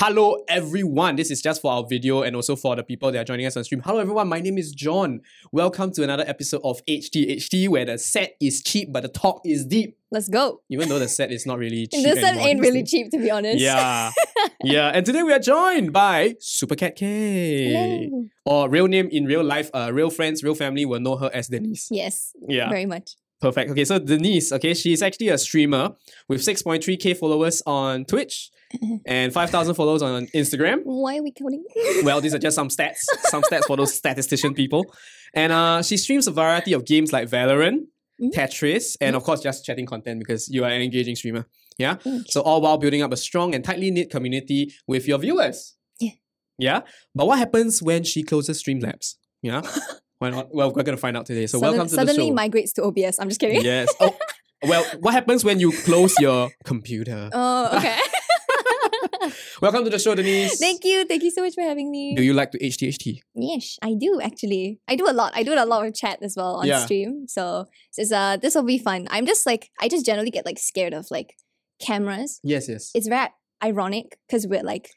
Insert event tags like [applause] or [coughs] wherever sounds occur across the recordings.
Hello, everyone. This is just for our video and also for the people that are joining us on stream. Hello, everyone. My name is John. Welcome to another episode of HTHT, where the set is cheap but the talk is deep. Let's go. Even though the set is not really [laughs] cheap. this set anymore ain't really cheap, to be honest. Yeah. [laughs] yeah. And today we are joined by supercatkei. Hello. Or real name in real life, uh, real friends, real family will know her as Denise. Yes, Yeah. very much. Perfect. Okay, so Denise, okay, she's actually a streamer with 6.3k followers on Twitch [laughs] and 5,000 followers on Instagram. Why are we counting? [laughs] Well, these are just some stats, some stats for those statistician people. And uh, she streams a variety of games like Valorant, Mhm. Tetris, and of course, just chatting content because you are an engaging streamer. Yeah. Mm. So all while building up a strong and tightly knit community with your viewers. Yeah. Yeah. But what happens when she closes Streamlabs? Yeah. [laughs] Why not? Well, we're gonna find out today. So Sudden- welcome to the show. Suddenly migrates to OBS. I'm just kidding. Yes. Oh, well, what happens when you close your computer? Oh, okay. Welcome to the show, Denise. Thank you. Thank you so much for having me. Do you like to HTHT? Yes, I do actually. I do a lot. I do a lot of chat as well on Yeah. stream. So this uh this will be fun. I'm just like I just generally get like scared of like cameras. Yes, yes. It's very ironic because we're like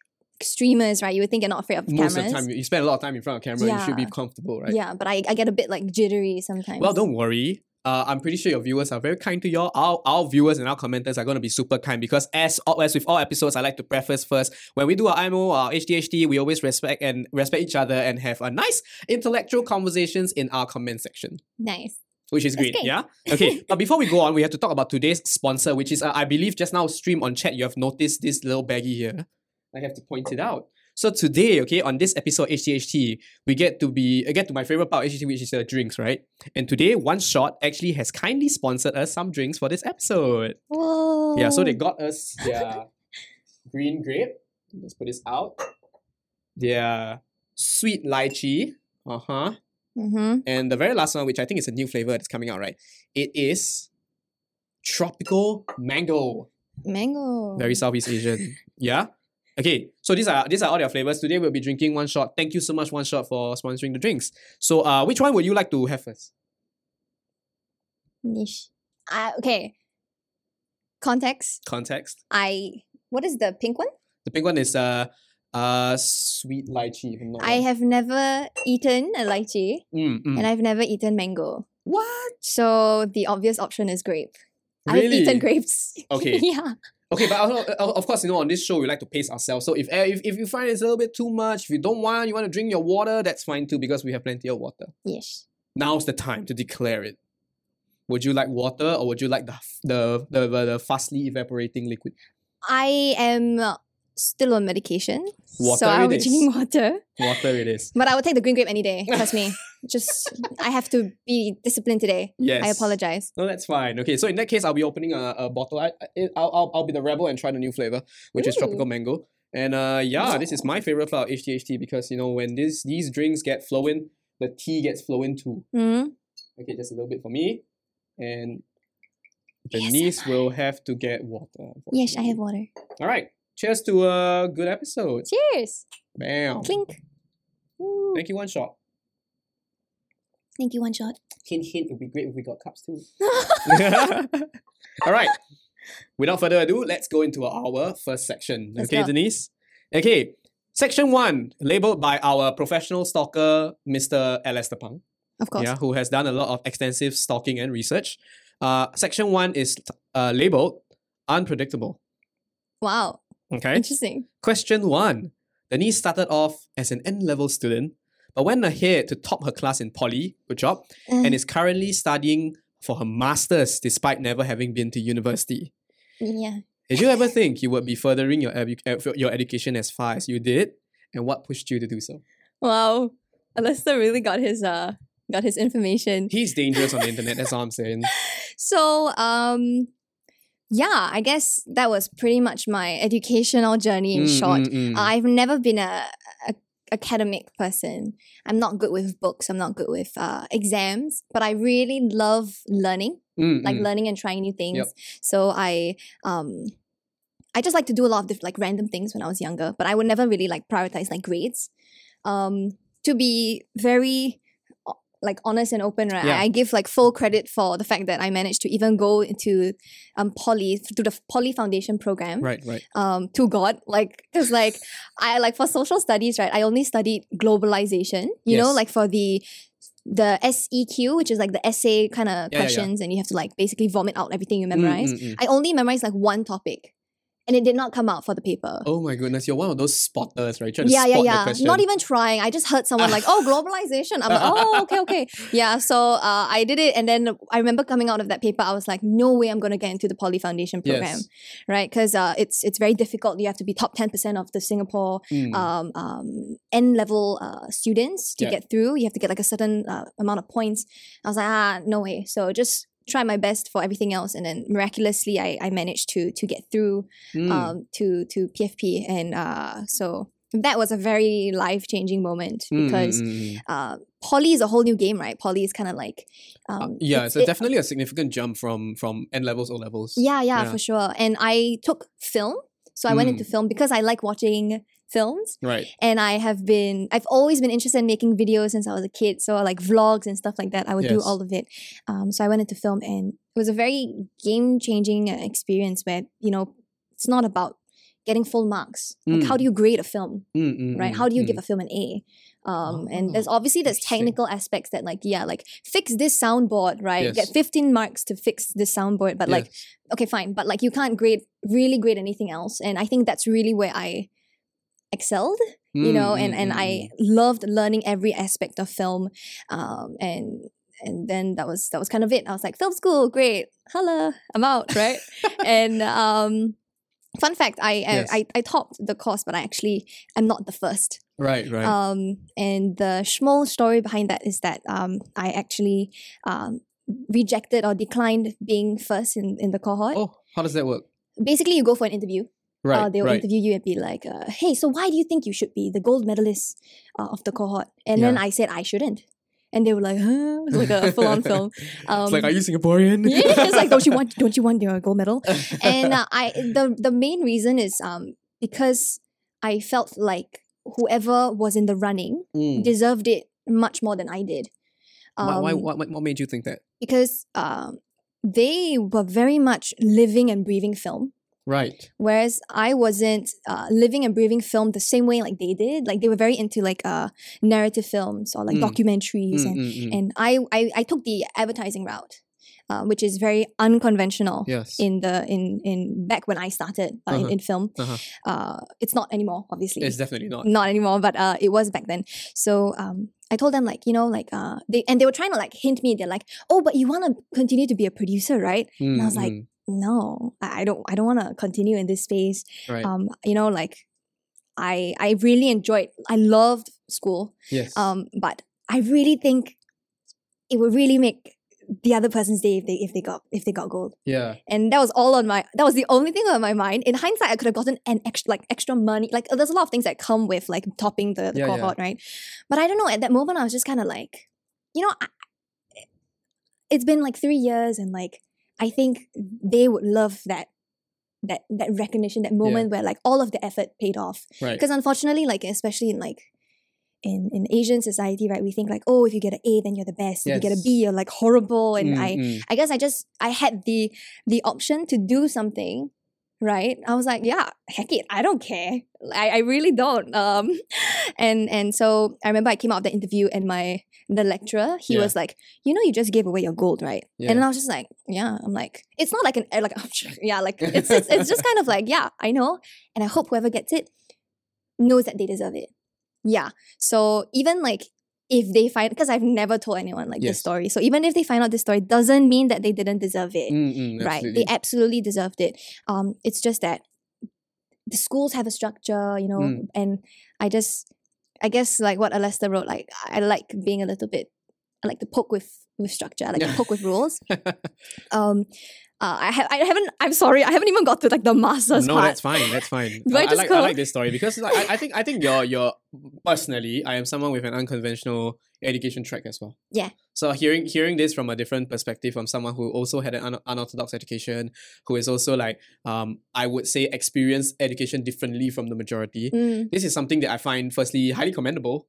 streamers, right? You would think you're not afraid of Most cameras. Most of the time, you you spend a lot of time in front of camera. Yeah. You should be comfortable, right? Yeah, but I, I get a bit like jittery sometimes. Well, don't worry. Uh, I'm pretty sure your viewers are very kind to you. all. Our, our viewers and our commenters are going to be super kind because as as with all episodes, I like to preface first when we do our IMO, our HTHT, we always respect and respect each other and have a nice intellectual conversations in our comment section. Nice. which is great. great. Yeah. Okay. [laughs] but before we go on, we have to talk about today's sponsor, which is uh, I believe just now stream on chat. You have noticed this little baggie here. I have to point it out. So today, okay, on this episode HTHT, we get to be uh, get to my favorite part of HTHT, which is the drinks, right? And today, One Shot actually has kindly sponsored us some drinks for this episode. Whoa. Yeah, so they got us their [laughs] green grape. Let's put this out. Their sweet lychee. Uh huh. Mm-hmm. And the very last one, which I think is a new flavor that's coming out, right? It is tropical mango. Mango. Very Southeast Asian. Yeah. Okay, so these are these are all their flavors. Today we'll be drinking one shot. Thank you so much, one shot, for sponsoring the drinks. So, uh, which one would you like to have first? niche. Uh, okay. Context. Context. I what is the pink one? The pink one is uh, uh, sweet lychee. if I'm not I wrong. have never eaten a lychee Mm, mm. and I've never eaten mango. what? So the obvious option is grape. Really? I've eaten grapes. Okay. [laughs] yeah. Okay, but also, uh, of course, you know, on this show, we like to pace ourselves. So if, uh, if if you find it's a little bit too much, if you don't want, you want to drink your water, that's fine too, because we have plenty of water. Yes. Now's the time to declare it. Would you like water or would you like the the the, the, the fastly evaporating liquid? I am still on medication. Water so I'll be drinking [laughs] water. Water it is. But I will take the green grape any day. Trust me. [laughs] Just I have to be disciplined today. Yes. I apologize. No, that's fine. Okay, so in that case, I'll be opening a, a bottle. I, I, I'll, I'll, I'll be the rebel and try the new flavor, which is tropical mango. And uh, yeah, this is my favorite flavor, HTHT, because you know when this these drinks get flowing, the tea gets flowing too. Hmm? Okay, just a little bit for me, and Yes, Denise I- will have to get water. Yes, I have water. All right. Cheers to a good episode. Cheers. Bam. Clink. Ooh. Thank you, one shot. Thank you, one shot. Hint, hint. It would be great if we got cups too. [laughs] [laughs] All right. Without further ado, let's go into our first section. Let's okay, go. Denise? Okay. Section one, labeled by our professional stalker, Mr. Alastair Pang, of course. yeah, who has done a lot of extensive stalking and research. Uh, section one is uh, labeled unpredictable. Wow. Okay. Interesting. Question one. Denise started off as an N level student, but went ahead to top her class in poly, good job, Mm. and is currently studying for her master's despite never having been to university. yeah. Did you ever think you would be furthering your, edu- uh, your education as far as you did? And what pushed you to do so? Wow. Lester really got his uh got his information. He's dangerous on the internet, that's all I'm saying. [laughs] So um yeah, I guess that was pretty much my educational journey in Mm, short. mm, mm. I've never been a, a academic person. I'm not good with books. I'm not good with uh, exams, but I really love learning, Mm, like mm. learning and trying new things. Yep. So I um I just like to do a lot of diff- like random things when I was younger, but I would never really like prioritize like grades. Um to be very like honest and open, right? Yeah. I give like full credit for the fact that I managed to even go into um poly to the poly foundation program. Right, right. Um, to God, like because like I like for social studies, right? I only studied globalization. You know, like for the the SEQ, which is like the essay kind of Yeah, yeah, yeah. questions, and you have to like basically vomit out everything you Mm, memorize. mm, mm. I only memorized like one topic, and it did not come out for the paper. Oh my goodness, you're one of those spotters, right? Yeah, yeah, yeah. Not even trying. I just heard someone like, "Oh, [laughs] globalization." I'm like, "Oh, okay, okay." Yeah. So uh, I did it, and then I remember coming out of that paper, I was like, "No way, I'm gonna get into the Poly Foundation program, Yes. right?" Because uh, it's it's very difficult. You have to be top ten percent of the Singapore Mm. um, um, N level uh, students to Yeah. get through. You have to get like a certain uh, amount of points. I was like, ah, no way. So just try my best for everything else, and then miraculously, I, I managed to to get through Mm. um, to to PFP, and uh, so that was a very life changing moment Mm, mm, because mm, uh, poly is a whole new game, right? Poly is kind of like um, Uh, yeah, it's, a it- definitely a significant jump from from N levels, O levels. yeah, yeah, Yeah. for sure. And I took film, so I went Mm. into film because I like watching films. Right. and I have been I've always been interested in making videos since I was a kid. So like vlogs and stuff like that, I would do all of it. Um, so I went into film, and it was a very game changing experience where you know it's not about getting full marks. Like how Mm. do you grade a film, Mm, mm, right? mm, How do you mm. give a film an A? Um, and there's Oh, obviously there's technical aspects that like yeah, like fix this soundboard, right? Yes. Get 15 marks to fix this soundboard, but like okay, fine, but like you can't grade really grade anything else. And I think that's really where I excelled you Mm, know and mm, and mm, i loved learning every aspect of film um and and then that was that was kind of it i was like film school great hello i'm out right and [laughs] um fun fact I, Yes. I i i topped the course but i actually am not the first. Right, right. um and the small story behind that is that um i actually um rejected or declined being first in in the cohort oh, how does that work? basically you go for an interview Right, uh, they'll right. interview you and be like, uh, "Hey, so why do you think you should be the gold medalist uh, of the cohort?" And then I said I shouldn't, and they were like, "Huh?" It's like a [laughs] full-on film. Um, it's like, are you Singaporean? yeah, it's like, don't you [laughs] want? Don't you want your gold medal? And uh, I, [laughs] the the main reason is um because I felt like whoever was in the running Mm. deserved it much more than I did. why, why, Um, what, what made you think that? Because um, they were very much living and breathing film. Right. whereas I wasn't uh, living and breathing film the same way like they did. Like they were very into like uh narrative films or like Mm. documentaries, Mm, and mm, mm. and I, I I took the advertising route, uh, which is very unconventional. yes. In the in in back when I started uh, in, Uh-huh. in film, Uh-huh. uh, it's not anymore. Obviously, It's definitely not. not anymore, but uh, it was back then. So um, I told them like you know like uh they and they were trying to like hint me. They're like, oh, but you want to continue to be a producer, right? And I was like, Mm, no i don't i don't want to continue in this space right. um you know like i i really enjoyed i loved school yes. um but i really think it would really make the other person's day if they if they got if they got gold yeah. and that was all on my that was the only thing on my mind in hindsight i could have gotten an extra like extra money like there's a lot of things that come with like topping the, the Yeah, yeah. cohort right but i don't know at that moment i was just kind of like you know I, it's been like three years and like i think they would love that that that recognition that moment where like all of the effort paid off. Right. because unfortunately like especially in like in in asian society right we think like oh if you get an a then you're the best. If you get a B, you're like horrible. And Mm, i. I guess I just I had the the option to do something, right? I was like, yeah, heck it, I don't care. I, I really don't. Um, [laughs] and and so I remember I came out of the interview and my the lecturer he Yeah. was like, you know, you just gave away your gold, right? Yeah. And I was just like, yeah. I'm like, it's not like an like [laughs] yeah, like [laughs] it's it's, it's just kind of like yeah, I know, and I hope whoever gets it knows that they deserve it. Yeah. So even like if they find because I've never told anyone like this story. So even if they find out this story, doesn't mean that they didn't deserve it. Mm, mm, right. They absolutely deserved it. Um, it's just that the schools have a structure, you know, Mm. and I just I guess like what Alastair wrote, like I like being a little bit I like to poke with with structure. I like to poke with rules. [laughs] Um uh, I, ha- I haven't. I'm sorry. I haven't even got to like the masters no, part. that's fine. That's fine. [laughs] Do I I, just like go- I like this story because like, I, I think I think you're you're personally I am someone with an unconventional education track as well. Yeah. So hearing hearing this from a different perspective from someone who also had an un- unorthodox education, who is also like um I would say experienced education differently from the majority. Mm, This is something that I find firstly highly commendable.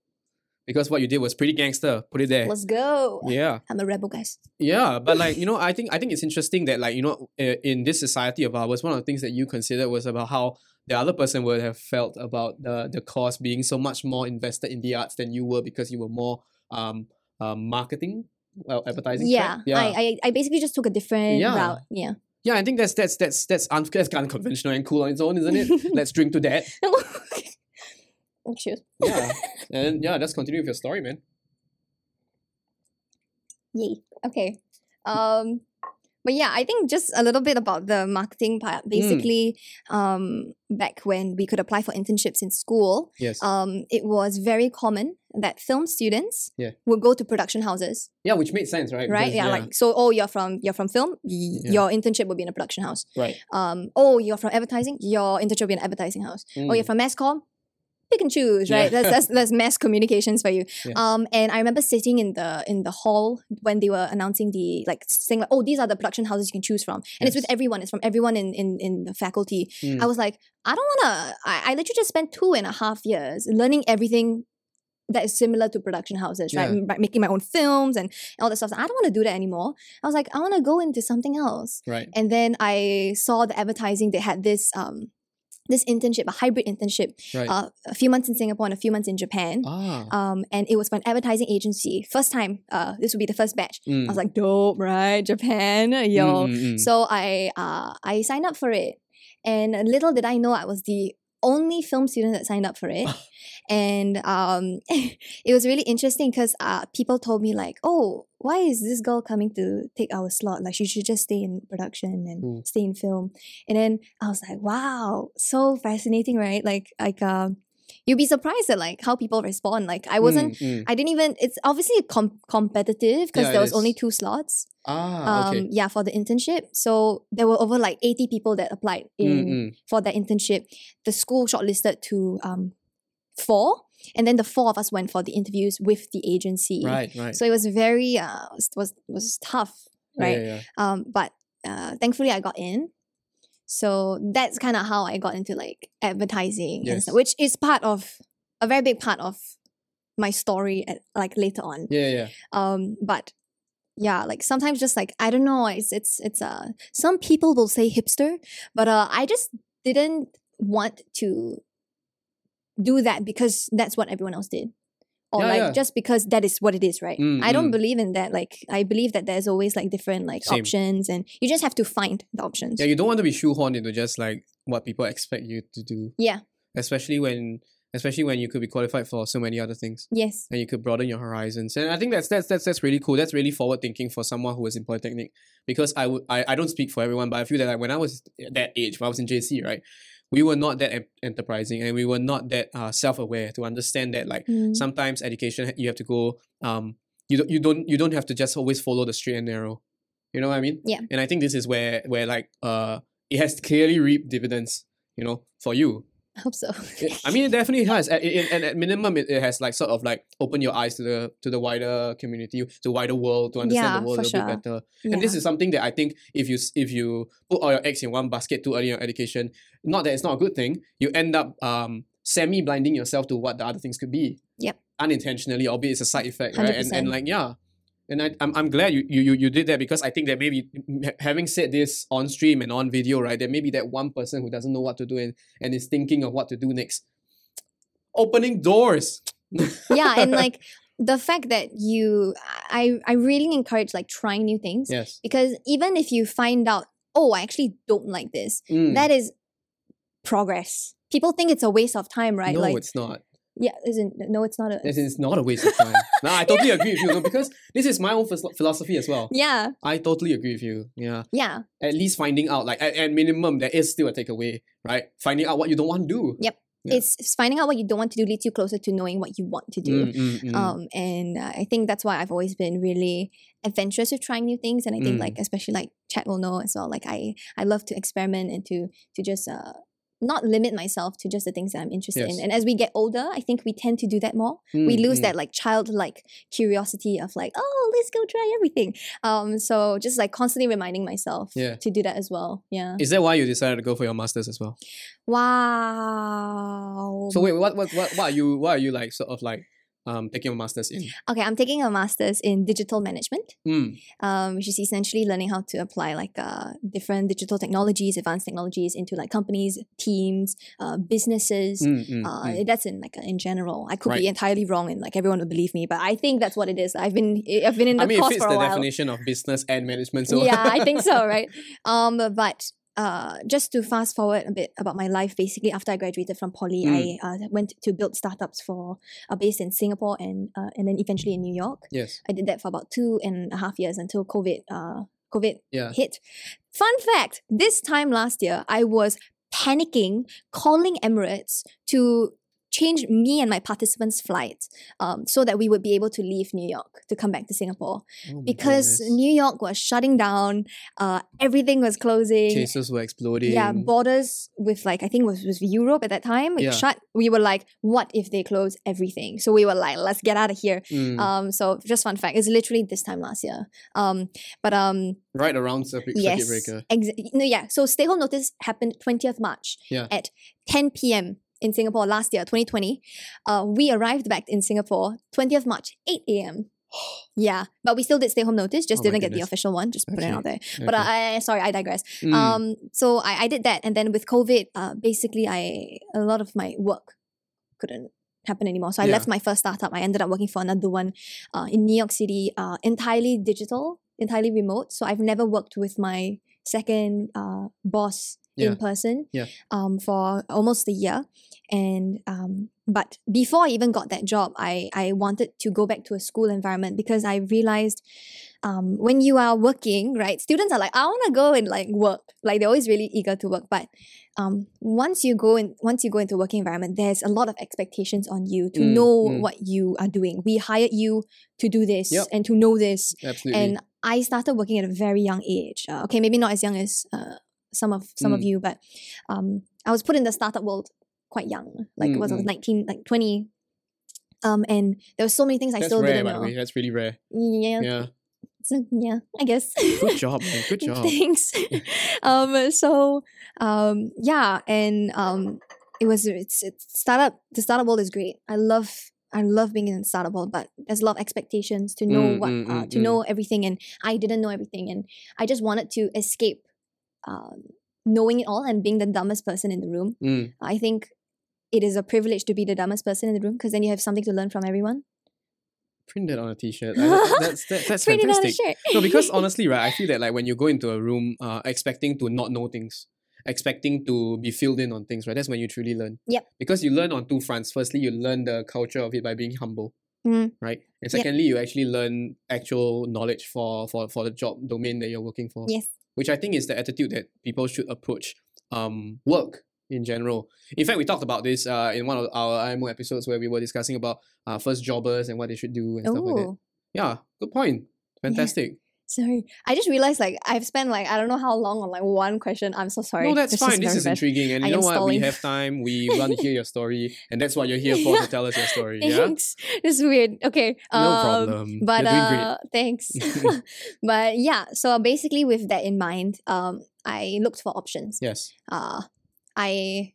Because what you did was pretty gangster. Put it there. Let's go. yeah. I'm a rebel, guys. Yeah, but like you know, I think I think it's interesting that like you know, in this society of ours, one of the things that you considered was about how the other person would have felt about the the cause being so much more invested in the arts than you were because you were more um, um marketing, well, advertising. Yeah, yeah, I, I I basically just took a different Yeah. route. Yeah. yeah. I think that's that's that's that's, un- that's unconventional and cool on its own, isn't it? [laughs] Let's drink to that. [laughs] oh. Yeah, [laughs] and yeah, let's continue with your story, man. Yay. Okay. Um, but yeah, I think just a little bit about the marketing Hmm. part. Basically, um, back when we could apply for internships in school, Yes. um, it was very common that film students Yeah. would go to production houses, yeah, which made sense, right? right? Because, Yeah, like so. Oh, you're from you're from film. y- Yeah. Your internship would be in a production house. right. Um, oh, you're from advertising. Your internship will be in an advertising house. Oh, Mm. you're from mass comm. Pick and choose, Yeah. right? That's, that's that's mass communications for you. Yes. Um, and I remember sitting in the in the hall when they were announcing the like saying like, oh, these are the production houses you can choose from, and it's with everyone. It's from everyone in in in the faculty. Mm. I was like, I don't wanna. I, I literally just spent two and a half years learning everything that is similar to production houses, right? Yeah. Making my own films and all that stuff. I don't want to do that anymore. I was like, I want to go into something else. right. And then I saw the advertising. They had this um this internship, a hybrid internship, Right. uh, a few months in Singapore and a few months in Japan. ah. Um, and it was for an advertising agency. First time. Uh, this would be the first batch. Mm. I was like, dope, right? Japan, [laughs] yo. Mm, mm, mm. So I uh I signed up for it, and little did I know I was the only film student that signed up for it. [laughs] and um, [laughs] it was really interesting because uh, people told me like, "Oh, why is this girl coming to take our slot? Like, she should just stay in production and Mm. stay in film." And then I was like, "Wow, so fascinating, right? Like, like um, you'd be surprised at like how people respond. Like, I wasn't." Mm, mm. I didn't even. It's obviously com- competitive because Yeah, there was only two slots Ah, um okay. yeah for the internship so there were over like 80 people that applied in Mm, mm. for that internship the school shortlisted to um four and then the four of us went for the interviews with the agency Right, right. so it was very uh was was, was tough right Yeah, yeah. um but uh thankfully i got in so that's kind of how i got into like advertising and Yes. stuff, which is part of a very big part of my story at like later on Yeah, yeah. um but yeah like sometimes just like i don't know it's it's it's uh some people will say hipster but uh i just didn't want to do that because that's what everyone else did or Yeah, like yeah. just because that is what it is right Mm, i don't mm. believe in that like i believe that there's always like different like Same. options and you just have to find the options Yeah, you don't want to be shoehorned into just like what people expect you to do. Yeah. Especially when especially when you could be qualified for so many other things. yes And you could broaden your horizons. And I think that's that's that's that's really cool. That's really forward thinking for someone who is in Polytechnic. Because I would I, I don't speak for everyone, but I feel that like when I was that age, when I was in JC, right? We were not that em- enterprising and we were not that uh, self-aware to understand that like Mm. sometimes education you have to go um you don't you don't you don't have to just always follow the straight and narrow you know what i mean Yeah. and i think this is where where like uh it has clearly reaped dividends you know for you i hope so i mean it definitely has at, and at minimum it, has like sort of like opened your eyes to the to the wider community to wider world to understand Yeah, the world a little sure. bit better yeah. and this is something that I think if you if you put all your eggs in one basket too early in your education, not that it's not a good thing, you end up um semi blinding yourself to what the other things could be. Yep. Unintentionally, albeit it's a side effect, right? And and 100%. like yeah. And I, I'm, I'm glad you, you, you, did that because I think that maybe having said this on stream and on video, right, there may be that one person who doesn't know what to do and, and is thinking of what to do next. Opening doors. [laughs] yeah and like the fact that you i i really encourage like trying new things yes. because even if you find out oh i actually don't like this Mm. that is progress people think it's a waste of time right no, like it's not. Yeah isn't no it's not a This is not a waste of time. [laughs] no, I totally agree with you. No, because this is my own philosophy as well. yeah I totally agree with you. Yeah. yeah At least finding out, like, at, at minimum, there is still a takeaway, right? Finding out what you don't want to do. Yep. Yeah. it's, it's finding out what you don't want to do leads you closer to knowing what you want to do Mm, mm, mm. um and uh, i think that's why i've always been really adventurous with trying new things and i think Mm. like especially like chat will know as well like i i love to experiment and to to just uh not limit myself to just the things that i'm interested Yes. in and as we get older i think we tend to do that more we Mm, lose mm. that like childlike curiosity of like oh let's go try everything um so just like constantly reminding myself Yeah. to do that as well yeah Is that why you decided to go for your masters as well? wow So wait, what what what what are you what are you like sort of like um taking a master's in? Okay, I'm taking a master's in digital management, Mm, um, which is essentially learning how to apply like uh, different digital technologies, advanced technologies into like companies, teams, uh, businesses. mm, mm, Uh, mm. That's in like in general. I could Right. be entirely wrong, and like everyone would believe me, but I think that's what it is. I've been I've been in the I mean, it course fits for a the while. definition of business and management. So yeah, I think so, [laughs] right? Um, but uh, just to fast forward a bit about my life, basically after I graduated from poly, Mm. I uh, went to build startups for uh, based in Singapore and uh, and then eventually in New York. yes, I did that for about two and a half years until COVID uh COVID yeah. hit. Fun fact: this time last year, I was panicking, calling Emirates to change me and my participants' flight um, so that we would be able to leave New York to come back to Singapore Oh because goodness. New York was shutting down, uh, everything was closing. cases were exploding. Yeah, borders with like I think it was with Europe at that time Yeah. shut. We were like, what if they close everything? So we were like, let's get out of here. Mm, Um, so just fun fact, it's literally this time last year. Um, but um, right around circuit, circuit yes, breaker. exa- no, yeah. So stay home notice happened twentieth March Yeah. at ten p.m. in Singapore last year, twenty twenty. Uh, we arrived back in Singapore twentieth March, eight a.m. [gasps] yeah, but we still did stay home notice. Just Oh didn't get the official one. Just put it Okay, out there. But Okay. I, I sorry, I digress. Mm, Um, so I, I did that, and then with COVID, uh, basically, I a lot of my work couldn't happen anymore. So I Yeah. left my first startup. I ended up working for another one, uh, in New York City, uh, entirely digital, entirely remote. So I've never worked with my second uh boss Yeah. in person. Yeah. Um, for almost a year, and um, but before I even got that job, I I wanted to go back to a school environment because I realized um, when you are working, right, students are like, I want to go and like work. Like they're always really eager to work. But um, once you go in, once you go into a working environment, there's a lot of expectations on you to Mm, know mm. what you are doing. We hired you to do this Yep. and to know this. Absolutely. And I started working at a very young age. Uh, okay, maybe not as young as uh, some of some of Mm. you, but um, I was put in the startup world quite young. Like it was I was Mm, nineteen, like twenty. Um, and there were so many things I That's still rare, didn't by the know. way. That's really rare. Yeah, Yeah. so, yeah, I guess. Good job, [laughs] man. Good job. Thanks. [laughs] um, so um, yeah, and um, it was it's, it's startup. The startup world is great. I love I love being in the startup world, but there's a lot of expectations to know Mm, what mm, uh, mm, to mm. know everything, and I didn't know everything, and I just wanted to escape um, knowing it all and being the dumbest person in the room. Mm. I think it is a privilege to be the dumbest person in the room because then you have something to learn from everyone. Print that on a t-shirt. I- that- [laughs] that's that, that's Print it on a fantastic. shirt. no, because [laughs] honestly, right, I feel that like when you go into a room, uh, expecting to not know things, expecting to be filled in on things, right, that's when you truly learn. Yep. Because you learn on two fronts. Firstly, you learn the culture of it by being humble, Mm. right, and Yep. secondly, you actually learn actual knowledge for for for the job domain that you're working for. Yes. Which I think is the attitude that people should approach um work in general. In fact, we talked about this uh in one of our IMO episodes where we were discussing about uh first jobbers and what they should do and stuff like that. Oh, Yeah, good point. Fantastic. Sorry. I just realized like I've spent like I don't know how long on like one question. I'm so sorry. No, that's This fine. This is intriguing. And I you know what? stalling. We have time. We want to hear your story. And that's what you're here for to tell us your story. Yeah? Thanks. This is weird. Okay. No um, problem. But you're doing great. uh, thanks. [laughs] [laughs] but yeah, so basically with that in mind, um, I looked for options. Yes. Uh, I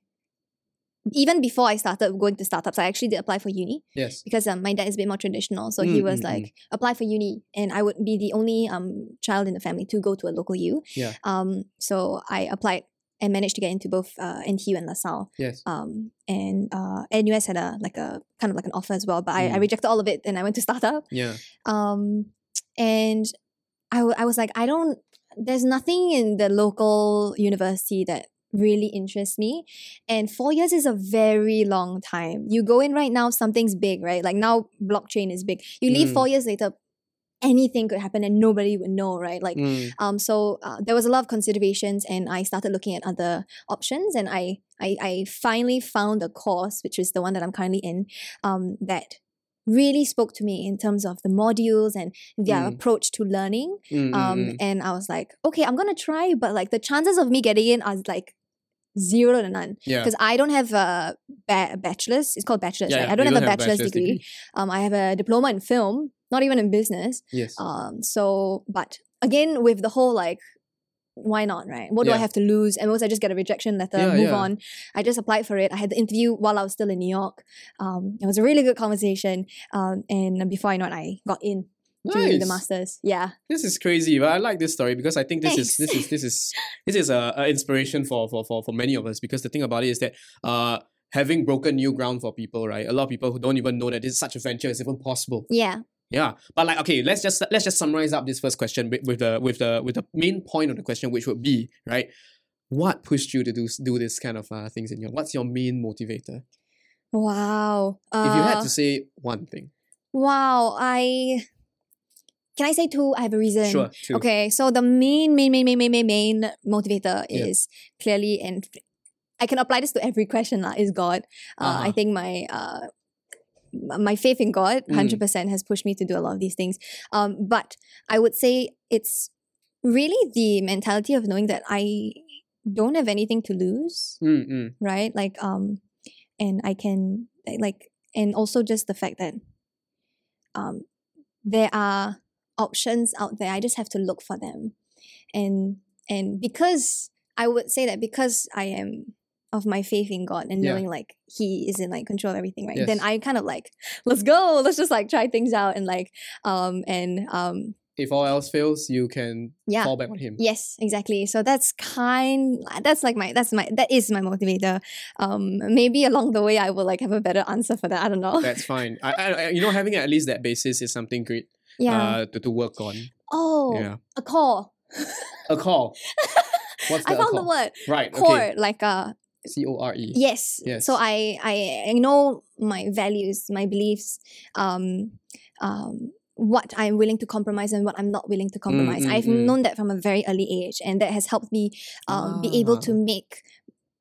even before I started going to startups, I actually did apply for uni Yes. because um, my dad is a bit more traditional. So he Mm, was mm, like, apply for uni, and I would be the only um child in the family to go to a local U. Yeah. Um. So I applied and managed to get into both uh, NTU and LaSalle. Yes. Um. And uh, NUS had a like a kind of like an offer as well, but I, I Mm. rejected all of it and I went to [laughs] startup. Yeah. Um. And I, w- I was like, I don't. There's nothing in the local university that really interests me. And four years is a very long time. You go in right now, something's big, right? Like now, blockchain is big. You leave Mm. four years later, anything could happen and nobody would know, right? Like, Mm. um, so uh, there was a lot of considerations, and I started looking at other options, and I, I, I finally found a course, which is the one that I'm currently in, um, that really spoke to me in terms of the modules and their Mm. approach to learning. Mm, mm, Um, mm. and I was like, okay, I'm gonna try, but like the chances of me getting in are like zero to none Yeah. because I don't have a ba- bachelor's. It's called bachelor's, Yeah, right? I don't have a bachelor's, degree. Um, I have a diploma in film, not even in business. Yes. Um, so but again with the whole like why not, right? What do I have to lose? And once I just get a rejection letter, Yeah, move yeah. on. I just applied for it. I had the interview while I was still in New York. Um, it was a really good conversation. Um, and before I know it, I got in to the masters. Yeah. This is crazy, but I like this story because I think this is this is this is this is a, a inspiration for, for for for many of us. Because the thing about it is that uh having broken new ground for people, right? A lot of people who don't even know that this such a venture is even possible. Yeah. Yeah, but like okay, let's just let's just summarize up this first question with, with the with the with the main point of the question, which would be right. What pushed you to do do this kind of uh, things in your? What's your main motivator? Wow. if you had Uh, to say one thing, Wow. I can I say two? I have a reason. sure. Two. Okay, so the main, main, main, main, main, main, main motivator Yeah. is clearly, and I can apply this to every question. lah. is God. Uh, I Uh-huh. think my uh, my faith in God, Mm. hundred percent, has pushed me to do a lot of these things. Um, but I would say it's really the mentality of knowing that I don't have anything to lose, Mm, mm. right? Like um, and I can like, and also just the fact that um, there are options out there. I just have to look for them, and and because I would say that because I am of my faith in God and Yeah. knowing like He is in like control of everything, right? Then I kind of like let's go, let's just like try things out and like um and um If all else fails, you can yeah fall back on him. Yes, exactly. So that's kind that's like my that's my that is my motivator. Um maybe along the way I will like have a better answer for that. I don't know. That's fine. I, I, you know, [laughs] having at least that basis is something great. yeah. Uh, to, to work on. oh, Yeah. a call. A call. [laughs] What's the I a found the word. Right. Core, Okay. like uh C O R E. yes. Yes. So I I I know my values, my beliefs, um um what I'm willing to compromise and what I'm not willing to compromise. mm, I've mm. known that from a very early age, and that has helped me um, be able Ah. to make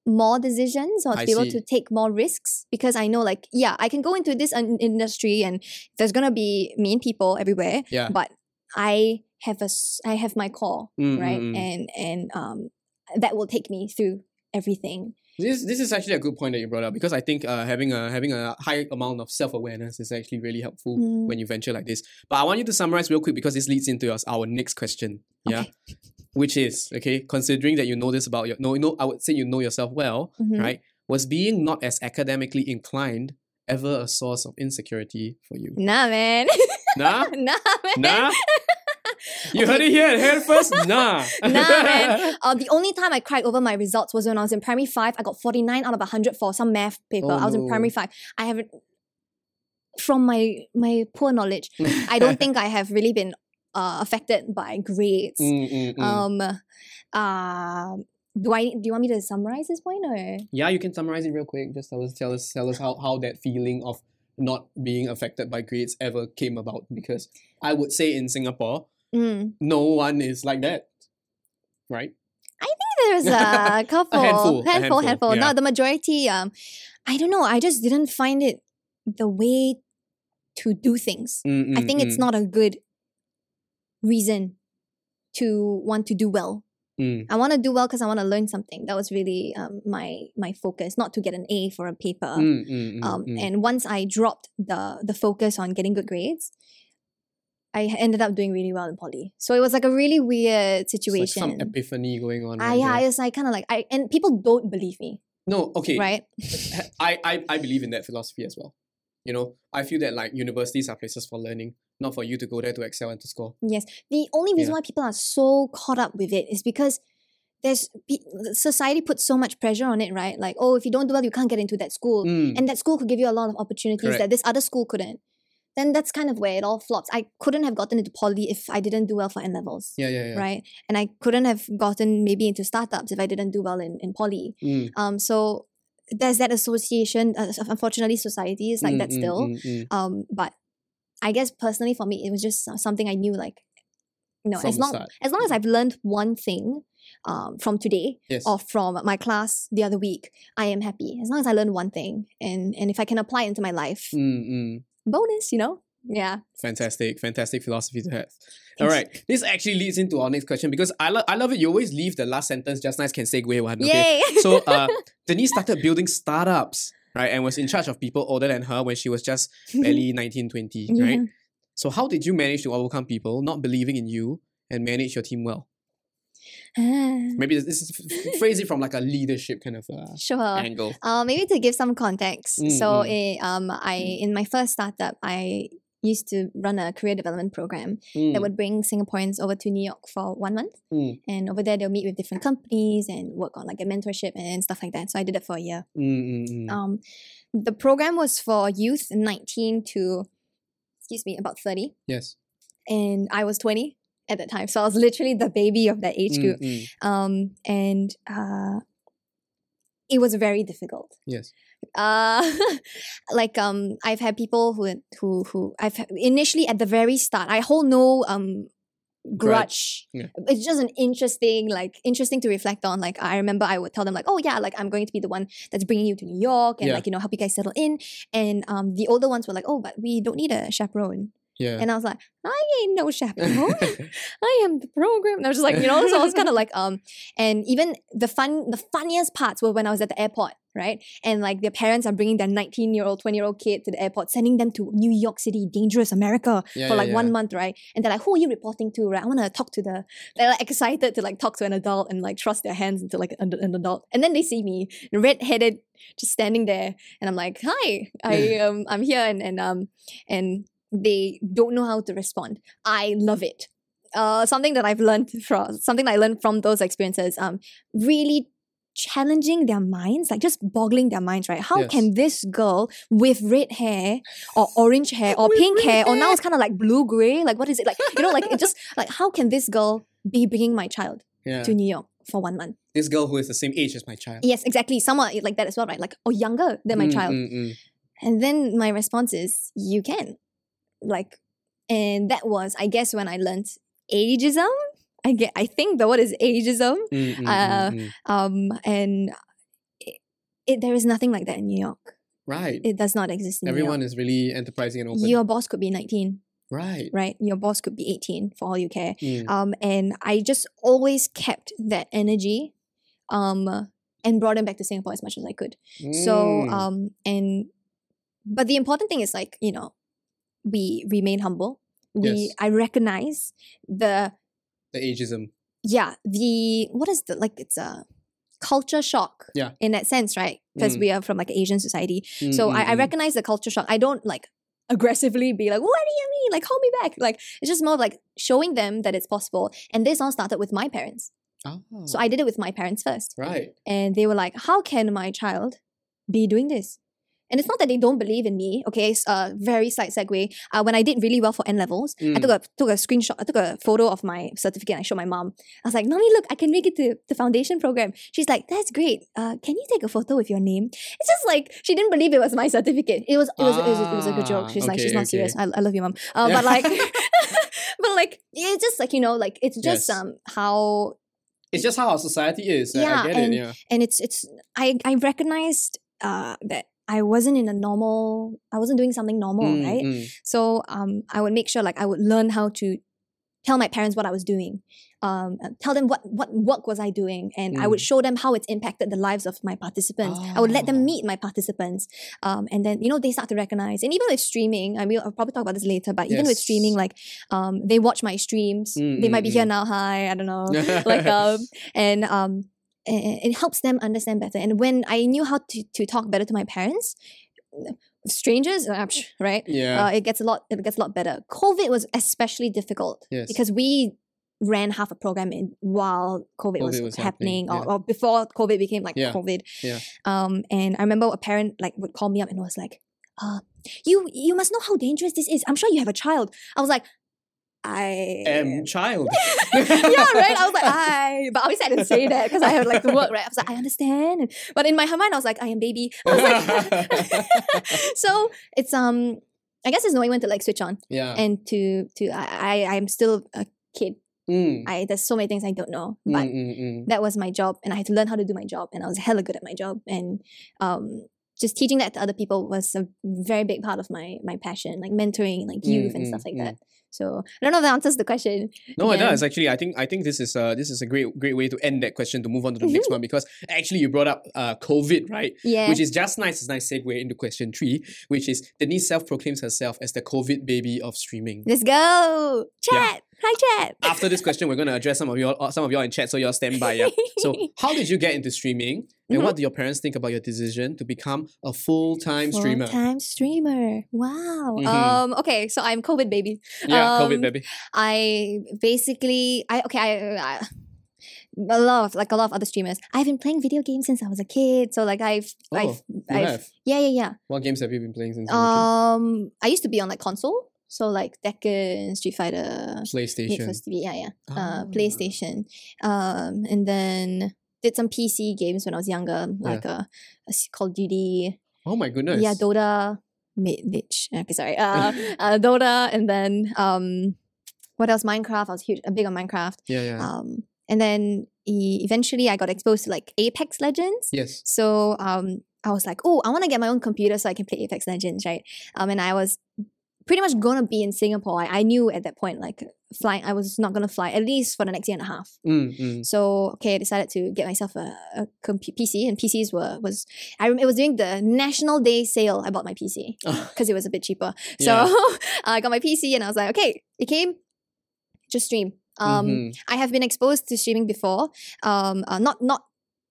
more decisions or to I be able see. to take more risks because I know, like, yeah, I can go into this un- industry and there's gonna be mean people everywhere, Yeah. but I have a I have my core, Mm, mm, right, mm. and and um that will take me through everything. This this is actually a good point that you brought up because I think uh, having a having a high amount of self awareness is actually really helpful Mm. when you venture like this. But I want you to summarize real quick because this leads into your, our next question. Yeah. Okay. Which is okay, considering that you know this about your no, no, I would say you know yourself well, Mhm. right? Was being not as academically inclined ever a source of insecurity for you? Nah, man. [laughs] Nah, nah, man. nah. [laughs] You heard it here, here first. [laughs] Nah, Nah, man. [laughs] Uh, the only time I cried over my results was when I was in primary five. I got 49 out of 100 for some math paper. Oh, I was in primary five. I haven't, from my my poor knowledge, I don't think I have really been uh, affected by grades. Mm, mm, mm. Um, uh, do I do you want me to summarize this point or? Yeah, you can summarize it real quick. Just tell us, tell us, tell us how, how that feeling of not being affected by grades ever came about. Because I would say in Singapore, Mm. no one is like that, right? I think there's a [laughs] couple, handful, a handful, handful, yeah. No, the majority. Um, I don't know. I just didn't find it the way to do things. Mm, I mm, think it's not a good reason to want to do well. mm. I want to do well because I want to learn something. That was really um, my my focus, not to get an A for a paper. Mm, mm, mm, um. And once I dropped the the focus on getting good grades, I ended up doing really well in poly. So it was like a really weird It's like situation. some epiphany going on. I, right yeah, there. it's like kind of like I and people don't believe me, no, okay. right? [laughs] I, I, I believe in that philosophy as well. You know, I feel that like universities are places for learning, not for you to go there to excel and to score. Yes. The only reason Yeah. why people are so caught up with it is because there's society puts so much pressure on it, right? Like, oh, if you don't do well, you can't get into that school. Mm, And that school could give you a lot of opportunities Correct. that this other school couldn't. Then that's kind of where it all flops. I couldn't have gotten into poly if I didn't do well for N levels. yeah, yeah, yeah. Right. And I couldn't have gotten maybe into startups if I didn't do well in, in poly. Mm, Um, so there's that association. Uh, unfortunately, society is like mm, that mm, still. mm, mm. Um, but I guess personally for me, it was just something I knew like, you know, From as long start. as long as I've learned one thing um, from today Yes. or from my class the other week, I am happy. As long as I learn one thing and and if I can apply it into my life, Mm, mm. Bonus, you know? Yeah. Fantastic, fantastic philosophy to have. All right, this actually leads into our next question because I, lo- I love it. You always leave the last sentence just nice, can segue one. Okay. Yay! [laughs] So uh, Denise started building startups, right, and was in charge of people older than her when she was just [laughs] barely 19, 20, right? Yeah. So how did you manage to overcome people not believing in you and manage your team well? [laughs] Maybe this, this is f- phrase it from like a leadership kind of uh, sure. angle. Uh, maybe to give some context. Mm, so, mm. eh, um, I in my first startup, I used to run a career development program that Mm, would bring Singaporeans over to New York for one month, mm, and over there they'll meet with different companies and work on like a mentorship and stuff like that. So I did it for a year. mm, mm, mm. Um, the program was for youth 19 to, excuse me, about 30, yes. and I was 20 at that time. So I was literally the baby of that age group. mm, Um, and uh, it was very difficult. yes. Uh, [laughs] like um, I've had people who who who I've initially at the very start, I hold no um grudge. Yeah. It's just an interesting, like interesting to reflect on. Like I remember I would tell them like, oh yeah, like I'm going to be the one that's bringing you to New York and Yeah. like you know help you guys settle in. And um, the older ones were like, oh, but we don't need a chaperone. Yeah. And I was like, I ain't no chaperone. [laughs] [laughs] I am the program. And I was just like, you know, so I was kind of [laughs] like, um, and even the fun, the funniest parts were when I was at the airport, right? And like their parents are bringing their 19 year old, 20 year old kid to the airport, sending them to New York City, dangerous America Yeah, for yeah, like one yeah. month, right? And they're like, who are you reporting to, right? I want to talk to the, they're like excited to like talk to an adult and like trust their hands into like an, an adult. And then they see me, red headed, just standing there. And I'm like, hi, I, um, I'm here. And, and, um, and they don't know how to respond. I love it. Uh, something that I've learned from something that I learned from those experiences. Um, really challenging their minds, like just boggling their minds. Right? How Yes. can this girl with red hair or orange hair or With pink red hair or now it's kind of like blue gray? Like what is it? Like you know, like it just [laughs] like how can this girl be bringing my child Yeah. to New York for one month? This girl who is the same age as my child. Yes, exactly. Someone like that as well, right? Like or younger than my Mm, child. mm, mm. And then my response is, you can. Like, and that was, I guess, when I learned ageism. I get, I think the word is ageism. Mm, mm, mm, Uh, mm. Um, and it, it, there is nothing like that in New York. Right. It does not exist in Everyone is really enterprising and open. Your boss could be 19, right. right? Your boss could be 18 for all you care. Mm. Um, and I just always kept that energy, um, and brought it back to Singapore as much as I could. So Mm. um and but the important thing is like, you know, we remain humble. We Yes. I recognize the the ageism. yeah, the what is the like it's a culture shock. Yeah. In that sense, right? Because Mm. we are from like an Asian society. Mm, So mm, I, I mm. recognize the culture shock. I don't like aggressively be like, what do you mean? Like hold me back. Like it's just more like showing them that it's possible. And this all started with my parents. Ah, So I did it with my parents first. right. and they were like, "How can my child be doing this?" And it's not that they don't believe in me. Okay, It's a very slight segue. Uh, when I did really well for N levels, I Mm. took a took a screenshot. I took a photo of my certificate. and I showed my mom. I was like, "Mommy, look, I can make it to the foundation program." She's like, "That's great. Uh, can you take a photo with your name?" It's just like she didn't believe it was my certificate. It was it was it was, it was a good joke. Ah, She's like, "She's okay, not serious. I, I love you, mom." Uh, but like, [laughs] [laughs] but like, it's just like you know, like it's just Yes. um how It's just how our society is. I- I Yeah, get and- it. Yeah. and it's it's I I recognized uh that I wasn't in a normal I wasn't doing something normal, Mm, right? mm. So um I would make sure like I would learn how to tell my parents what I was doing. Um tell them what what work was I doing and I would Mm. show them how it's impacted the lives of my participants. I would let them Ah. meet my participants. Um and then you know they start to recognize and even with streaming, I mean I'll probably talk about this later, but even with streaming like um they watch my streams. Mm, they mm, might be here mm. now, hi, I don't know. [laughs] like um and um and it helps them understand better. And when I knew how to, to talk better to my parents, strangers, uh, right? yeah. Uh, it gets a lot. It gets a lot better. COVID was especially difficult Yes. because we ran half a program in while COVID, was, COVID was happening, happening, or, or before COVID became like Yeah. COVID. Yeah. Um, and I remember a parent like would call me up and was like, "Uh, you you must know how dangerous this is. I'm sure you have a child." I was like, "I am child. [laughs] yeah, right. I was like, I, but obviously I didn't say that because I had like to work, right? I was like, I understand, but in my mind, I was like, I am baby. [laughs] I was like, [laughs] so it's um, I guess it's knowing when to like switch on yeah. and to to I I I'm still a kid. Mm, I there's so many things I don't know, mm, but mm, mm. that was my job, and I had to learn how to do my job, and I was hella good at my job, and um. Just teaching that to other people was a very big part of my my passion, like mentoring, like youth and mm, stuff like mm. that. So I don't know if that answers the question. No, it does actually. I think I think this is uh this is a great great way to end that question to move on to the next [laughs] one because actually you brought up uh COVID right, Yeah. which is just nice. It's a nice segue into question three, which is Denise self proclaims herself as the COVID baby of streaming. Let's go. Yeah. Hi, chat. After this question, we're going to address some of your some of y'all in chat, so y'all stand by. Yeah. So, [laughs] how did you get into streaming, and Mhm. what do your parents think about your decision to become a full time streamer? Full-time streamer. Wow. Mhm. Um. Okay. So I'm COVID baby. Yeah, COVID Um, baby. I basically I okay I, I a lot of like a lot of other streamers. I've been playing video games since I was a kid. So like I've Oh, I've, I've have. yeah yeah yeah. What games have you been playing since? you were a Um, I used to be on like console. So like Tekken, Street Fighter, PlayStation. for yeah yeah. Ah. Uh, PlayStation. Um, and then did some PC games when I was younger, Yeah. like uh, a s- Call of Duty, Oh my goodness. yeah, Dota, bitch. Okay, sorry. Uh, [laughs] uh, Dota, and then um, what else? Minecraft. I was huge, big on Minecraft. Yeah, yeah. Um, and then e- eventually I got exposed to like Apex Legends. yes. So um, I was like, oh, I want to get my own computer so I can play Apex Legends, right? Um, and I was pretty much gonna be in Singapore. I, I knew at that point, like flying, I was not gonna fly at least for the next year and a half. Mm, mm. So okay, I decided to get myself a, a PC, and PCs were was I rem- it was during the National Day sale. I bought my PC because [laughs] it was a bit cheaper. So [laughs] I got my PC, and I was like, okay, it came, just stream. Um, Mhm. I have been exposed to streaming before. Um, uh, not not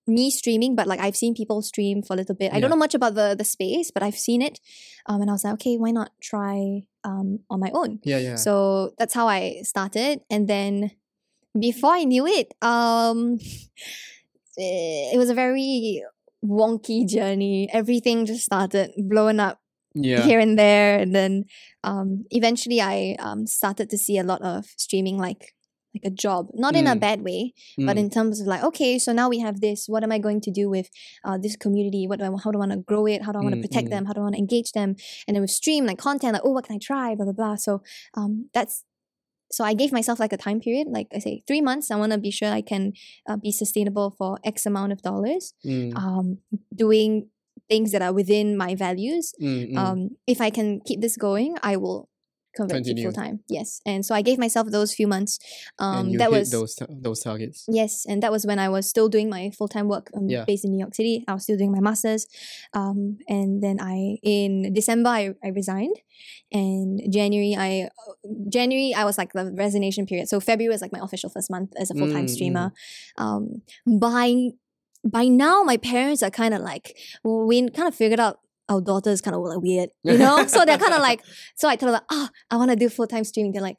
me streaming, but like I've seen people stream for a little bit. I don't know much about the the space, but I've seen it. Um, and I was like, okay, why not try um on my own? Yeah, yeah. So that's how I started, and then before I knew it, um, [laughs] eh, it was a very wonky journey. Everything just started blowing up yeah. here and there and then um eventually i um started to see a lot of streaming like like a job not in a Mm. bad way but Mm. in terms of like okay so now we have this what am i going to do with uh, this community? What do i how do i want to grow it? How do i want to Mm, protect mm. them? How do i want to engage them? And then with stream like content like oh what can i try? Blah blah blah. So um that's so i gave myself like a time period. Like i say three months i want to be sure i can uh, be sustainable for x amount of dollars Mm, um doing things that are within my values. Mm, mm. um, if I can keep this going, I will convert to full time. Yes, and so I gave myself those few months. Um, that hit was those those targets. yes, and that was when I was still doing my full time work um, Yeah. based in New York City. I was still doing my masters, um, and then I in December I, I resigned, and January I January I was like the resignation period. So February was like my official first month as a full time Mm, mm. streamer. Um, by by now my parents are kind of like we kind of figured out our daughters kind of like weird, [laughs] you know. so they're kind of like so I told them oh, I want to do full time streaming. They're like.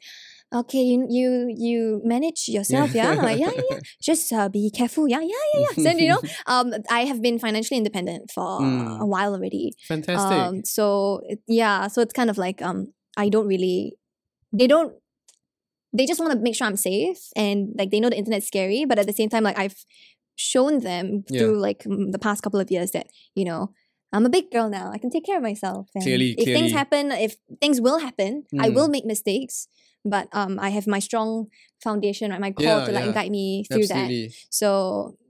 Okay, you you you manage yourself, yeah? I'm like, yeah, yeah, yeah. [laughs] Just uh, be careful, yeah, yeah, yeah, yeah. So you know, [laughs] um, I have been financially independent for Mm. a while already. Fantastic. Um, so yeah, so it's kind of like um, I don't really, they don't, they just want to make sure I'm safe and like they know the internet's scary, but at the same time, like I've shown them Yeah. through like the past couple of years that you know. I'm a big girl now. I can take care of myself. And Clearly- if clearly. things happen, if things will happen, I Mm. will make mistakes. But um, I have my strong foundation, right? My core Yeah, to like yeah. guide me through that. So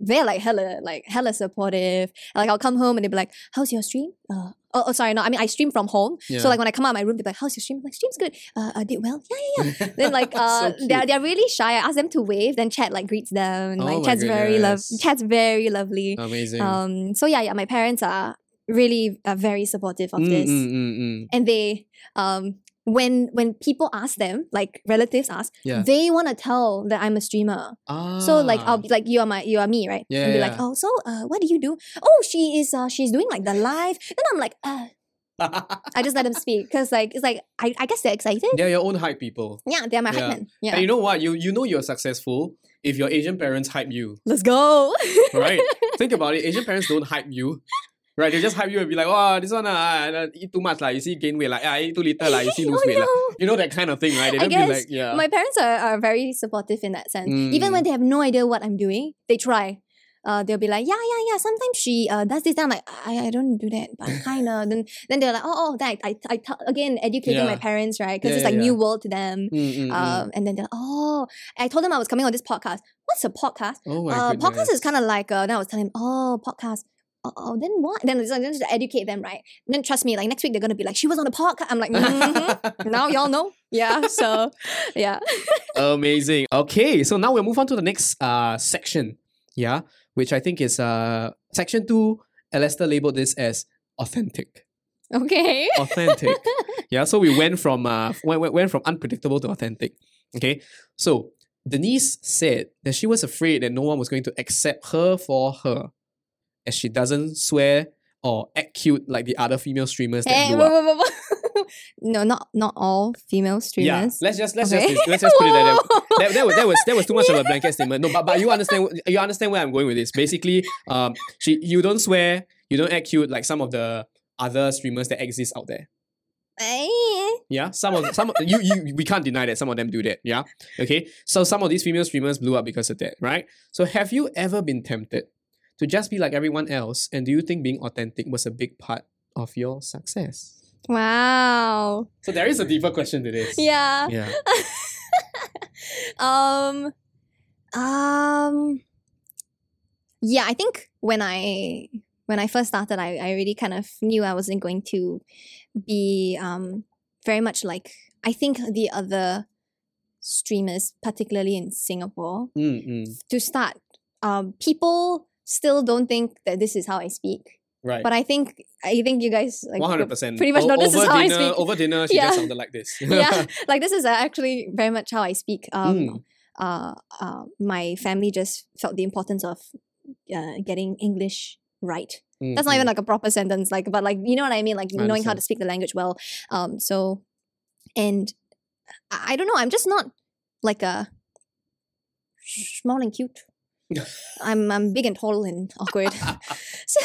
they're like hella, like hella supportive. Like I'll come home and they'll be like, "How's your stream?" Uh, oh, oh, sorry, no. I mean, I stream from home. Yeah. So like when I come out of my room, they're like, "How's your stream?" I'm like, "Stream's good. Uh, I did well. Yeah, yeah, yeah." then like [laughs] uh, cute. they're they're really shy. I ask them to wave. Then chat like greets them. Oh like chat's very love. Chat's very lovely. Amazing. Um. So yeah, yeah. My parents are really uh, very supportive of Mm, this mm, mm, mm. and they um when when people ask them like relatives ask Yeah. they want to tell that i'm a streamer Ah. so like I'll be like you are my you are me right Yeah, and be yeah, like oh so uh what do you do oh she is uh she's doing like the live then i'm like uh i just let them speak because like it's like I, I guess they're excited they're your own hype people. yeah they're my Yeah. hype man yeah And you know what? You you know you're successful if your Asian parents hype you, let's go right? [laughs] Think about it. Asian parents don't hype you. Right, they just hype you and be like, oh, this one, uh, uh, eat too much, like, you see gain weight, like, ah, eat too little, like, you see [laughs] lose Oh, weight. lah." no. You know that kind of thing, right? They don't be guess like, yeah. my parents are, are very supportive in that sense. Even Mm. when they have no idea what I'm doing, they try. Uh, they'll be like, yeah, yeah, yeah. Sometimes she uh, does this. Then I'm like, I, I don't do that, but [laughs] kind of. then then they're like, oh, oh, that I, I, t- again educating my parents, right? Because Yeah, it's yeah, like yeah. new world to them. Mm, mm, mm. Um, and then they're like, oh, I told them I was coming on this podcast. What's a podcast? oh my Uh, goodness. podcast is kind of like, uh, then I was telling them, oh, podcast. Oh, then what? Then it's just to educate them, right? then trust me, like next week they're gonna be like, she was on the podcast. I'm like, mhm. [laughs] now y'all know. Yeah. So, yeah. [laughs] Amazing. Okay, so now we'll move on to the next uh section. Yeah, which I think is uh section two. Alastair labeled this as authentic. Okay. Authentic. [laughs] yeah, so we went from uh went, went from unpredictable to authentic. Okay, so Denise said that she was afraid that no one was going to accept her for her, as she doesn't swear or act cute like the other female streamers that blew whoa, up. whoa, whoa, [laughs] no, not not all female streamers. Yeah, let's just let's Okay. just let's just put it like that. [laughs] That, that, was, that was that was too much of a blanket statement. No, but but you understand you understand where I'm going with this. Basically, um, she you don't swear, you don't act cute like some of the other streamers that exist out there. Eh. Yeah, some of some of- you you we can't deny that some of them do that. Yeah, okay. So some of these female streamers blew up because of that, right? So have you ever been tempted to just be like everyone else? And do you think being authentic was a big part of your success? Wow. So there is a deeper question to this. Yeah. Yeah. [laughs] um um yeah i think when i when i first started i, I really kind of knew i wasn't going to be um very much like i think the other streamers particularly in singapore Mm, mm, to start um people still don't think that this is how i speak right. but i think i think you guys like One hundred percent. pretty much know this is over how I dinner, speak. Over dinner, she Yeah. just sounded like this. [laughs] yeah [laughs] like this is actually very much how i speak um Mm. uh, uh my family just felt the importance of uh, getting english right Mm, that's not even like a proper sentence like but like you know what i mean like I knowing how to speak the language well um so and i, I don't know i'm just not like a small and cute i'm i'm big and tall and awkward [laughs] [laughs] so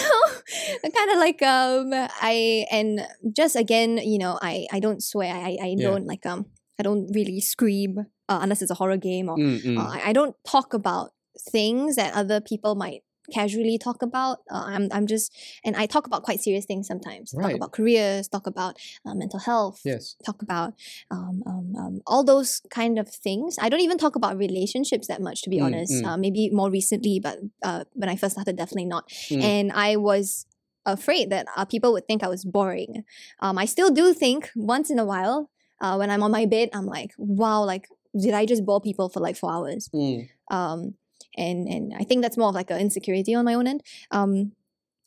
kind of like um i and just again you know i i don't swear i i Yeah. don't like um i don't really scream uh, unless it's a horror game or Mm, mm. uh, I, I don't talk about things that other people might casually talk about uh, i'm i'm just and i talk about quite serious things sometimes talk about careers talk about uh, mental health yes. talk about um, um, um, all those kind of things. I don't even talk about relationships that much, to be Mm, honest. mm. Uh, maybe more recently, but uh, when I first started, definitely not. Mm. And I was afraid that uh, people would think I was boring. Um, I still do think once in a while, uh, when I'm on my bed, I'm like, wow, like, did I just bore people for like four hours? Mm. um, and and I think that's more of like an insecurity on my own end. Um,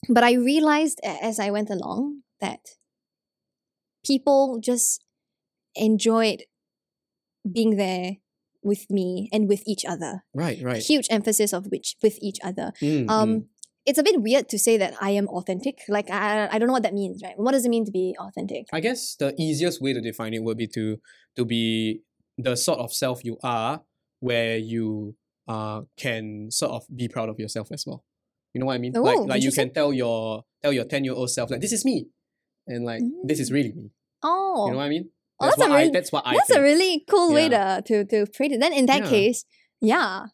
but I realized as I went along that people just enjoyed being there with me and with each other. Right, right. Huge emphasis of which with each other. Mm, Um, mm. it's a bit weird to say that I am authentic. Like I I don't know what that means, right? What does it mean to be authentic? I guess the easiest way to define it would be to to be the sort of self you are, where you uh can sort of be proud of yourself as well. You know what I mean? like Oh, like you can tell your tell your ten year old self like this is me, and like this is really me. Oh, You know what I mean? Oh, that's a what I really- that's what I that's think. a really cool way to to to phrase it. Then in that Yeah. case, yeah,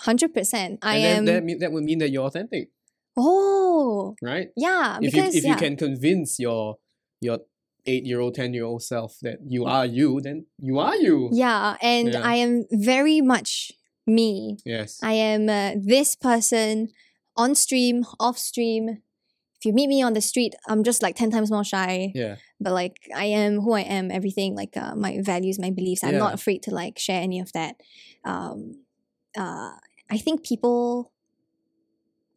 hundred percent. I and am. that, mean, that would mean that you're authentic, oh, right? yeah. if you if yeah, you can convince your your eight year old, ten year old self that you are you, then you are you. yeah, and Yeah. I am very much me. Yes. I am uh, this person on stream, off stream. If you meet me on the street, I'm just like ten times more shy. yeah. But like I am who I am, everything like uh, my values, my beliefs. I'm not afraid to like share any of that. Um, uh, I think people.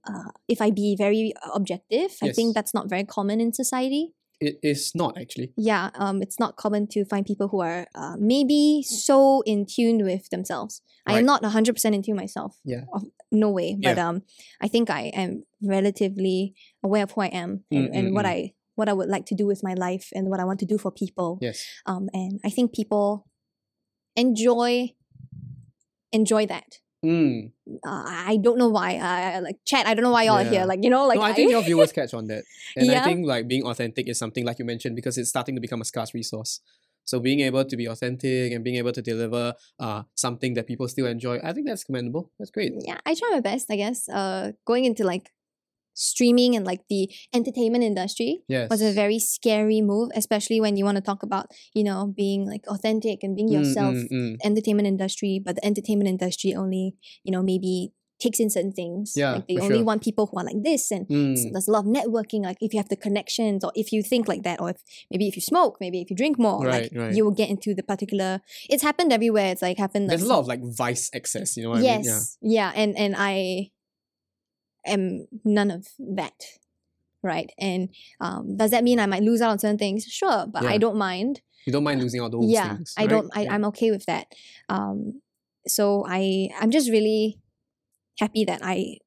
Uh, if I be very objective, I think that's not very common in society. It is not actually. Yeah, um, it's not common to find people who are uh, maybe so in tune with themselves. I am Right. not hundred percent in tune myself. Yeah. No way. But Yeah. um, I think I am relatively aware of who I am and, Mm, and mm, what mm. I what I would like to do with my life and what I want to do for people. Yes. Um, and I think people enjoy enjoy that. Mm. Uh, I don't know why. I- like chat. I don't know why y'all are here. Like you know, like no, I think your [laughs] viewers catch on that. And I think like being authentic is something like you mentioned because it's starting to become a scarce resource. So being able to be authentic and being able to deliver uh something that people still enjoy, I think that's commendable. That's great. yeah, I try my best, I guess. Uh, going into like streaming and like the entertainment industry Yes. was a very scary move, especially when you want to talk about you know being like authentic and being Mm, yourself. mm, mm. Entertainment industry, but the entertainment industry only you know maybe takes in certain things. Yeah, like they only sure. want people who are like this and. Mm. There's a lot of networking, like if you have the connections, or if you think like that, or if maybe if you smoke, maybe if you drink more, Right, like right. you will get into the particular. It's happened everywhere. It's like happened. Like There's a lot of like vice excess. you know what yes I mean? yeah. and and i am none of that right? And um, does that mean I might lose out on certain things? Sure, but I don't mind. You don't mind losing all those yeah, things. I right? don't. I, Yeah. I'm okay with that. Um, so I I'm just really happy that I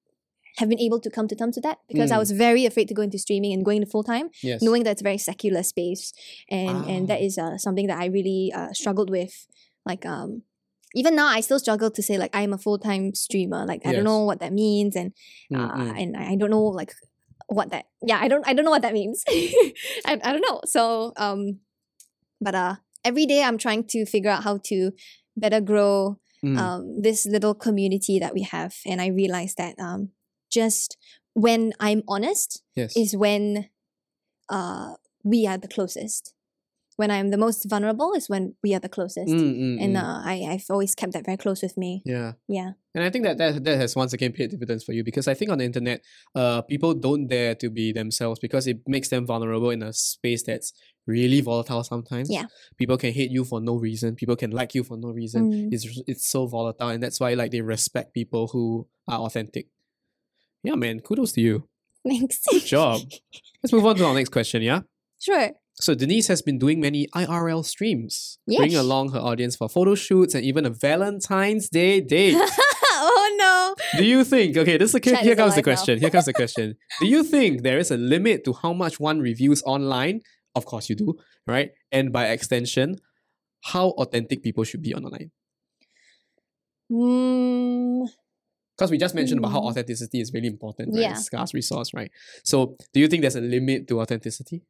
have been able to come to terms with that because I Mm. was very afraid to go into streaming and going to full time yes. knowing that it's a very secular space and and that Ah. uh, something that I really uh, struggled with like um even now I still struggle to say like I'm a full-time streamer like I don't know what that means and Mm, uh, and I I don't know like what that yeah I don't I don't know what that means [laughs] I, I don't know so um but uh every day I'm trying to figure out how to better grow Mm. um, this little community that we have and I realize that um just when I'm honest yes. is when uh, we are the closest. When I'm the most vulnerable is when we are the closest. Mm, mm, And mm. uh, I, I've always kept that very close with me. yeah. Yeah. And I think that, that that has once again paid dividends for you because I think on the internet, uh, people don't dare to be themselves because it makes them vulnerable in a space that's really volatile sometimes. Yeah. People can hate you for no reason. People can like you for no reason. Mm. It's it's so volatile, and that's why like they respect people who are authentic. Yeah, man. Kudos to you. [laughs] Thanks. Good job. [laughs] Let's move on to our next question. Yeah. sure. So Denise has been doing many IRL streams, bringing along her audience for photo shoots and even a Valentine's Day date. [laughs] oh no. Do you think? Okay, this is here is comes the now. question. Here comes the question. [laughs] Do you think there is a limit to how much one reviews online? Of course you do, right? And by extension, how authentic people should be online. Mm, Because we just mentioned about how Hmm. authenticity is really important, right? Yeah. Scarce resource, right? So, do you think there's a limit to authenticity?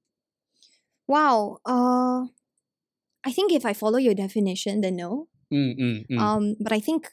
Wow. Uh, I think if I follow your definition, then no. Mm, mm, mm. Um, but I think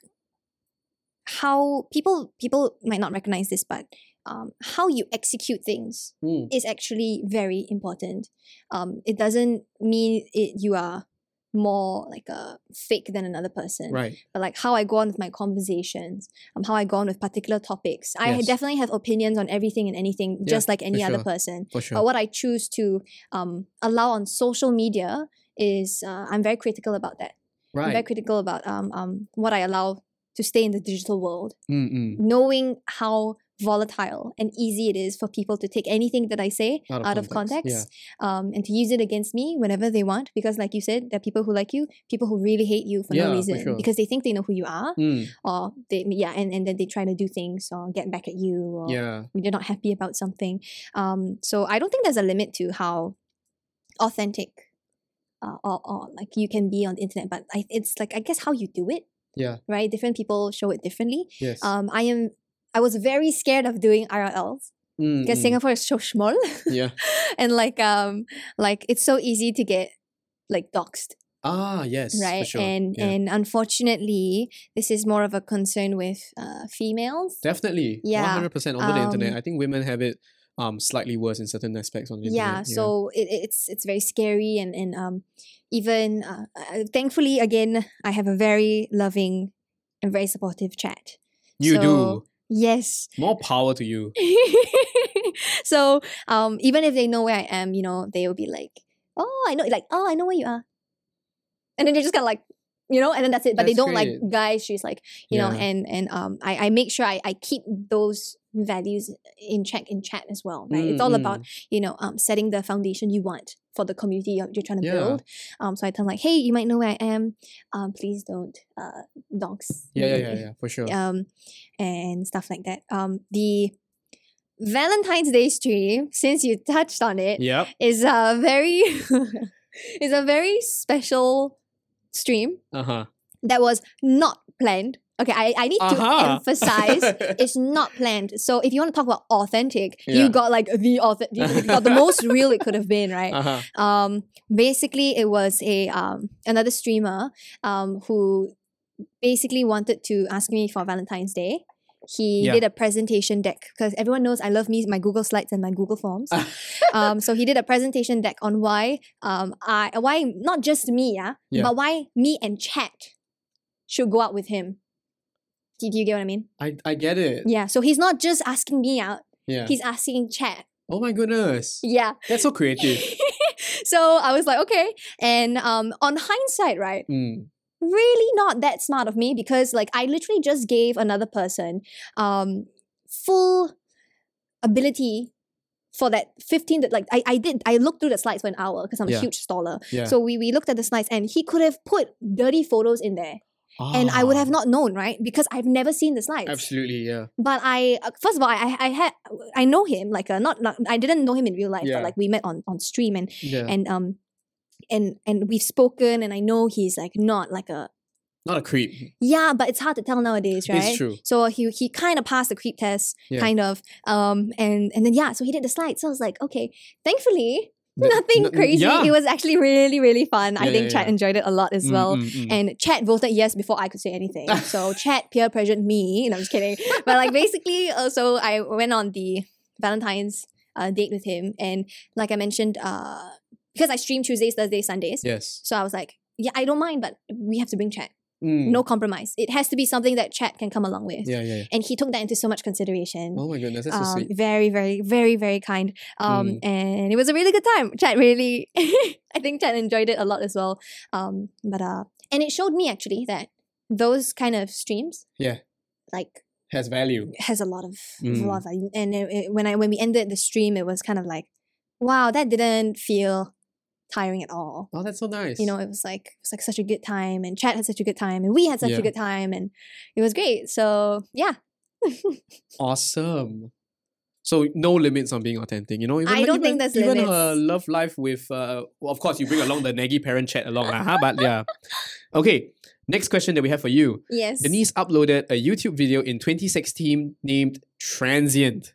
how people people might not recognize this, but um, how you execute things Mm. is actually very important. Um, it doesn't mean it you are more like a fake than another person, Right. but like how I go on with my conversations, um, how I go on with particular topics. I Yes. definitely have opinions on everything and anything, Yeah, just like any other sure. person. For sure. But what I choose to um, allow on social media is uh, I'm very critical about that. I'm very critical about um, um, what I allow to stay in the digital world, Mm, mm. knowing how volatile and easy it is for people to take anything that I say Out of out of context, context um, and to use it against me whenever they want. Because, like you said, there are people who like you, people who really hate you for Yeah, no for reason sure. because they think they know who you are, Mm, or they yeah, and, and then they try to do things or get back at you, or yeah. you're not happy about something. Um, so I don't think there's a limit to how authentic uh, or, or like you can be on the internet, but I, it's like I guess how you do it, Yeah. right? Different people show it differently. Yes. Um, I am. I was very scared of doing IRLs Mm, because mm. Singapore is so small, Yeah. [laughs] and like um, like it's so easy to get like doxed, Ah, yes. right? For sure. And yeah. and unfortunately, this is more of a concern with uh, females. Definitely. Yeah, 100% on the internet. um, I think women have it um slightly worse in certain aspects on the yeah internet. so it, it's it's very scary and and um even uh, uh, thankfully again i have a very loving and very supportive chat you so- do. Yes. More power to you. [laughs] so um even if they know where i am you know they will be like oh i know like oh i know where you are. And then they just kind of like you know and then that's it. But they don't like guys she's like you know and and um i i make sure i i keep those values in check in chat as well right? It's all Mm, about you know um setting the foundation you want for the community you're, you're trying to Yeah. build um so i tell them like hey you might know where i am um please don't uh dox Yeah, yeah, yeah, yeah, for sure. um and stuff like that um the valentine's day stream since you touched on it Yep. is a very [laughs] is a very special stream Uh-huh. that was not planned okay i, I need to Uh-huh. emphasize [laughs] it's not planned. So if you want to talk about authentic, Yeah. you got like the authentic, you got the most real it could have been, right? uh-huh. Um, basically, it was a um another streamer um who basically wanted to ask me for Valentine's Day. He Yeah. did a presentation deck because everyone knows I love me my Google Slides and my Google Forms. [laughs] um, so he did a presentation deck on why um I why not just me yeah, Yeah. but why me and Chat should go out with him. Do do you get what I mean? I, I get it. Yeah, so he's not just asking me out, Yeah. he's asking chat. oh my goodness. Yeah. That's so creative. [laughs] so I was like, okay. And um on hindsight, right, Mm. really not that smart of me because like I literally just gave another person um full ability for that 15 that like I, I did I looked through the slides for an hour because I'm Yeah. a huge staller. Yeah. So we, we looked at the slides and he could have put dirty photos in there. And I would have Ah, not known, right? Because I've never seen the slides. Absolutely, yeah. But I uh, first of all I I had I know him like uh, not, not I didn't know him in real life Yeah. but like we met on on stream and Yeah. and um and and we've spoken and I know he's like not like a Not a creep. yeah but it's hard to tell nowadays right It's true. so he he kind of passed the creep test Yeah. kind of um and and then yeah so he did the slides so I was like okay thankfully Th- nothing n- crazy yeah. it was actually really really fun I think yeah, Chat enjoyed it a lot as Mm, well mm, mm. and Chat voted yes before I could say anything. [laughs] so Chat peer pressured me. No, I'm just kidding. But like basically, also I went on the Valentine's uh, date with him, and like I mentioned, uh, because I stream Tuesdays, Thursdays, Sundays. yes. So I was like, yeah, I don't mind, but we have to bring Chat. Mm. No compromise. It has to be something that Chat can come along with. Yeah, yeah, yeah. And he took that into so much consideration. Oh my goodness, that's so Um, sweet. very, very, very, very kind. Um, Mm. and it was a really good time. Chat really, [laughs] I think Chat enjoyed it a lot as well. Um, but uh, and it showed me actually that those kind of streams, Yeah. like Has value. has a lot of a Mm. lot of value. And it, it- when I when we ended the stream, it was kind of like, wow, that didn't feel tiring at all. Oh, that's so nice. You know, it was like it was like such a good time, and Chat had such a good time, and we had such Yeah. a good time, and it was great. So yeah, [laughs] awesome. So no limits on being authentic, you know. Even, I don't even, think there's even limits. love life with. Uh, well, of course, you bring along the naggy parent chat along, lah, huh? But yeah. Okay. Next question that we have for you. yes, Denise uploaded a YouTube video in 2016 named Transient,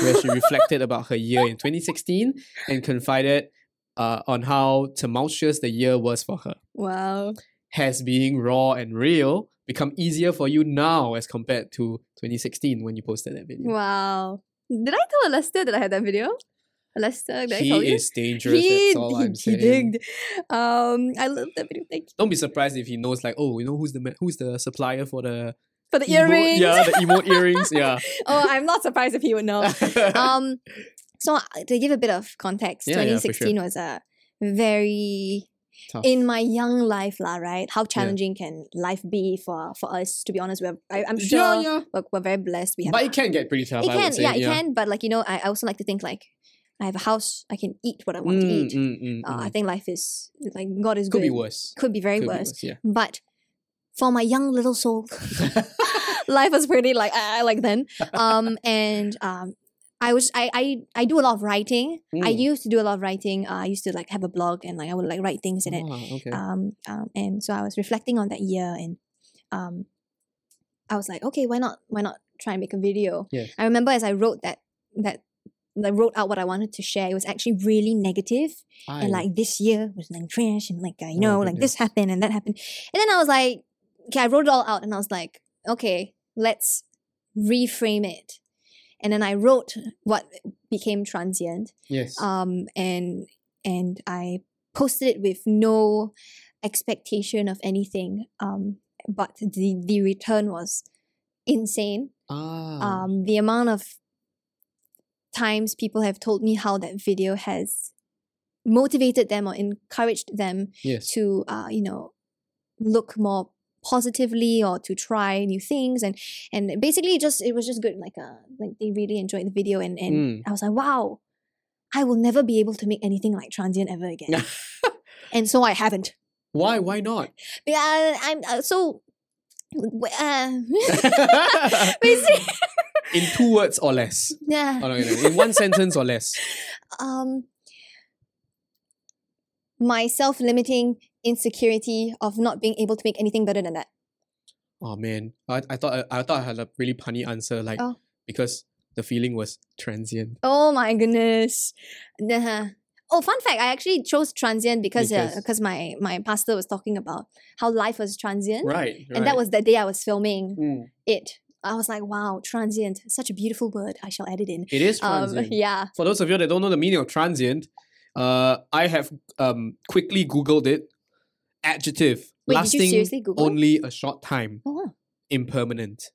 where she [laughs] reflected about her year in 2016 and confided uh, on how tumultuous the year was for her. wow. Has being raw and real become easier for you now as compared to 2016 when you posted that video? Wow. Did I tell Lester that I had that video? Lester, did I tell He you? is dangerous, he, that's all he, [laughs] I'm he saying. digged. Um, I love that video. Thank you. Don't be surprised if he knows like, oh, you know who's the who's the supplier for the For the emote- earrings. Yeah, the emote earrings. Yeah. [laughs] oh, I'm not surprised if he would know. [laughs] um, so uh, to give a bit of context, Yeah, yeah, for 2016 was a very Tough. in my young life, lah, right? How challenging can life be for for us? To be honest, we're I, I'm sure yeah, yeah. We're, we're very blessed. We have But it can get pretty tough. it I can, yeah, it can. But like you know, I, I also like to think like I have a house, I can eat what I want to Mm, eat. mm, mm, Uh, I mm. think life is like God is good. Could good. be worse. Could be very Could be worse. Yeah. But for my young little soul, [laughs] [laughs] life was pretty like I like then. [laughs] Um, and um, I was I I I do a lot of writing. I Mm. used to do a lot of writing. Uh, I used to like have a blog and like I would like write things in it. Ah, okay. Um, um, and so I was reflecting on that year, and um, I was like, okay, why not? Why not try and make a video? Yes. I remember as I wrote that that. I wrote out what I wanted to share. It was actually really negative. I and like this year was like trash, and like uh, you Oh, know, like this happened and that happened, and then I was like, okay, I wrote it all out, and I was like, okay, let's reframe it, and then I wrote what became transient, yes. um, and and I posted it with no expectation of anything, um, but the the return was insane. ah. Um, the amount of times people have told me how that video has motivated them or encouraged them yes. to uh, you know look more positively or to try new things and and basically just it was just good like uh like they really enjoyed the video and and Mm. I was like wow I will never be able to make anything like transient ever again [laughs] and so I haven't Why? Why not? yeah I'm uh, so uh, [laughs] [laughs] basically In two words or less. yeah Oh, no, no, no. In one sentence or less. um my self-limiting insecurity of not being able to make anything better than that Oh man, I, I thought I, thought I had a really punny answer like Oh. because the feeling was transient. Oh my goodness. Nah. Oh, fun fact! I actually chose transient because because, Because- because my my pastor was talking about how life was transient, Right. and that was the day I was filming Mm. it. I was like, wow, transient, such a beautiful word. I shall add it in. It is Um, transient. [laughs] yeah. For those of you that don't know the meaning of transient, uh, I have um quickly googled it. Adjective Wait, did you lasting seriously Google? only a short time, Oh, impermanent.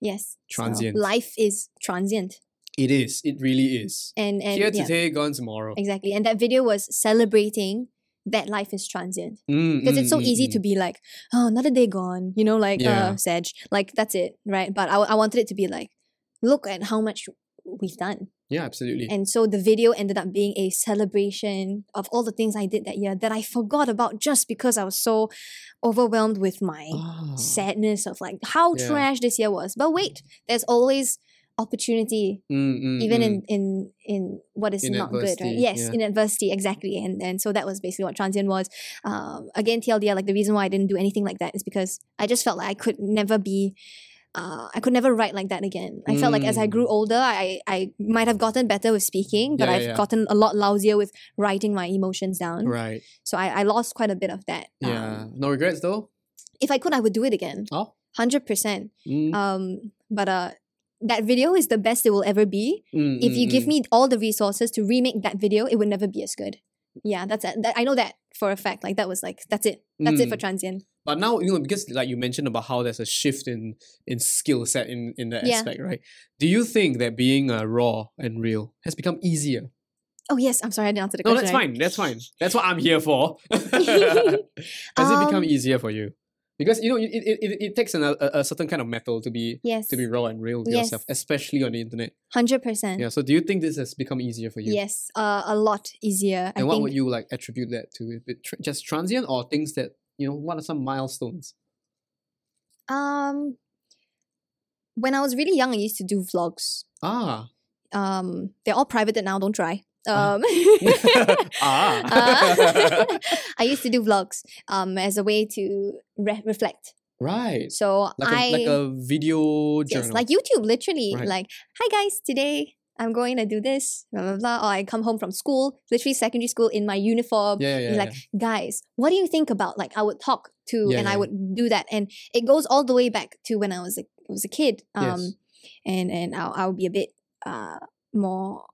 yes. So Transient. life is transient, It is. It really is. and and Here yeah, today, gone tomorrow. exactly. And that video was celebrating that life is transient. Mm, because it's so mm, easy mm, to be like, oh, another day gone, you know, like Yeah. uh, Sag, like that's it, right? But I, I wanted it to be like, look at how much we've done. Yeah, absolutely. And so the video ended up being a celebration of all the things I did that year that I forgot about just because I was so overwhelmed with my Ah, sadness of like how Yeah. trash this year was. But wait, there's always opportunity mm, mm, even mm. in in in what is In not good, right? Yes, yeah. in adversity, exactly. And and so that was basically what transient was. Um, again, TLDR, like the reason why I didn't do anything like that is because I just felt like I could never be. Uh, I could never write like that again. I felt like as I grew Mm. older, I I might have gotten better with speaking, but Yeah, I've yeah. gotten a lot lousier with writing my emotions down. Right. So I, I lost quite a bit of that. Yeah. Um, no regrets though. if I could, I would do it again, Oh. hundred percent. Mm, Um, but uh, that video is the best it will ever be mm, if mm, you give mm. me all the resources to remake that video, it would never be as good. Yeah, that's it. That, I know that for a fact. Like that was like that's it. That's it for Mm. transient. But now you know because like you mentioned about how there's a shift in in skill set in in that Yeah. aspect, right? Do you think that being uh, raw and real has become easier? Oh yes, I'm sorry I didn't answer the No, question. No, that's right? fine. That's fine. That's what I'm here for. [laughs] [laughs] Has it become Um, easier for you? Because you know it, it, it, it takes an, a, a certain kind of mettle to be Yes, to be raw and real with yourself, especially on the internet. hundred percent. Yeah. So do you think this has become easier for you? Yes, uh, a lot easier. I And what think would you like attribute that to? Is it tr- just transient or things that you know? What are some milestones? um when I was really young, I used to do vlogs. Ah. Um, they're all privated now. Don't try. Um, [laughs] ah. [laughs] uh, [laughs] I used to do vlogs um, as a way to re- reflect. right. So Like a, I like a video journal. yes, like YouTube, literally. Right. Like, hi guys, today I'm going to do this, blah blah blah. Or I come home from school, literally secondary school in my uniform. yeah, yeah, yeah. like, guys, what do you think about? Like, I would talk to, Yeah, and I would do that, and it goes all the way back to when I was a was a kid. Um, Yes. and and I'll I'll be a bit uh more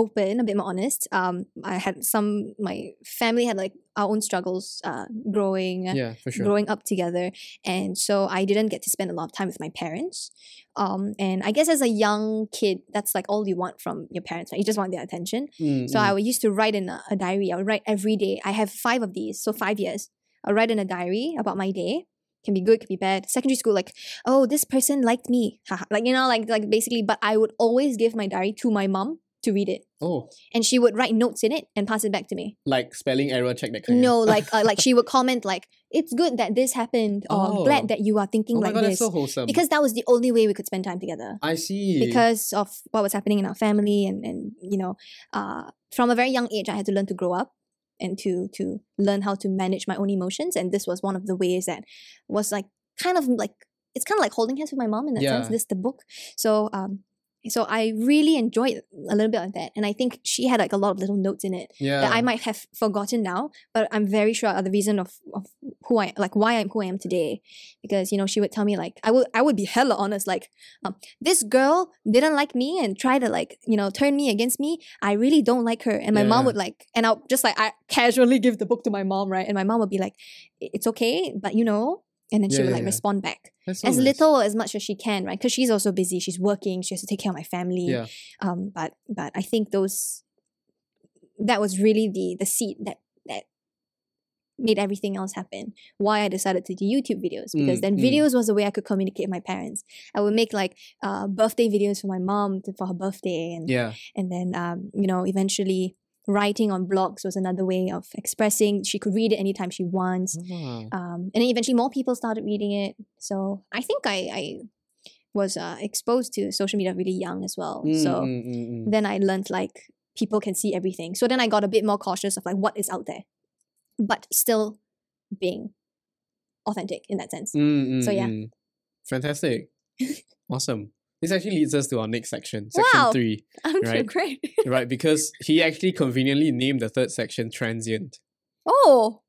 open, a bit more honest. Um, I had some my family had like our own struggles uh growing yeah, for sure. growing up together. And so i didn't get to spend a lot of time with my parents. Um and i guess as a young kid that's like all you want from your parents right? You just want their attention. Mm, so i used to write in a, a diary. I would write every day. I have five of these so five years. I write in a diary about my day. Can be good can be bad. Secondary school like oh this person liked me. [laughs] Like you know like like basically but i would always give my diary to my mom to read it oh, and she would write notes in it and pass it back to me like spelling error check that kind. no, [laughs] like uh, like she would comment like, "It's good that this happened," or Oh. "Glad that you are thinking Oh like god, this," so wholesome. because that was the only way we could spend time together. I see. Because of what was happening in our family, and and you know, uh, from a very young age, I had to learn to grow up and to to learn how to manage my own emotions, and this was one of the ways that was like kind of like it's kind of like holding hands with my mom in that sense. This the book, so um. So I really enjoyed a little bit of that, and I think she had like a lot of little notes in it yeah. that I might have forgotten now, but I'm very sure are the reason of, of who I like why I'm who I am today. Because you know, she would tell me like I would I would be hella honest, like, um, this girl didn't like me and try to like, you know, turn me against me. I really don't like her. And my mom would like and I'll just like I casually give the book to my mom, right? And my mom would be like, It's okay, but you know, and then she would yeah, like yeah. respond back. So as nice. little as much as she can, right? Because she's also busy. She's working. She has to take care of my family Yeah. um but but i think those that was really the the seed that that made everything else happen why i decided to do youtube videos because Mm, then mm. videos was a way i could communicate with my parents i would make like uh birthday videos for my mom to, for her birthday and Yeah. and then um you know eventually writing on blogs was another way of expressing she could read it anytime she wants Ah. um, and then eventually more people started reading it. So I think I, I was uh, exposed to social media really young as well. Mm, so mm, mm, mm. then I learned like people can see everything. So then I got a bit more cautious of like what is out there, but still being authentic in that sense. Mm, So, yeah. Fantastic. [laughs] awesome. This actually leads us to our next section, section Wow. three, [laughs] I'm Right. great. [laughs] right? Because he actually conveniently named the third section transient. oh,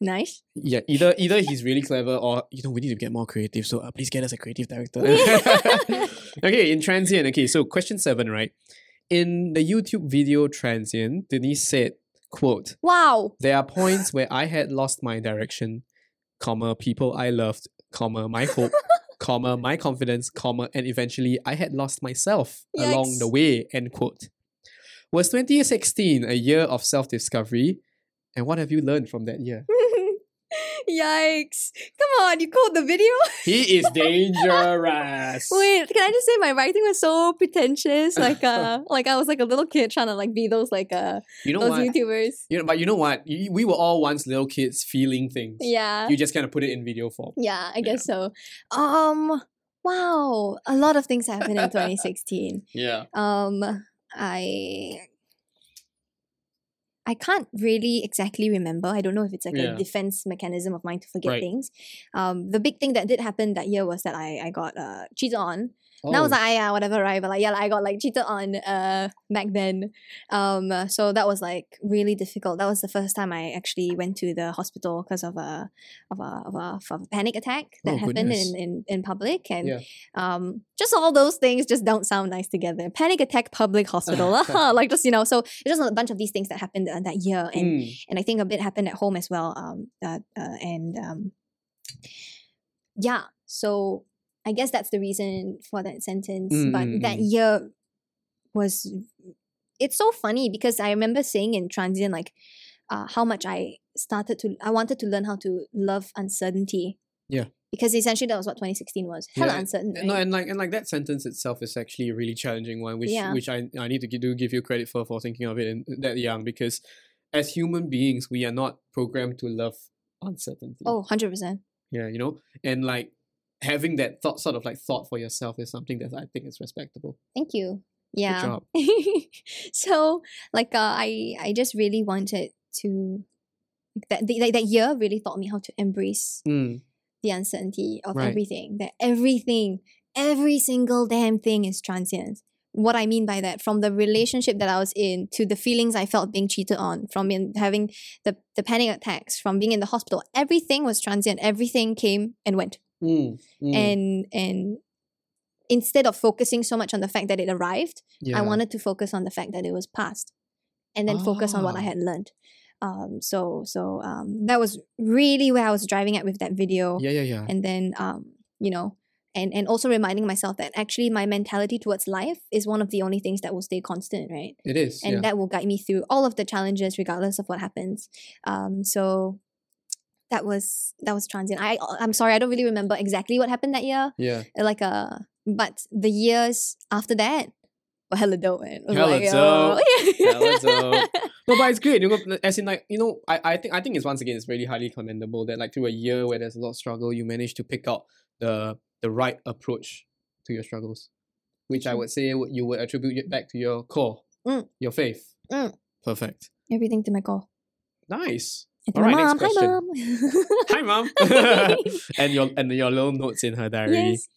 nice. Yeah, either either he's really clever or you know we need to get more creative. So uh, please get us a creative director. [laughs] okay, in transient. Okay, so question seven, right? In the YouTube video transient, Denise said, "quote Wow. There are points where I had lost my direction, comma people I loved, comma my hope." Comma my confidence comma and eventually i had lost myself along the way end quote. Was 2016 a year of self-discovery? And what have you learned from that year [laughs] Yikes! Come on, you called the video. [laughs] He is dangerous. Wait, can I just say my writing was so pretentious? Like uh, [laughs] like I was like a little kid trying to like be those like uh you know those what? YouTubers. You know, but you know what? We were all once little kids feeling things. Yeah. You just kind of put it in video form. Yeah, I guess so. Um wow, a lot of things happened in [laughs] 2016. Yeah. Um I I can't really exactly remember. I don't know if it's like Yeah. a defense mechanism of mine to forget Right. things. Um the big thing that did happen that year was that I I got uh cheated on Oh. And I was like, ah, yeah, whatever, right? But like, yeah, like, I got like cheated on uh back then. Um, so that was like really difficult. That was the first time I actually went to the hospital because of a of a of a, of a panic attack that Oh, happened goodness. in, in in public, and Yeah. um, just all those things just don't sound nice together. Panic attack, public hospital, [laughs] [laughs] like just you know. So it's just a bunch of these things that happened uh, that year, and Mm. and I think a bit happened at home as well. Um, uh, uh, and um, yeah, so I guess that's the reason for that sentence. Mm, but that mm. year was, it's so funny because I remember saying in transient like, uh, how much I started to, I wanted to learn how to love uncertainty. Yeah. Because essentially that was what 2016 was. Hella Yeah, uncertain. No, and like and like that sentence itself is actually a really challenging one, which Yeah. which I I need to do give you credit for for thinking of it in that young because as human beings we are not programmed to love uncertainty. Oh, 100%. yeah, you know, and like having that thought sort of like thought for yourself is something that I think is respectable. Thank you. Yeah. Good job. [laughs] so like uh, I I just really wanted to that that, that year really taught me how to embrace Mm, the uncertainty of Right. everything. That everything, every single damn thing is transient. What I mean by that, from the relationship that I was in to the feelings I felt being cheated on, from in, having the, the panic attacks, from being in the hospital, everything was transient. Everything came and went. Mm, mm, And and instead of focusing so much on the fact that it arrived, yeah. I wanted to focus on the fact that it was past, and then focus on what I Ah. had learned. Um, so so um, that was really where I was driving at with that video, Yeah, yeah, yeah. and then um, you know, and and also reminding myself that actually my mentality towards life is one of the only things that will stay constant, right? it is. And yeah. that will guide me through all of the challenges, regardless of what happens. Um, so that was that was transient. I I'm sorry, I don't really remember exactly what happened that year. yeah. Like uh, but the years after that were hella dope, man. It was Hella like, dope. uh, Hella [laughs] dope. No, but it's great. You know, as in like you know, I, I think I think it's once again it's really highly commendable that like through a year where there's a lot of struggle, you managed to pick out the the right approach to your struggles, which I Mm. would say you would attribute it back to your core, Mm. your faith. Mm. Perfect. Everything to my core. Nice. To All right, mom. Hi, mom. Hi, mom. [laughs] [laughs] and your and your little notes in her diary. yes.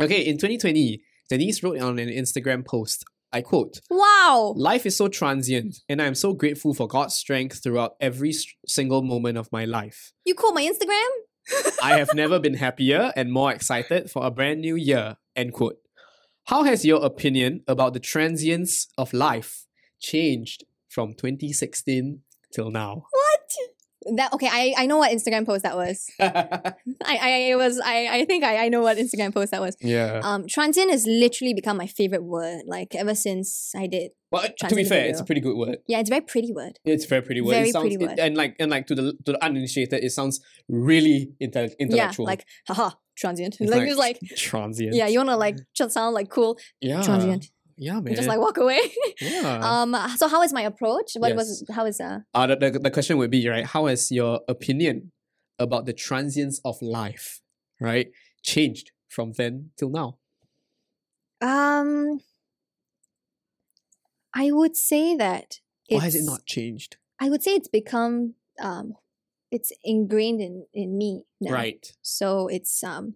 Okay, in 2020, Denise wrote on an Instagram post. I quote. Wow. Life is so transient, and I am so grateful for God's strength throughout every s- single moment of my life. You quote my Instagram? I have never been happier and more excited for a brand new year. End quote. How has your opinion about the transience of life changed from 2016 till now? What? That okay? I, I know what Instagram post that was. [laughs] I I it was I I think I, I know what Instagram post that was. yeah. Um, transient has literally become my favorite word. Like ever since I did. Well, to be fair, video. it's a pretty good word. Yeah, it's a very pretty word. It's a very pretty word. Very it sounds, pretty it- word. and like and like to the to the uninitiated, it sounds really inte- intellectual. Yeah, like haha, transient. It's like, like- just like [laughs] transient. yeah, you wanna like sound like cool. yeah, Transient. Yeah, man. And just like walk away. [laughs] yeah. um. So how is my approach? What was how is uh? Uh, the, the, the question would be, right, how has your opinion about the transience of life, right, changed from then till now? Um. I would say that. Or has it not changed? I would say it's become um, it's ingrained in in me now. Right. So it's um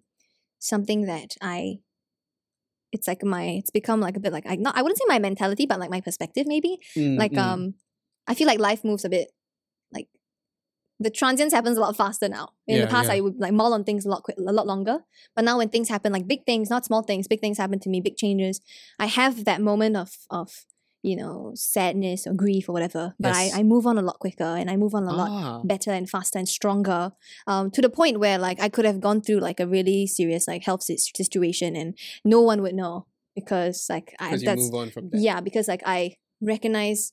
something that I. It's like my. It's become like a bit like I not. I wouldn't say my mentality, but like my perspective maybe. Mm, like mm. um, I feel like life moves a bit, like the transience happens a lot faster now. In Yeah, the past, yeah. I would like mull on things a lot quick, a lot longer. But now when things happen, like big things, not small things, big things happen to me, big changes. I have that moment of of you know sadness or grief or whatever. But Yes. I I move on a lot quicker and I move on a lot Ah, better and faster and stronger um, to the point where like I could have gone through like a really serious like health situation and no one would know because like I you that's move on from that. yeah because like I recognize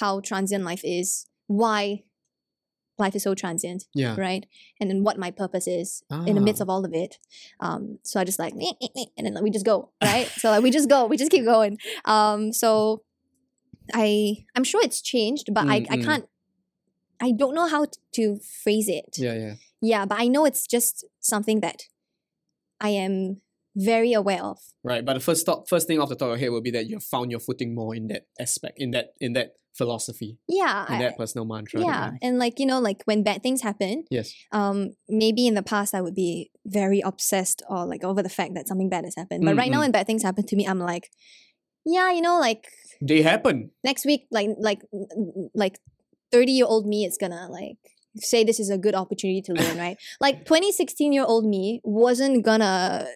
how transient life is why life is so transient, Yeah. right? And then what my purpose is in the midst Ah. of all of it. Um, so I just like, and then we just go, right? so like we just go, we just keep going. Um, so I I'm sure it's changed, but I, I Mm, mm. can't I don't know how to phrase it. Yeah, yeah. Yeah, but I know it's just something that I am very aware of. Right. But the first thought, first thing off the top of your head will be that you've found your footing more in that aspect, in that in that philosophy, Yeah. in I- that personal mantra. yeah. And like, you know, like when bad things happen, Yes. um, maybe in the past I would be very obsessed or like over the fact that something bad has happened. But right now when bad things happen to me, I'm like, yeah, you know, like They happen. next week, like like like 30 year old me is gonna like say this is a good opportunity to learn, right? Like 2016 year old me wasn't gonna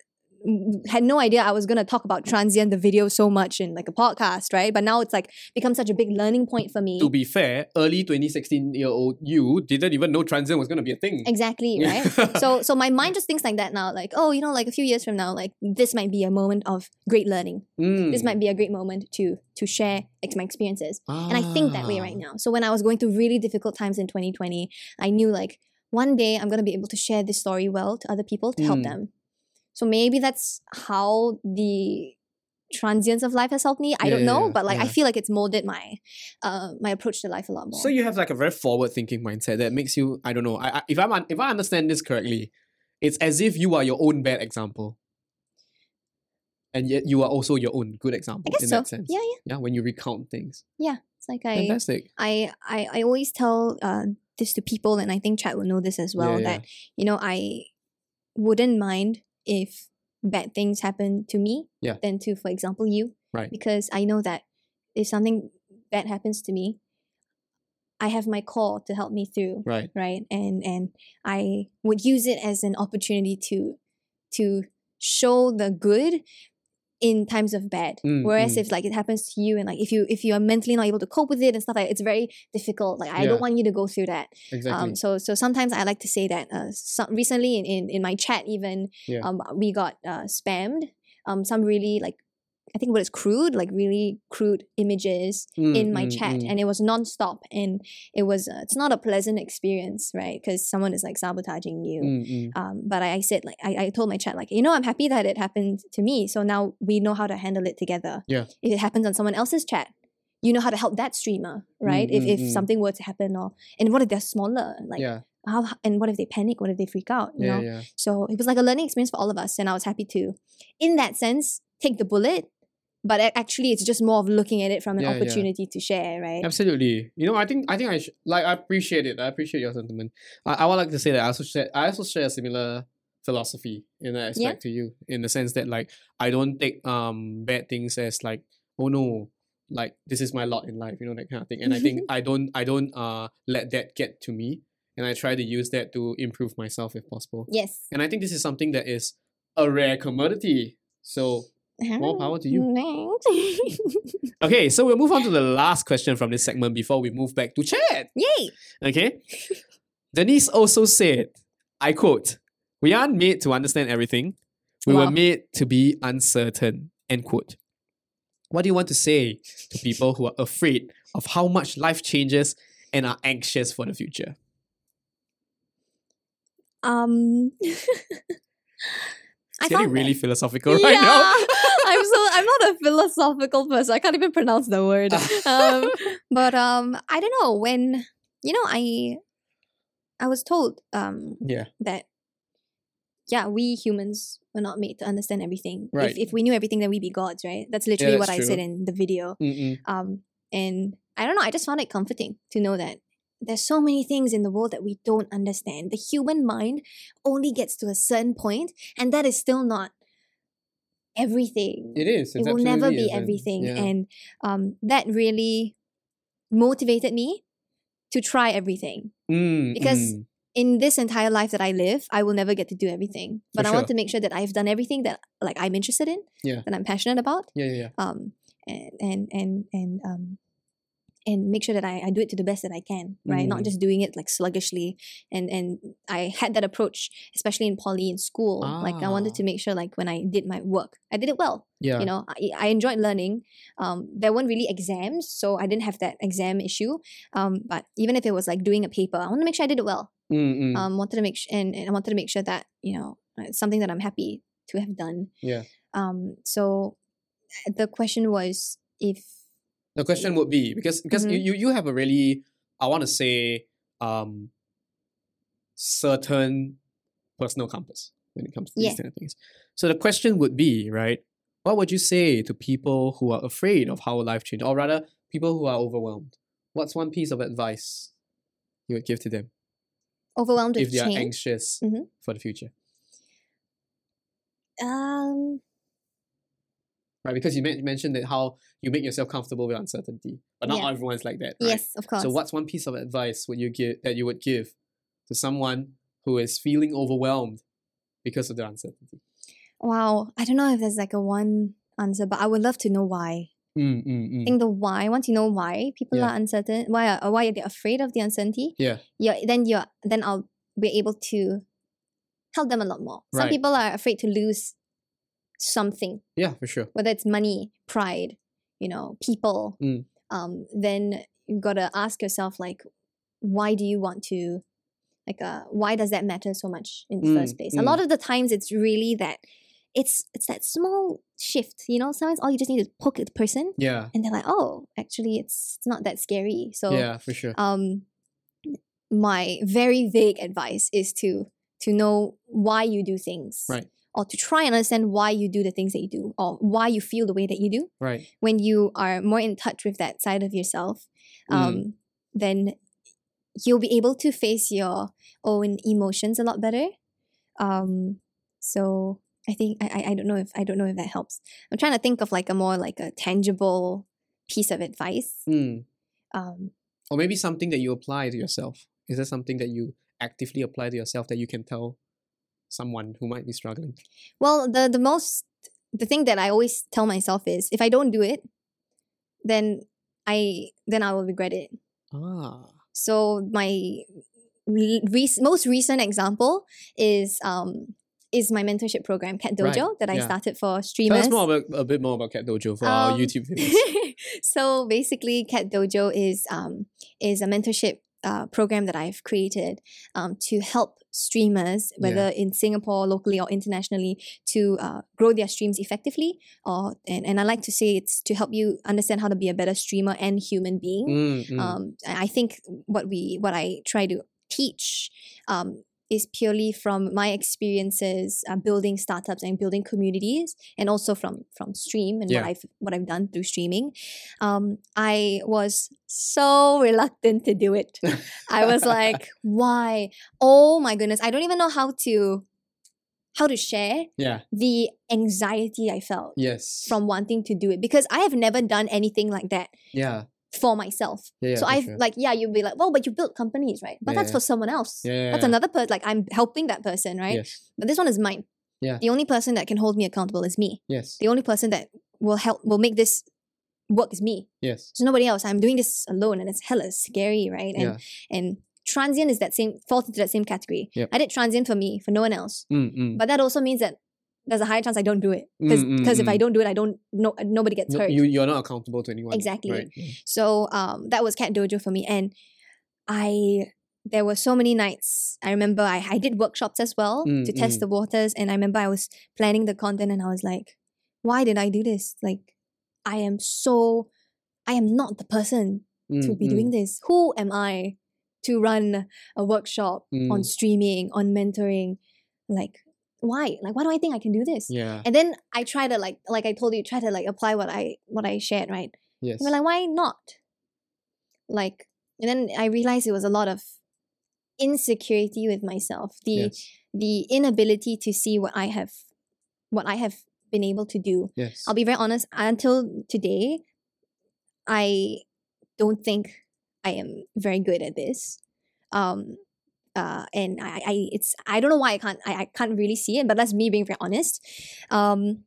had no idea I was gonna talk about transient the video so much in like a podcast, right? But now it's like become such a big learning point for me. To be fair, early 2016 year old you didn't even know transient was going to be a thing. Exactly, right? [laughs] so so my mind just thinks like that now, like, oh, you know, like a few years from now, like this might be a moment of great learning. This Mm. might be a great moment to to share ex- my experiences. And I think that way right Ah. now. So when I was going through really difficult times in 2020, I knew like one day I'm gonna be able to share this story well to other people to help Mm. them. So maybe that's how the transience of life has helped me. I Yeah, don't know, yeah, but like I feel like it's molded my uh my approach to life a lot more. So you have like a very forward thinking mindset that makes you I don't know I, I if I'm un- if I understand this correctly, it's as if you are your own bad example, and yet you are also your own good example in so. that sense. Yeah, yeah. Yeah, when you recount things, Yeah. It's like I fantastic. I I, I always tell uh, this to people, and I think Chat will know this as well. yeah, That you know, I wouldn't mind if bad things happen to me Yeah. than to, for example, you. Right. Because I know that if something bad happens to me, I have my core to help me through, right. right? And and I would use it as an opportunity to to show the good in times of bad. Mm, Whereas mm. if like it happens to you and like if you if you are mentally not able to cope with it and stuff like it's very difficult. Like I Yeah. don't want you to go through that. Exactly. Um, so so sometimes I like to say that uh, some, recently in, in in my chat even Yeah. um we got uh, spammed um some really like I think what is crude like really crude images Mm, in my mm, chat mm. and it was non-stop and it was uh, it's not a pleasant experience right because someone is like sabotaging you Mm, mm. um, but I, I said like I, I told my chat like you know I'm happy that it happened to me so now we know how to handle it together Yeah. if it happens on someone else's chat you know how to help that streamer right if, mm, if mm. something were to happen or and what if they're smaller like yeah, how and what if they panic what if they freak out you yeah, know yeah. so it was like a learning experience for all of us and I was happy to in that sense take the bullet but actually it's just more of looking at it from an Yeah, yeah. opportunity to share right Absolutely. You know, I think I think I sh- like I appreciate it. I appreciate your sentiment. I, I would like to say that I also share I also share a similar philosophy in that Yeah. aspect to you, in the sense that like I don't take um bad things as like oh no like this is my lot in life, you know that kind of thing. And I think [laughs] I don't I don't uh let that get to me, and I try to use that to improve myself if possible. yes And I think this is something that is a rare commodity. So more power to you. Thanks. [laughs] Okay, so we'll move on to the last question from this segment before we move back to chat. Yay! Okay. Denise also said, I quote, We aren't made to understand everything. We Wow. were made to be uncertain. End quote. What do you want to say to people who are afraid of how much life changes and are anxious for the future? Um, [laughs] It's I getting really that- philosophical [laughs] right now. I'm so I'm not a philosophical person. I can't even pronounce the word. [laughs] um, but um, I don't know when you know I I was told um Yeah. that yeah we humans were not made to understand everything. Right. If if we knew everything, then we'd be gods, right? That's literally that's what I said in the video. Mm-mm. Um, and I don't know. I just found it comforting to know that there's so many things in the world that we don't understand. The human mind only gets to a certain point, and that is still not everything. It is. It will never be isn't. everything, Yeah. and um, that really motivated me to try everything. Mm, because mm. In this entire life that I live, I will never get to do everything, but I sure. want to make sure that I've done everything that like I'm interested in, Yeah. that I'm passionate about, yeah, yeah, yeah. um and and and and um and make sure that I, I do it to the best that I can, right? Not Mm. just doing it like sluggishly. And and I had that approach, especially in poly in school. Like I wanted Ah. to make sure like when I did my work, I did it well. Yeah. You know, I, I enjoyed learning. Um, there weren't really exams, so I didn't have that exam issue. Um, but even if it was like doing a paper, I want to make sure I did it well. Mm, mm. Um, wanted to make sure, and, and I wanted to make sure that you know it's something that I'm happy to have done. yeah. Um, so the question was if The question would be because because Mhm. you, you you have a really I want to say um certain personal compass when it comes to Yeah. these kind of things. So the question would be, right? What would you say to people who are afraid of how life changes, or rather, people who are overwhelmed? What's one piece of advice you would give to them overwhelmed with if they are change. anxious Mhm. for the future? Um, Right, because you mentioned that how you make yourself comfortable with uncertainty, but not Yeah. everyone's like that. Right? yes, of course. So what's one piece of advice would you give that you would give to someone who is feeling overwhelmed because of the uncertainty? wow, I don't know if there's like a one answer, but I would love to know why. Mm, mm, I mm. think the why. Once you know why people Yeah. are uncertain, why are, why they're afraid of the uncertainty, Yeah. yeah, then you're then I'll be able to help them a lot more. Some people are afraid to lose something, Yeah, for sure. whether it's money, pride, you know, people. Mm. Um, then you gotta ask yourself like, why do you want to, like, uh, why does that matter so much in the Mm, first place? A lot of the times, it's really that. It's it's that small shift, you know. Sometimes all you just need is poke at the person, Yeah. and they're like, "Oh, actually, it's it's not that scary." So, yeah, for sure. um, my very vague advice is to to know why you do things, Right. Or to try and understand why you do the things that you do, or why you feel the way that you do. Right. When you are more in touch with that side of yourself, Mm. um, then you'll be able to face your own emotions a lot better. Um, so I think I, I I don't know if I don't know if that helps. I'm trying to think of like a more like a tangible piece of advice. Mm. Um, Or maybe something that you apply to yourself. Is there something that you actively apply to yourself that you can tell someone who might be struggling? well, the the most the thing that I always tell myself is if I don't do it, then I then I will regret it. Ah. So my re- most recent example is um is my mentorship program Cat Right, Dojo that I yeah. started for streamers. Tell us more about a bit more about Cat Dojo for our Um, YouTube [laughs] viewers. so basically, Cat Dojo is um is a mentorship uh, program that I've created um, to help streamers, whether in Singapore, locally, or internationally, to uh, grow their streams effectively. Or and, and I like to say it's to help you understand how to be a better streamer and human being. Mm, mm. Um, I I think what we what I try to teach um, is purely from my experiences uh, building startups and building communities, and also from from stream and Yeah. what I've what I've done through streaming. Um, I was so reluctant to do it. I [laughs] was like, why? Oh my goodness! I don't even know how to how to share yeah. the anxiety I felt Yes. from wanting to do it because I have never done anything like that yeah. For myself. Yeah. yeah so I've sure. like yeah, you'll be like, well, but you built companies, right? But Yeah, that's for someone else. yeah, That's another person. Like I'm helping that person, right? Yes. But this one is mine. Yeah. The only person that can hold me accountable is me. Yes. The only person that will help will make this work is me. Yes. So nobody else. I'm doing this alone, and it's hella scary, right? And Yeah. and transient is that same falls into that same category. Yep. I did transient for me, for no one else. Mm, mm. But that also means that there's a higher chance I don't do it because Mm, mm, if I mm. don't do it, I don't no nobody gets No, hurt. you you're not accountable to anyone. Exactly. Right. So um, that was Cat Dojo for me, and I there were so many nights. I remember I, I did workshops as well Mm, to test mm. the waters, and I remember I was planning the content, and I was like, "Why did I do this? Like, I am so, I am not the person to Mm, be mm, doing this. Who am I to run a workshop on streaming, on mentoring? Like, why? Like, why do I think I can do this?" Yeah. And then I try to like, like I told you, try to like apply what I what I shared, right? Yes. And we're like, why not? Like, and then I realized it was a lot of insecurity with myself. The yes. the inability to see what I have what I have been able to do. Yes. I'll be very honest, until today, I don't think I am very good at this. Um uh, and I, I it's I don't know why I can't I, I can't really see it, but that's me being very honest. Um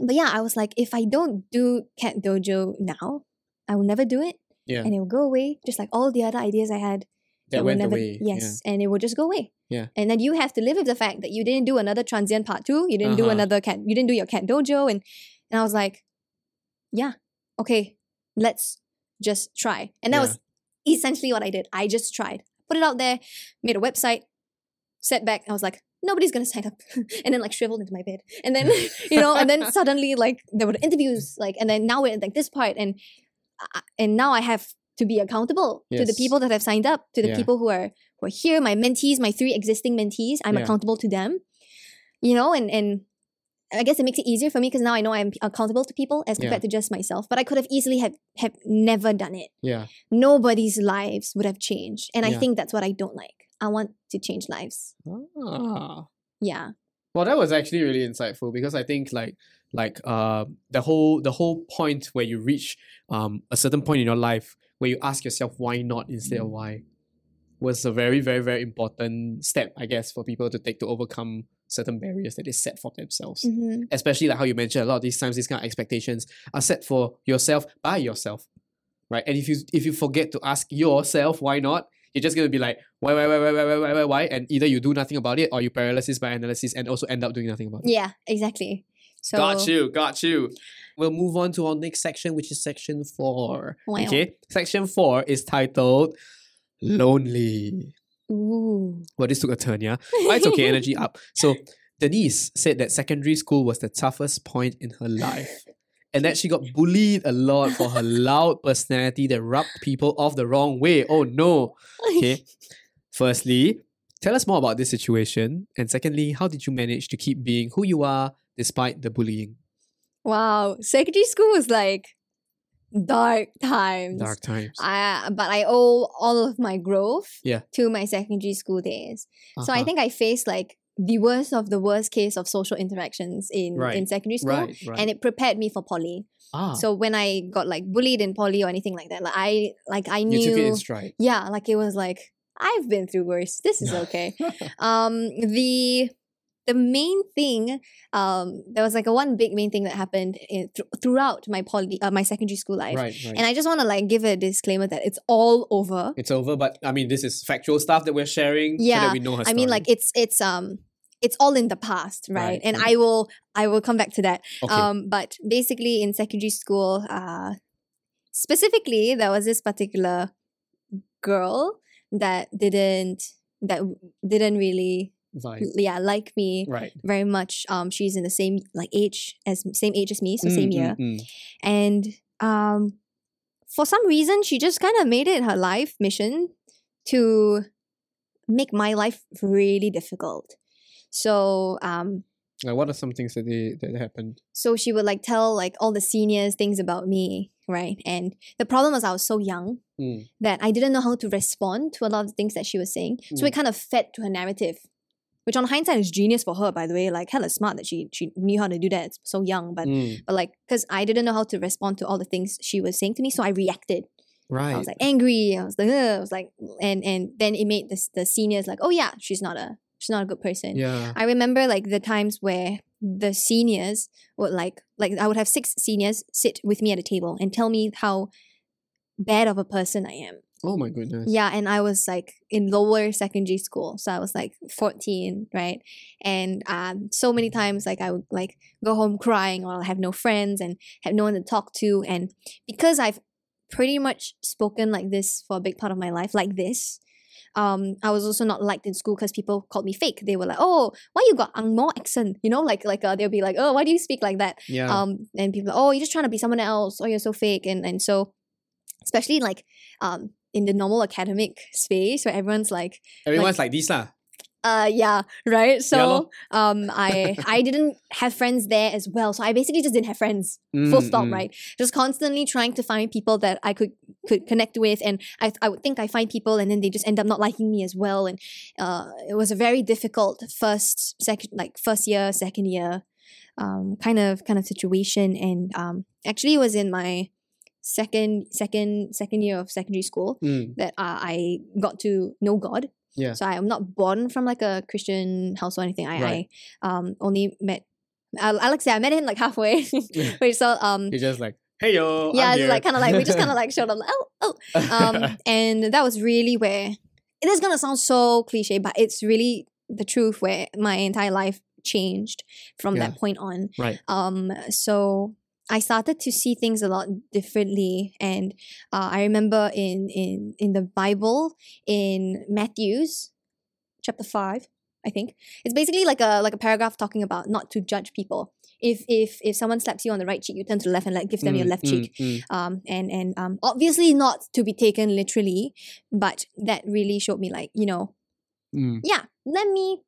but yeah, I was like, if I don't do Cat Dojo now, I will never do it. Yeah. and it will go away, just like all the other ideas I had. That went never, away. Yes, and it will just go away. Yeah. And then you have to live with the fact that you didn't do another transient part two. You didn't do Uh-huh. another cat. You didn't do your cat dojo, and and I was like, yeah, okay, let's just try. And that Yeah. was essentially what I did. I just tried, put it out there, made a website, set back. I was like, nobody's gonna sign up, [laughs] and then like shriveled into my bed, and then [laughs] you know, and then suddenly like there were interviews, like, and then now we're like this part, and I- and now I have to be accountable to the people that have signed up, to the Yeah. people who are who are here, my mentees, my three existing mentees. I'm Yeah. accountable to them, you know, and and I guess it makes it easier for me because now I know I'm accountable to people as Yeah. compared to just myself. But I could have easily have have never done it. Yeah. Nobody's lives would have changed, and I think that's what I don't like. I want to change lives. Ah. Yeah. Well, that was actually really insightful because I think like like uh the whole the whole point where you reach um a certain point in your life where you ask yourself why not instead of why was a very very very important step I guess for people to take to overcome certain barriers that they set for themselves. hmm Especially like how you mentioned a lot of these times these kind of expectations are set for yourself by yourself. Right? And if you if you forget to ask yourself why not, you're just gonna be like why why why why why why why why why and either you do nothing about it or you paralysis by analysis and also end up doing nothing about it. Yeah. Exactly. So Got you, got you. We'll move on to our next section, which is section four. Wow. Okay, section four is titled Lonely. Ooh. Well, this took a turn, yeah. But it's okay, energy up. So, [laughs] Denise said that secondary school was the toughest point in her life. And that she got bullied a lot for her [laughs] loud personality that rubbed people off the wrong way. Oh no. Okay. [laughs] Firstly, tell us more about this situation. And secondly, how did you manage to keep being who you are despite the bullying? Wow. Secondary school was like dark times. Dark times. I but I owe all of my growth Yeah. to my secondary school days. So I Uh-huh. think I faced like the worst of the worst case of social interactions in Right. in secondary school. right, right. And it prepared me for poly. ah, So when I got like bullied in poly or anything like that, like I like I knew you took it in stride. yeah, like it was like I've been through worse. This is okay. [laughs] um the the main thing um there was like a one big main thing that happened in, thr- throughout my poly uh, my secondary school life. right, right. And I just want to like give a disclaimer that it's all over. it's over, but I mean, this is factual stuff that we're sharing so Yeah, that we know her I mean like it's it's um it's all in the past, right? Right, and right. I will I will come back to that. okay. Um but basically in secondary school uh specifically there was this particular girl that didn't that didn't really Vibe. yeah like me Right. very much um she's in the same like age as same age as me so Mm, same mm, year mm. and um for some reason she just kind of made it her life mission to make my life really difficult so um Like, what are some things that they that happened? so she would like tell like all the seniors things about me right and the problem was i was so young Mm. that i didn't know how to respond to a lot of the things that she was saying so it kind of fed to her narrative which on hindsight is genius for her by the way like hella smart that she she knew how to do that so young but Mm. but like because i didn't know how to respond to all the things she was saying to me so i reacted Right. I was like angry. I was like, Ugh. I was like, and and then it made the the seniors like, oh yeah, she's not a she's not a good person. yeah. I remember like the times where the seniors would like like I would have six seniors sit with me at a table and tell me how bad of a person I am. Oh my goodness. Yeah, and I was like in lower secondary school, so I was like fourteen, right? And um, so many times like I would like go home crying or I'll have no friends and have no one to talk to, and because I've pretty much spoken like this for a big part of my life, like this. Um, I was also not liked in school because people called me fake. They were like, "Oh, why you got Angmo accent?" You know, like like uh, they'll be like, "Oh, why do you speak like that?" Yeah. um and people oh you're just trying to be someone else oh you're so fake and and so especially like um in the normal academic space where everyone's like Everyone's like, this lah. uh yeah right so lor. um i [laughs] i didn't have friends there as well so i basically just didn't have friends full Mm, stop mm. right just constantly trying to find people that i could could connect with and i i would think i find people and then they just end up not liking me as well and uh it was a very difficult first second like first year second year um kind of kind of situation and um actually it was in my second second second year of secondary school Mm. that uh, i got to know god Yeah. so i'm not born from like a christian house or anything i Right. i um only met I, I like say I met him like halfway. [laughs] Wait, so um You're just like, Hey yo. yeah, it's like kind of like we just kind of like showed [laughs] up, like, oh, oh, [laughs] um, and that was really where it is gonna sound so cliche, but it's really the truth where my entire life changed from Yeah. that point on. Right. Um, so I started to see things a lot differently, and uh, I remember in in in the Bible in Matthew's chapter five, I think it's basically like a like a paragraph talking about not to judge people. If if if someone slaps you on the right cheek, you turn to the left and like give them your Mm, left mm, cheek mm. um, and and um, obviously not to be taken literally, but that really showed me like you know, Mm. yeah, let me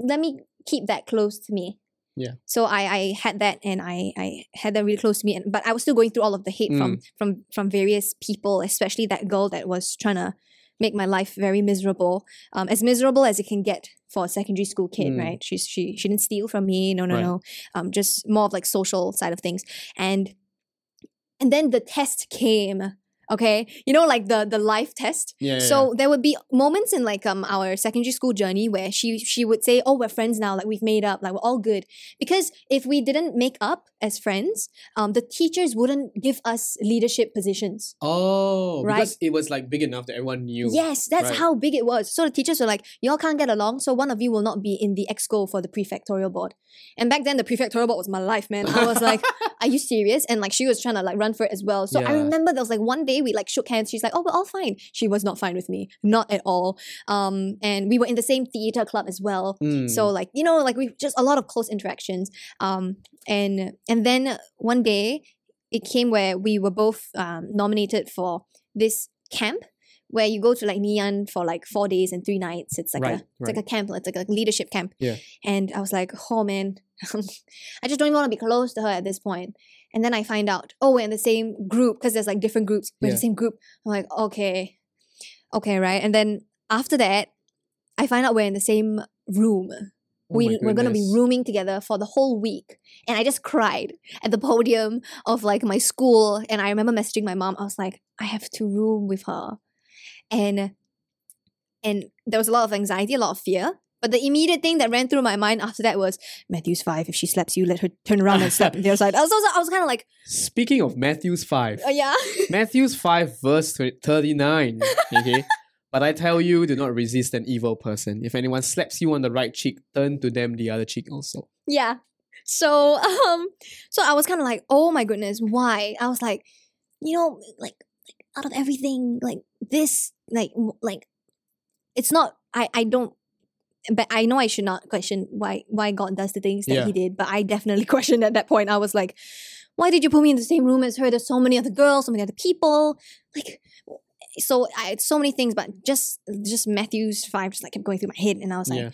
let me keep that close to me. Yeah. So I I had that and I I had that really close to me, and but I was still going through all of the hate Mm. from from from various people, especially that girl that was trying to make my life very miserable, um, as miserable as it can get for a secondary school kid, Mm. right? She's she she didn't steal from me, no no Right. no, um, just more of like social side of things, and and then the test came okay you know like the the life test Yeah. yeah, so there would be moments in like um our secondary school journey where she she would say oh we're friends now like we've made up like we're all good because if we didn't make up as friends um the teachers wouldn't give us leadership positions Oh, Right. because it was like big enough that everyone knew. Yes, that's right. how big it was. So the teachers were like, y'all can't get along, so one of you will not be in the exco for the prefectorial board. And back then, the prefectorial board was my life, man. I was like, [laughs] are you serious? And like, she was trying to like run for it as well. So I remember there was like one day we like shook hands. She's like, oh, we're all fine. She was not fine with me, not at all. Um, and we were in the same theater club as well. Mm. So like you know like we just a lot of close interactions. Um and and then one day it came where we were both um, nominated for this camp where you go to like Nian for like four days and three nights. It's like Right, a it's like a camp. It's like a leadership camp. Yeah. And I was like, oh man, [laughs] I just don't even want to be close to her at this point. And then I find out, oh, we're in the same group because there's like different groups. We're in the same group. I'm like, okay, okay, right. And then after that, I find out we're in the same room. Oh we we're gonna be rooming together for the whole week. And i just cried at the podium of like my school. And i remember messaging my mom. I was like i have to room with her. And and there was a lot of anxiety a lot of fear but the immediate thing that ran through my mind after that was Matthew's five. If she slaps you, let her turn around and slap [laughs] the other side. I was, I was kind of like, Speaking of Matthew's 5, oh yeah, [laughs] Matthew's 5, verse 39. Okay. [laughs] But I tell you, do not resist an evil person. If anyone slaps you on the right cheek, turn to them the other cheek also. yeah. So um, so I was kind of like, oh my goodness, why? I was like, you know, like, like out of everything, like this, like like, it's not. I I don't. But I know I should not question why why God does the things that Yeah. He did. But I definitely [laughs] questioned at that point. I was like, why did you put me in the same room as her? There's so many other girls, so many other people. Like, so I had so many things, but just just Matthew's five just like kept going through my head, and I was like, Yeah.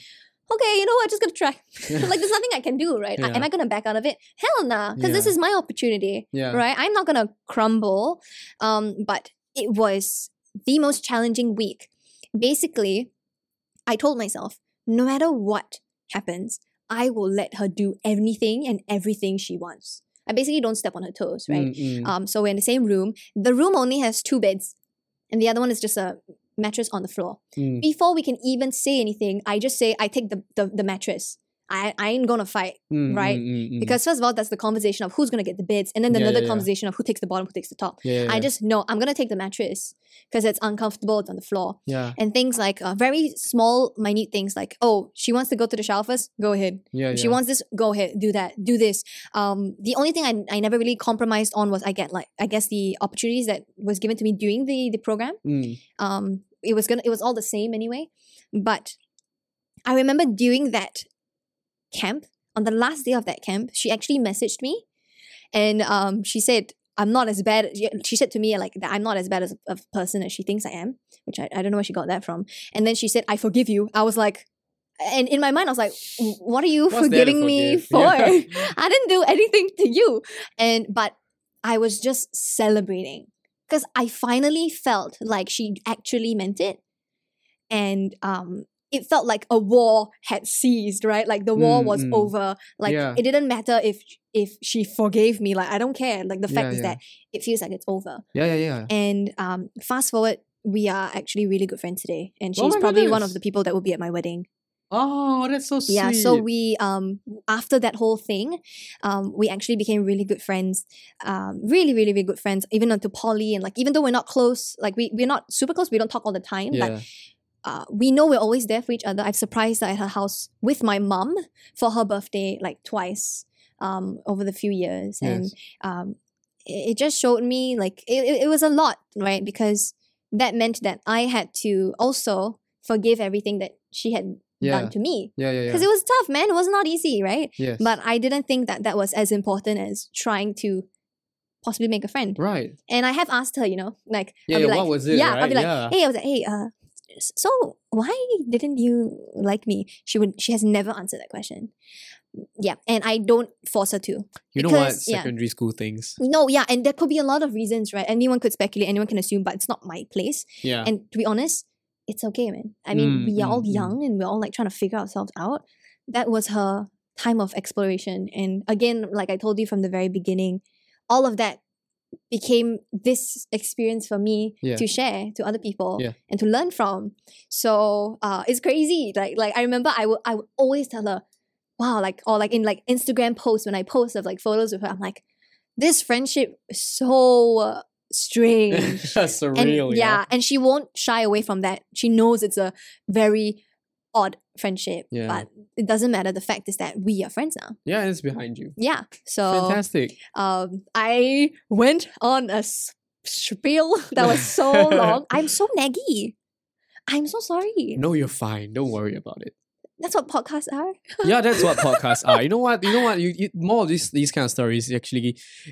okay, you know what? Just gonna try. [laughs] like, there's nothing I can do, right? I- am I gonna back out of it? Hell nah, because this is my opportunity, Yeah. right? I'm not gonna crumble. Um, but it was the most challenging week. Basically, I told myself, no matter what happens, I will let her do anything and everything she wants. I basically don't step on her toes, right? Mm, mm. Um, so we're in the same room. The room only has two beds, and the other one is just a mattress on the floor. Mm. Before we can even say anything, I just say I take the the, the mattress. I, I ain't gonna fight Mm, right? mm, mm, mm. because first of all, that's the conversation of who's gonna get the bids, and then Yeah, another yeah, yeah. conversation of who takes the bottom, who takes the top. yeah, yeah, I just know I'm gonna take the mattress because it's uncomfortable. It's on the floor, yeah, and things like uh, very small, minute things like oh, she wants to go to the shower first. Go ahead. yeah, yeah. She wants this. Go ahead. Do that. Do this. Um, the only thing I, I never really compromised on was I get like I guess the opportunities that was given to me during the the program. Mm, Um, it was gonna it was all the same anyway. But I remember during that camp on the last day of that camp, she actually messaged me, and um, she said. I'm not as bad. She said to me like that I'm not as bad as a, person as she thinks I am, which I, I don't know where she got that from. And then she said, "I forgive you." I was like, and in my mind, I was like, "What are you What's forgiving me for? Yeah. [laughs] I didn't do anything to you." And but I was just celebrating because I finally felt like she actually meant it, and um, it felt like a war had ceased. Right, like the war Mm, was mm. over. Like Yeah. it didn't matter if if she forgave me. Like I don't care. Like the fact Yeah, is yeah. that it feels like it's over. yeah, yeah, yeah. And um, fast forward, we are actually really good friends today, and Oh she's my probably one of the people that will be at my wedding. Oh, that's so sweet. Yeah, so we um after that whole thing, um we actually became really good friends. Um really really really good friends even onto poly and like even though we're not close, like we we're not super close, we don't talk all the time, but yeah. Uh, we know we're always there for each other. I've surprised her at her house with my mum for her birthday like twice um, over the few years. And um, it, it just showed me like it, it, was a lot, right? Because that meant that I had to also forgive everything that she had Yeah. done to me. Yeah, yeah, yeah. Because it was tough, man. It was not easy, right? yes. But I didn't think that that was as important as trying to possibly make a friend. right. And I have asked her, you know, like, Yeah, I'll be yeah, like, what was it, Yeah, I'll be like, Yeah. hey, I was like, hey, uh, so why didn't you like me? She would. She has never answered that question. Yeah, and I don't force her to. You know what? because- yeah. Secondary school things. No, yeah, and there could be a lot of reasons, right? Anyone could speculate, anyone can assume, but it's not my place. Yeah. And to be honest, it's okay, man. I mean, Mm, we are all mm, mm. young and we're all like trying to figure ourselves out. That was her time of exploration. And again, like I told you from the very beginning, all of that became this experience for me Yeah. to share to other people Yeah. and to learn from. So uh, it's crazy. Like like I remember I would I would always tell her, wow, like or like in like Instagram posts when I post of like photos with her, I'm like, this friendship is so uh, strange [laughs] Surreal. and yeah. and she won't shy away from that she knows it's a very odd friendship Yeah. but it doesn't matter the fact is that we are friends now Yeah, it's behind you. yeah so Fantastic. um i went on a spiel that was so [laughs] long i'm so naggy i'm so sorry No, you're fine. Don't worry about it. that's what podcasts are yeah, that's what [laughs] podcasts are. You know what? You know what? You, you more of these these kind of stories actually.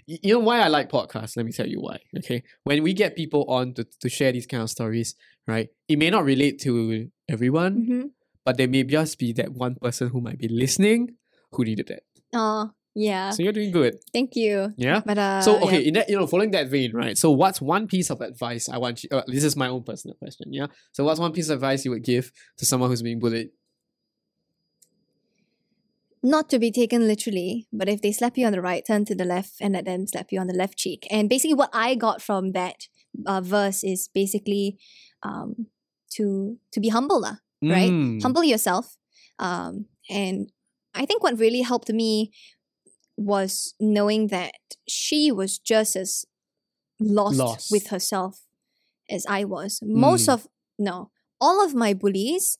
You, you know why I like podcasts? Let me tell you why. Okay, when we get people on to, to share these kind of stories, right? It may not relate to everyone, mm-hmm. But there may just be that one person who might be listening who needed that. oh yeah So you're doing good. thank you Yeah. but uh So yeah. okay, in that you know, following that vein, right? So what's one piece of advice I want you? Uh, this is my own personal question, yeah. So what's one piece of advice you would give to someone who's being bullied? not to be taken literally, but if they slap you on the right, turn to the left and let them slap you on the left cheek. And basically, what I got from that uh, verse is basically um, to to be humble, lah, right? Mm, Humble yourself. Um, and I think what really helped me was knowing that she was just as lost, Lost. with herself as I was. Most Mm. of no, all of my bullies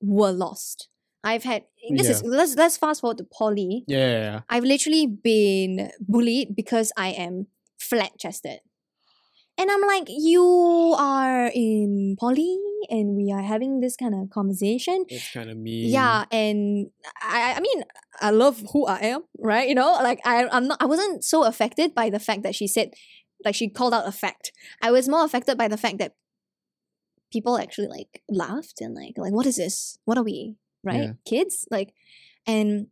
were lost. I've had this is let's let's fast forward to poly. Yeah, yeah, yeah. I've literally been bullied because I am flat chested. And I'm like, you are in poly and we are having this kind of conversation. It's kind of mean. Yeah, and I I mean I love who I am, right? You know, like I I'm not I wasn't so affected by the fact that she said like she called out a fact. I was more affected by the fact that people actually like laughed and like like what is this? What are we? Right? Yeah. Kids? Like and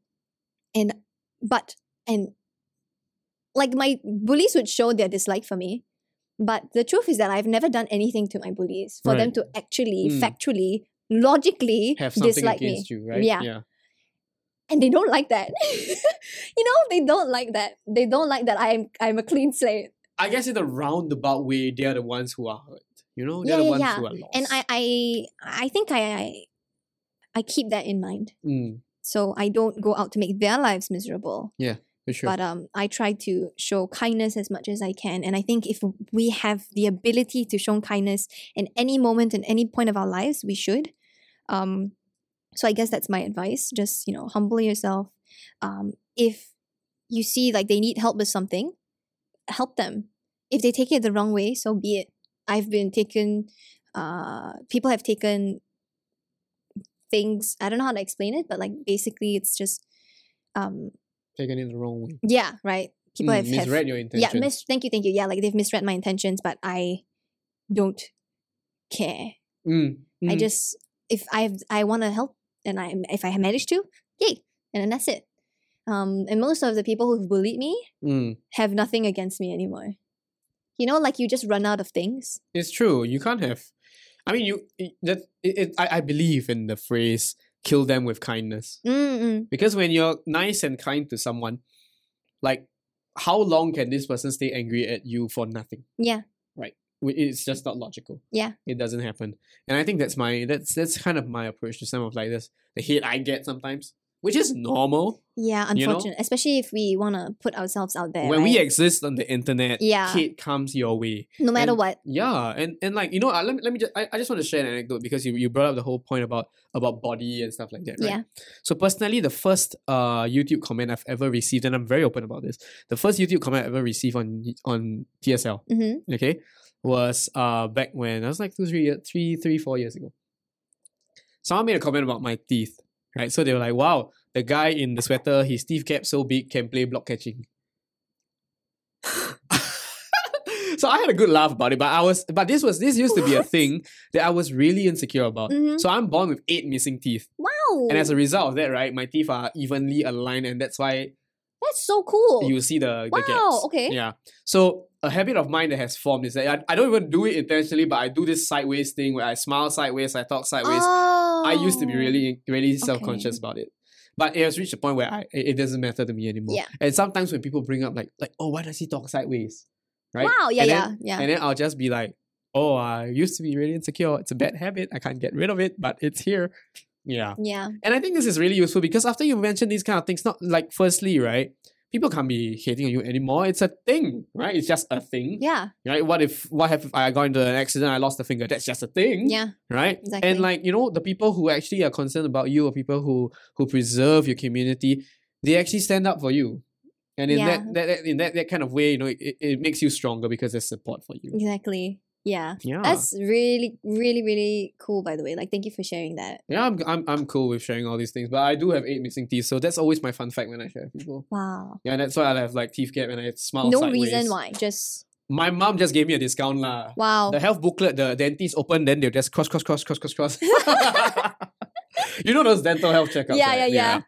and but and like my bullies would show their dislike for me. But the truth is that I've never done anything to my bullies for them to actually, Mm. factually, logically dislike me. you, right? Yeah. Yeah. And they don't like that. [laughs] you know, they don't like that. They don't like that I'm I'm a clean slate. I guess in a roundabout way, they're the ones who are hurt. You know, they're Yeah, the ones yeah. who are lost. And I I I think I I, I keep that in mind. Mm, So I don't go out to make their lives miserable. for sure. But um, I try to show kindness as much as I can. And I think if we have the ability to show kindness in any moment, in any point of our lives, we should. Um, so I guess that's my advice. Just, you know, humble yourself. Um, if you see like they need help with something, help them. If they take it the wrong way, so be it. I've been taken, uh, people have taken things, I don't know how to explain it, but like basically it's just, um, Taken in the wrong way. yeah, right. People Mm, have, have misread your intentions. yeah, mis- thank you, thank you. Yeah, like they've misread my intentions, but I don't care. Mm, I mm. just if I I want to help and I if I manage to, yay, and then that's it. Um, and most of the people who've bullied me Mm. have nothing against me anymore. You know, like you just run out of things. It's true. You can't have. I mean, you that it, it, I I believe in the phrase "kill them with kindness" Mm-mm. because when you're nice and kind to someone, like how long can this person stay angry at you for nothing? Yeah, Right. it's just not logical. Yeah. It doesn't happen. And I think that's my that's that's kind of my approach to some of like this the hate I get sometimes, which is normal. Yeah, You know? Especially if we want to put ourselves out there. when we exist on the internet, Yeah. hate comes your way. no matter and- what. Yeah, and and like you know, uh, let me, let me just I, I just want to share an anecdote because you, you brought up the whole point about about body and stuff like that, right? Yeah. So personally, the first uh YouTube comment I've ever received, and I'm very open about this, the first YouTube comment I ever received on on TSL, Mm-hmm. okay, was uh back when I was like two, three, three, three, four years ago. Someone made a comment about my teeth, right? So they were like, "Wow, the guy in the sweater, his teeth cap so big, can play block catching." [laughs] so I had a good laugh about it, but I was, but this was this used to be a thing that I was really insecure about. Mhm. So I'm born with eight missing teeth, Wow. and as a result of that, right, my teeth are evenly aligned, and that's why That's so cool. you see the, the Wow, gaps. okay. Yeah. So a habit of mine that has formed is that I, I don't even do it intentionally, but I do this sideways thing where I smile sideways, I talk sideways. I used to be Oh. really, really self-conscious about it. But it has reached a point where I it it doesn't matter to me anymore. Yeah. And sometimes when people bring up like like, oh, why does he talk sideways? Right? Wow, yeah, And yeah, then- yeah. And then I'll just be like, oh, I used to be really insecure. It's a bad habit. I can't get rid of it, but it's here. Yeah. yeah. And I think this is really useful because after you mention these kind of things, not like firstly, right? People can't be hating on you anymore. It's a thing, right? It's just a thing. Yeah. Right? What if what if I got into an accident, I lost a finger? That's just a thing. Yeah. Right? Exactly. And like, you know, the people who actually are concerned about you or people who who preserve your community, they actually stand up for you. And in Yeah. that, that, that in that, that kind of way, you know, it, it makes you stronger because there's support for you. Exactly. Yeah. Yeah. That's really, really, really cool, by the way. Like, thank you for sharing that. yeah, I'm, I'm I'm cool with sharing all these things, but I do have eight missing teeth, so that's always my fun fact when I share with people. Wow. Yeah, and that's why I have like teeth gap and I smile no sideways. reason why. Just, My mom just gave me a discount lah. wow. The health booklet, the dentist open, then they'll just cross, cross, cross, cross, cross, cross. [laughs] you know those dental health checkups? Yeah, right? yeah, yeah.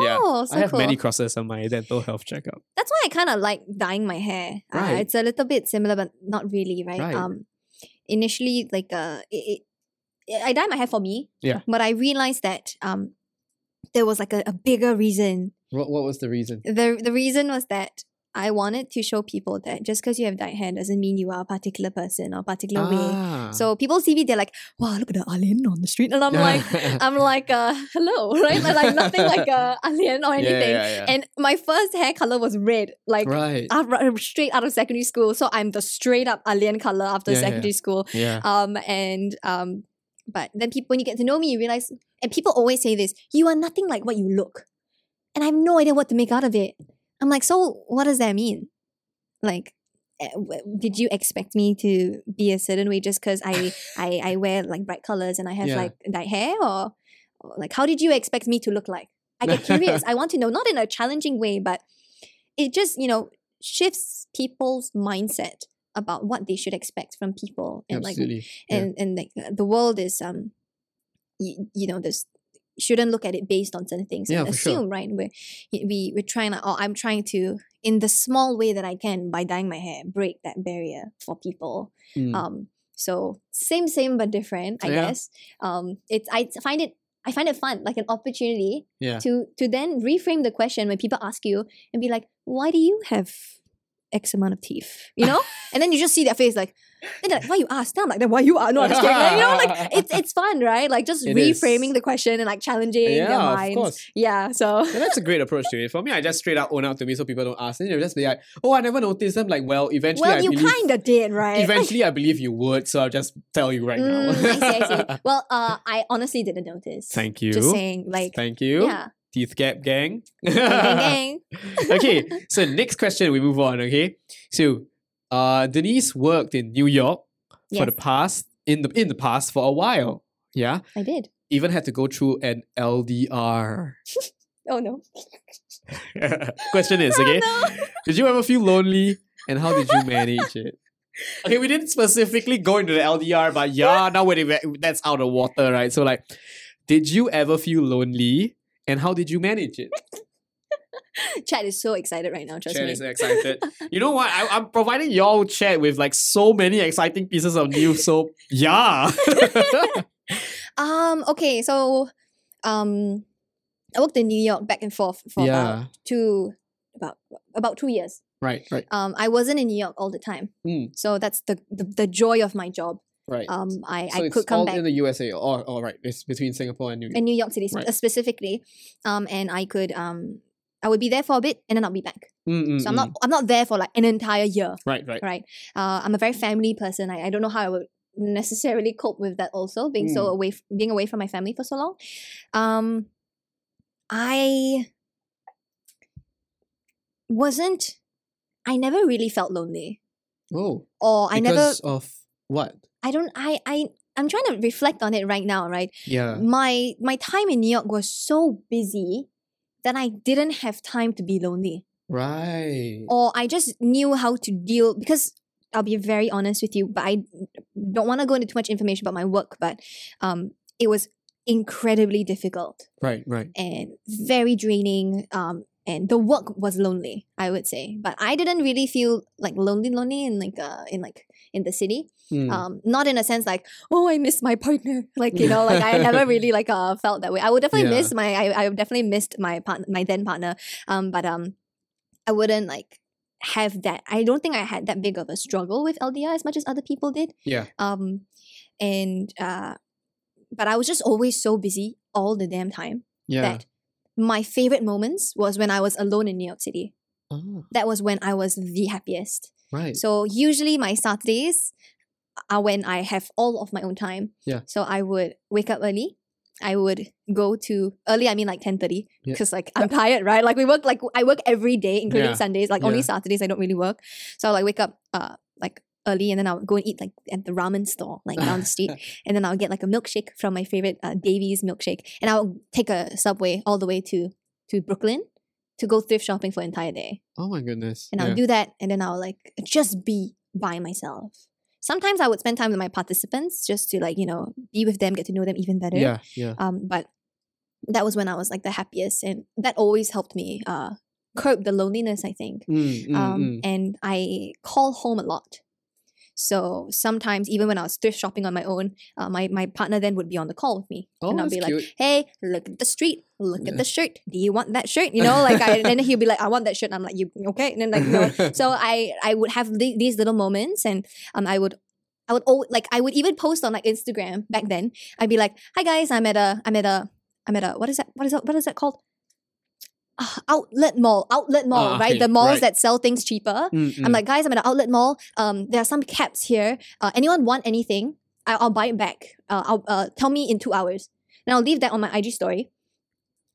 yeah. Oh, so cool. I have cool. many crosses on my dental health checkup. That's why I kind of like dyeing my hair. Uh, Right. it's a little bit similar, but not really, right? Right. Um, initially, like uh, it, it, I dyed my hair for me. Yeah. But I realized that um, there was like a, a bigger reason. What, what was the reason? the The reason was that I wanted to show people that just because you have dyed hair doesn't mean you are a particular person or a particular way. Ah. So people see me, they're like, "Wow, look at the alien on the street," and I'm like, I'm [laughs] like, uh, "Hello," [laughs] right? Like, like nothing [laughs] like a alien or anything. yeah, yeah. And my first hair color was red, like right. right- straight out of secondary school. So I'm the straight up alien color after Yeah, yeah. secondary school. yeah. Um, and um, but then people when you get to know me, you realize, and people always say this: you are nothing like what you look, and I have no idea what to make out of it. I'm like, so what does that mean? Like, eh, did you expect me to be a certain way just because I, [laughs] I I wear like bright colors and I have Yeah. like dyed hair, or, like how did you expect me to look like? I get curious. [laughs] I want to know, not in a challenging way, but it just you know shifts people's mindset about what they should expect from people and like Absolutely. Yeah. and and like the world is um you, you know this shouldn't look at it based on certain things Yeah, and for sure. assume right we're we we're trying to or i'm trying to in the small way that i can by dyeing my hair break that barrier for people Mm. um so same same but different i Yeah. guess um it's i find it i find it fun like an opportunity yeah. to to then reframe the question when people ask you and be like why do you have x amount of teeth you know [laughs] and then you just see their face like then they're like, why you ask then i'm like then why you ask no i'm just kidding Like, you know like [laughs] it's it's fun right like just It is. reframing the question and like challenging their Yeah, of minds course. yeah so [laughs] Yeah, that's a great approach to it. For me, I just straight out own out to me so people don't ask. Then they'll just be like, oh, I never noticed. I'm like, well, eventually well I you kind of did right eventually [laughs] I believe you would, so I'll just tell you right Mm, now. I see, I see. well uh i honestly didn't notice Thank you. just saying like Thank you. yeah Teeth gap gang, gang, gang. okay, so next question we move on, okay? So uh Denise worked in New York for the past in the in the past for a while. Yeah. i did Even had to go through an LDR. [laughs] oh no [laughs] Question is, okay? [laughs] Did you ever feel lonely and how did you manage it? Okay, we didn't specifically go into the LDR, but yeah, now when it, that's out of water, right? So, like, did you ever feel lonely and how did you manage it? [laughs] Chat is so excited right now trust Chat me is excited. [laughs] You know what? I, I'm providing y'all chat with like so many exciting pieces of news. So, yeah. [laughs] Um. Okay. So, um, I worked in New York back and forth for yeah. about two about about two years. Right, right, Um, I wasn't in New York all the time, Mm. so that's the, the the joy of my job. right. Um, I so I it's could come all back in the USA. Oh, oh, right. It's between Singapore and New York. in New York City Right. specifically, um, and I could um, I would be there for a bit and then I'll be back. Mm, mm, So I'm mm. not I'm not there for like an entire year. Right, right. right? Uh, I'm a very family person. I, I don't know how I would necessarily cope with that also being so Mm. away f- being away from my family for so long. Um, I wasn't. I never really felt lonely, Oh, or I never. because of what? I don't. I I I'm trying to reflect on it right now. Right, Yeah. my my time in New York was so busy that I didn't have time to be lonely. Right. or I just knew how to deal because I'll be very honest with you, but I don't want to go into too much information about my work, but um it was incredibly difficult Right, right. and very draining. Um and the work was lonely, I would say. But I didn't really feel like lonely lonely in like uh in like in the city. Mm. Um not in a sense like, oh I miss my partner. [laughs] Like, you know, like I never [laughs] really like uh felt that way. I would definitely Yeah. miss my I, I definitely missed my partner my then partner. Um but um I wouldn't like have that. I don't think I had that big of a struggle with LDR as much as other people did. yeah. Um, and uh, but I was just always so busy all the damn time Yeah. that my favorite moments was when I was alone in New York City. Ah, That was when I was the happiest. right. So usually my Saturdays are when I have all of my own time. Yeah. So I would wake up early. I would go to early. I mean like ten thirty Yeah. because like I'm tired, right? Like we work like I work every day, including Yeah. Sundays. Like only Saturdays I don't really work. So I'll like wake up uh like early and then I'll go and eat like at the ramen store like down the street, [laughs] and then I'll get like a milkshake from my favorite uh, Davies milkshake, and I'll take a subway all the way to to Brooklyn to go thrift shopping for an entire day oh my goodness. and I'll yeah. do that and then I'll like just be by myself. Sometimes I would spend time with my participants just to like, you know, be with them, get to know them even better. Yeah, yeah. Um, but that was when I was like the happiest and that always helped me uh curb the loneliness, I think. Mm, mm, Um mm. and I call home a lot. So sometimes even when I was thrift shopping on my own, uh, my, my partner then would be on the call with me. Oh, and I'd be like, hey, look at the street, look Yeah. at the shirt. Do you want that shirt? You know, like I, and then he'll be like, I want that shirt. And I'm like, you okay? And then like no. [laughs] so I I would have the- these little moments, and um I would. I would al- like I would even post on like Instagram back then. I'd be like, "Hi guys, I'm at a I'm at a I'm at a what is that what is that what is that called? Ah, outlet mall, outlet mall, Ah, right? okay, The malls right. that sell things cheaper. Mm, I'm mm. like, guys, I'm at an outlet mall. Um, there are some caps here. Uh, anyone want anything? I- I'll buy it back. Uh, I'll uh, tell me in two hours, and I'll leave that on my IG story.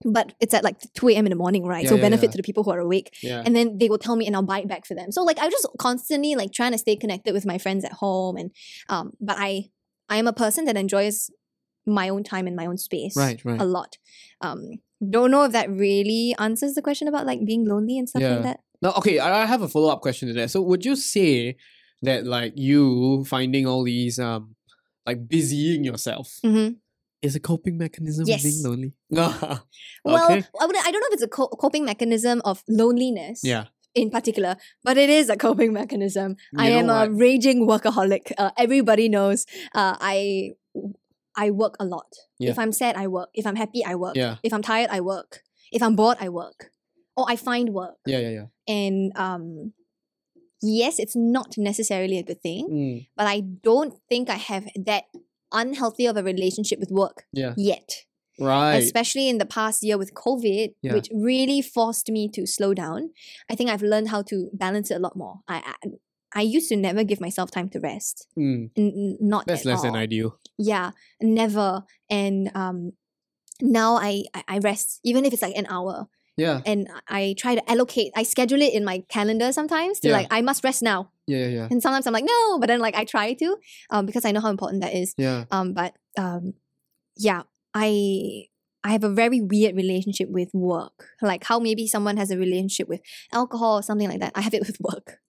But it's at like two a.m. in the morning, right? Yeah, so yeah, benefit yeah. to the people who are awake, yeah. and then they will tell me, and I'll buy it back for them. So like, I'm just constantly like trying to stay connected with my friends at home, and um, but I I am a person that enjoys my own time and my own space right, right. a lot. Um, don't know if that really answers the question about like being lonely and stuff Yeah. like that. Now, okay, I have a follow up question to that. So, would you say that like you finding all these um like busying yourself Mm-hmm. is a coping mechanism Yes. of being lonely? [laughs] Well, okay. I, would, I don't know if it's a co- coping mechanism of loneliness Yeah. in particular, but it is a coping mechanism. I am know a raging workaholic. Uh, everybody knows uh, I I work a lot. Yeah. If I'm sad, I work. If I'm happy, I work. Yeah. If I'm tired, I work. If I'm bored, I work. Or I find work. Yeah, yeah, yeah. And um, yes, it's not necessarily a good thing, Mm, but I don't think I have that unhealthy of a relationship with work yeah. yet Right. especially in the past year with COVID, Yeah. which really forced me to slow down. I think I've learned how to balance it a lot more. I I, I used to never give myself time to rest. Mm, N- not that's at less than all. ideal. Yeah, never. And um, now I, I I rest even if it's like an hour, Yeah. and I try to allocate. I schedule it in my calendar sometimes to Yeah. like I must rest now, Yeah, yeah, yeah. and sometimes I'm like no, but then like I try to, um, because I know how important that is. Yeah. Um, but um, yeah, I I have a very weird relationship with work. Like how maybe someone has a relationship with alcohol or something like that. I have it with work.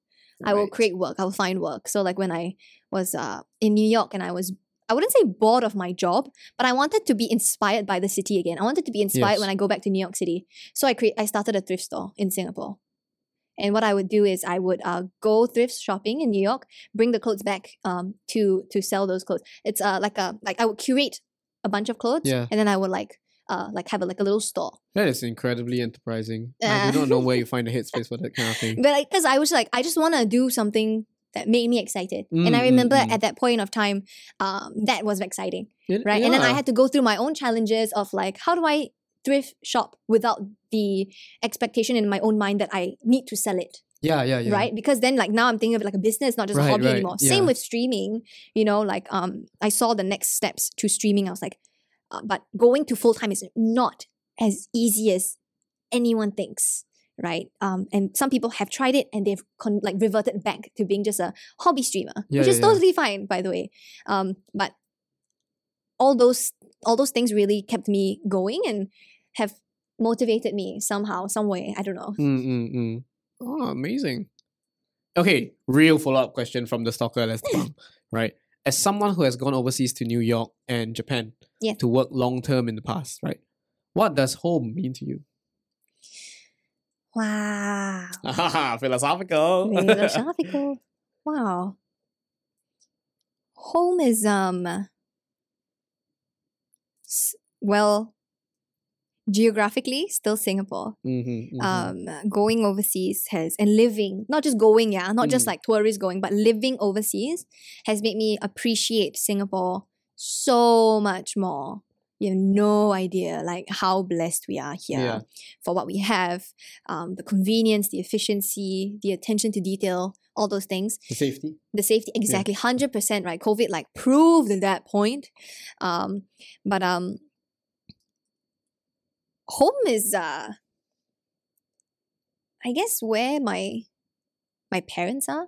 I will create work. I will find work. So like when I was uh in New York and I was I wouldn't say bored of my job, but I wanted to be inspired by the city again. I wanted to be inspired Yes. when I go back to New York City. So I create I started a thrift store in Singapore. And what I would do is I would uh, go thrift shopping in New York, bring the clothes back um to to sell those clothes. It's uh like a like I would curate a bunch of clothes Yeah. and then I would like uh like have a like a little store. That is incredibly enterprising. I Uh. do not know where you find the [laughs] headspace for that kind of thing. But like, because I was like, I just want to do something that made me excited. and Mm, I mm, remember mm. at that point of time, um, that was exciting, It- right? And then I had to go through my own challenges of like, how do I thrift shop without the expectation in my own mind that I need to sell it, yeah, yeah, yeah. right? Because then like now I'm thinking of it like a business, not just Right, a hobby right, anymore. yeah. Same with streaming, you know, like um, I saw the next steps to streaming. I was like, uh, but going to full time is not as easy as anyone thinks right um and some people have tried it and they've con- like reverted back to being just a hobby streamer Yeah, which is yeah, yeah. totally fine by the way um but all those all those things really kept me going and have motivated me somehow some way i don't know Mm, mm, mm. Oh, amazing. Okay, real follow up question from the stalker, let's [laughs] right? As someone who has gone overseas to New York and Japan Yeah. to work long term in the past, right? What does home mean to you? wow [laughs] Philosophical. philosophical [laughs] wow home is um well geographically still singapore Mhm, mhm. um going overseas has and living not just going yeah not just Mm. like tourists going but living overseas has made me appreciate singapore so much more you have no idea like how blessed we are here Yeah. for what we have um the convenience the efficiency the attention to detail all those things the safety. the safety exactly 100% right covid like proved that point um but um home is uh i guess where my my parents are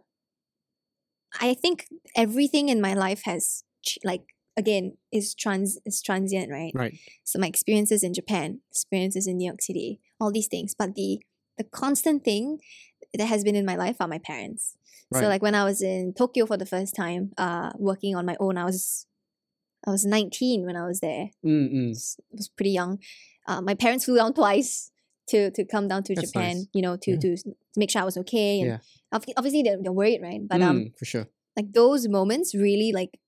i think everything in my life has like again is trans is transient right Right. so my experiences in japan experiences in new york city all these things but the the constant thing that has been in my life are my parents Right. so like when I was in Tokyo for the first time, uh, working on my own, I was I was 19 when I was there. Mm, mm. was, was pretty young. Uh, my parents flew down twice to to come down to That's Japan, nice. you know, to Yeah. to, make sure I was okay. And Yeah. obviously they're, they're worried, right? But um, Mm, for sure. like those moments really like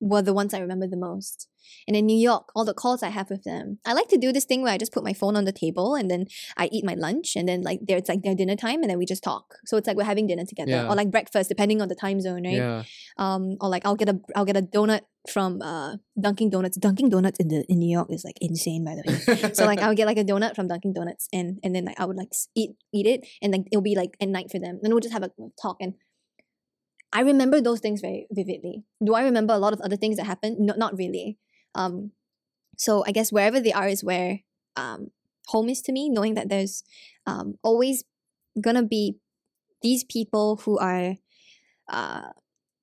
were the ones I remember the most. And in New York, all the calls I have with them, I like to do this thing where I just put my phone on the table and then I eat my lunch and then like there it's like their dinner time and then we just talk. So it's like we're having dinner together Yeah. or like breakfast depending on the time zone, right? Yeah. Um, or like I'll get a I'll get a donut from uh Dunkin' Donuts. Dunkin' Donuts in the in New York is like insane by the way. so like I would get like a donut from Dunkin' Donuts and and then like I would like eat eat it and like it'll be like at night for them. Then we'll just have a talk and I remember those things very vividly. Do I remember a lot of other things that happened? No, not really. Um, so I guess wherever they are is where um home is to me. Knowing that there's um always gonna be these people who are uh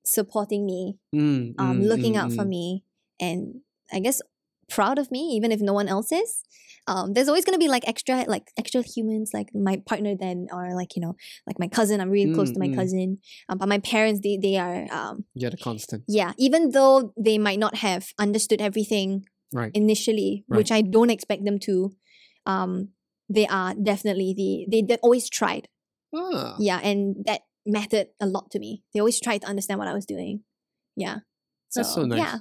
supporting me Mm, um, mm, looking mm, out for mm. me and I guess proud of me even if no one else is. Um, there's always gonna be like extra like extra humans like my partner then or like you know like my cousin I'm really close Mm, to my mm. cousin um, but my parents they they are um, You're the constant. yeah even though they might not have understood everything Right. initially Right. which I don't expect them to um, they are definitely the they, they always tried Ah. yeah and that mattered a lot to me they always tried to understand what I was doing yeah That's so nice. yeah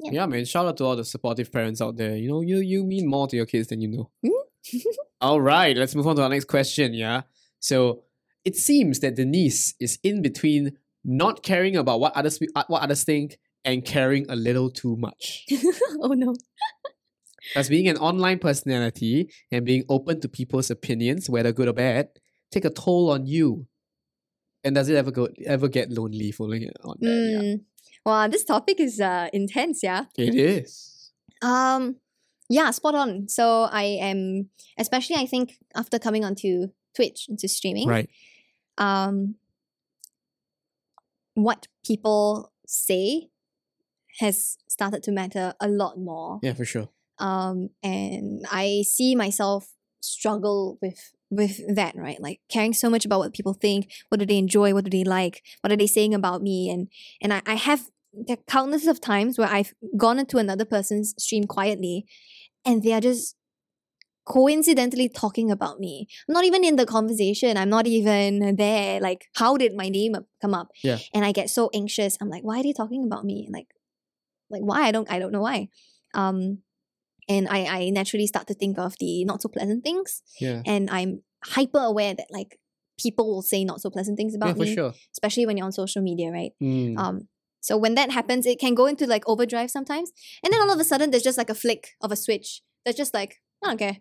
Yeah. Yeah. man. Shout out to all the supportive parents out there. You know, you you mean more to your kids than you know. Mm. [laughs] all right, let's move on to our next question. Yeah. So it seems that Denise is in between not caring about what others uh, what others think and caring a little too much. [laughs] oh no As being an online personality and being open to people's opinions, whether good or bad, take a toll on you. And does it ever go ever get lonely following it on that? Yeah. Wow, this topic is uh intense, yeah. It is. Um yeah, spot on. So I am especially I think after coming onto Twitch into streaming, Right. um what people say has started to matter a lot more. Yeah, for sure. um and i see myself struggle with with that right like caring so much about what people think what do they enjoy what do they like what are they saying about me and and i, I have there are countless of times where i've gone into another person's stream quietly and they are just coincidentally talking about me i'm not even in the conversation i'm not even there like how did my name come up Yeah. and i get so anxious i'm like why are they talking about me like like why i don't i don't know why um and I, I naturally start to think of the not so pleasant things Yeah. and i'm hyper aware that like people will say not so pleasant things about Yeah, for me sure. especially when you're on social media right Mm. um so when that happens it can go into like overdrive sometimes. And then all of a sudden there's just like a flick of a switch that's just like I don't care.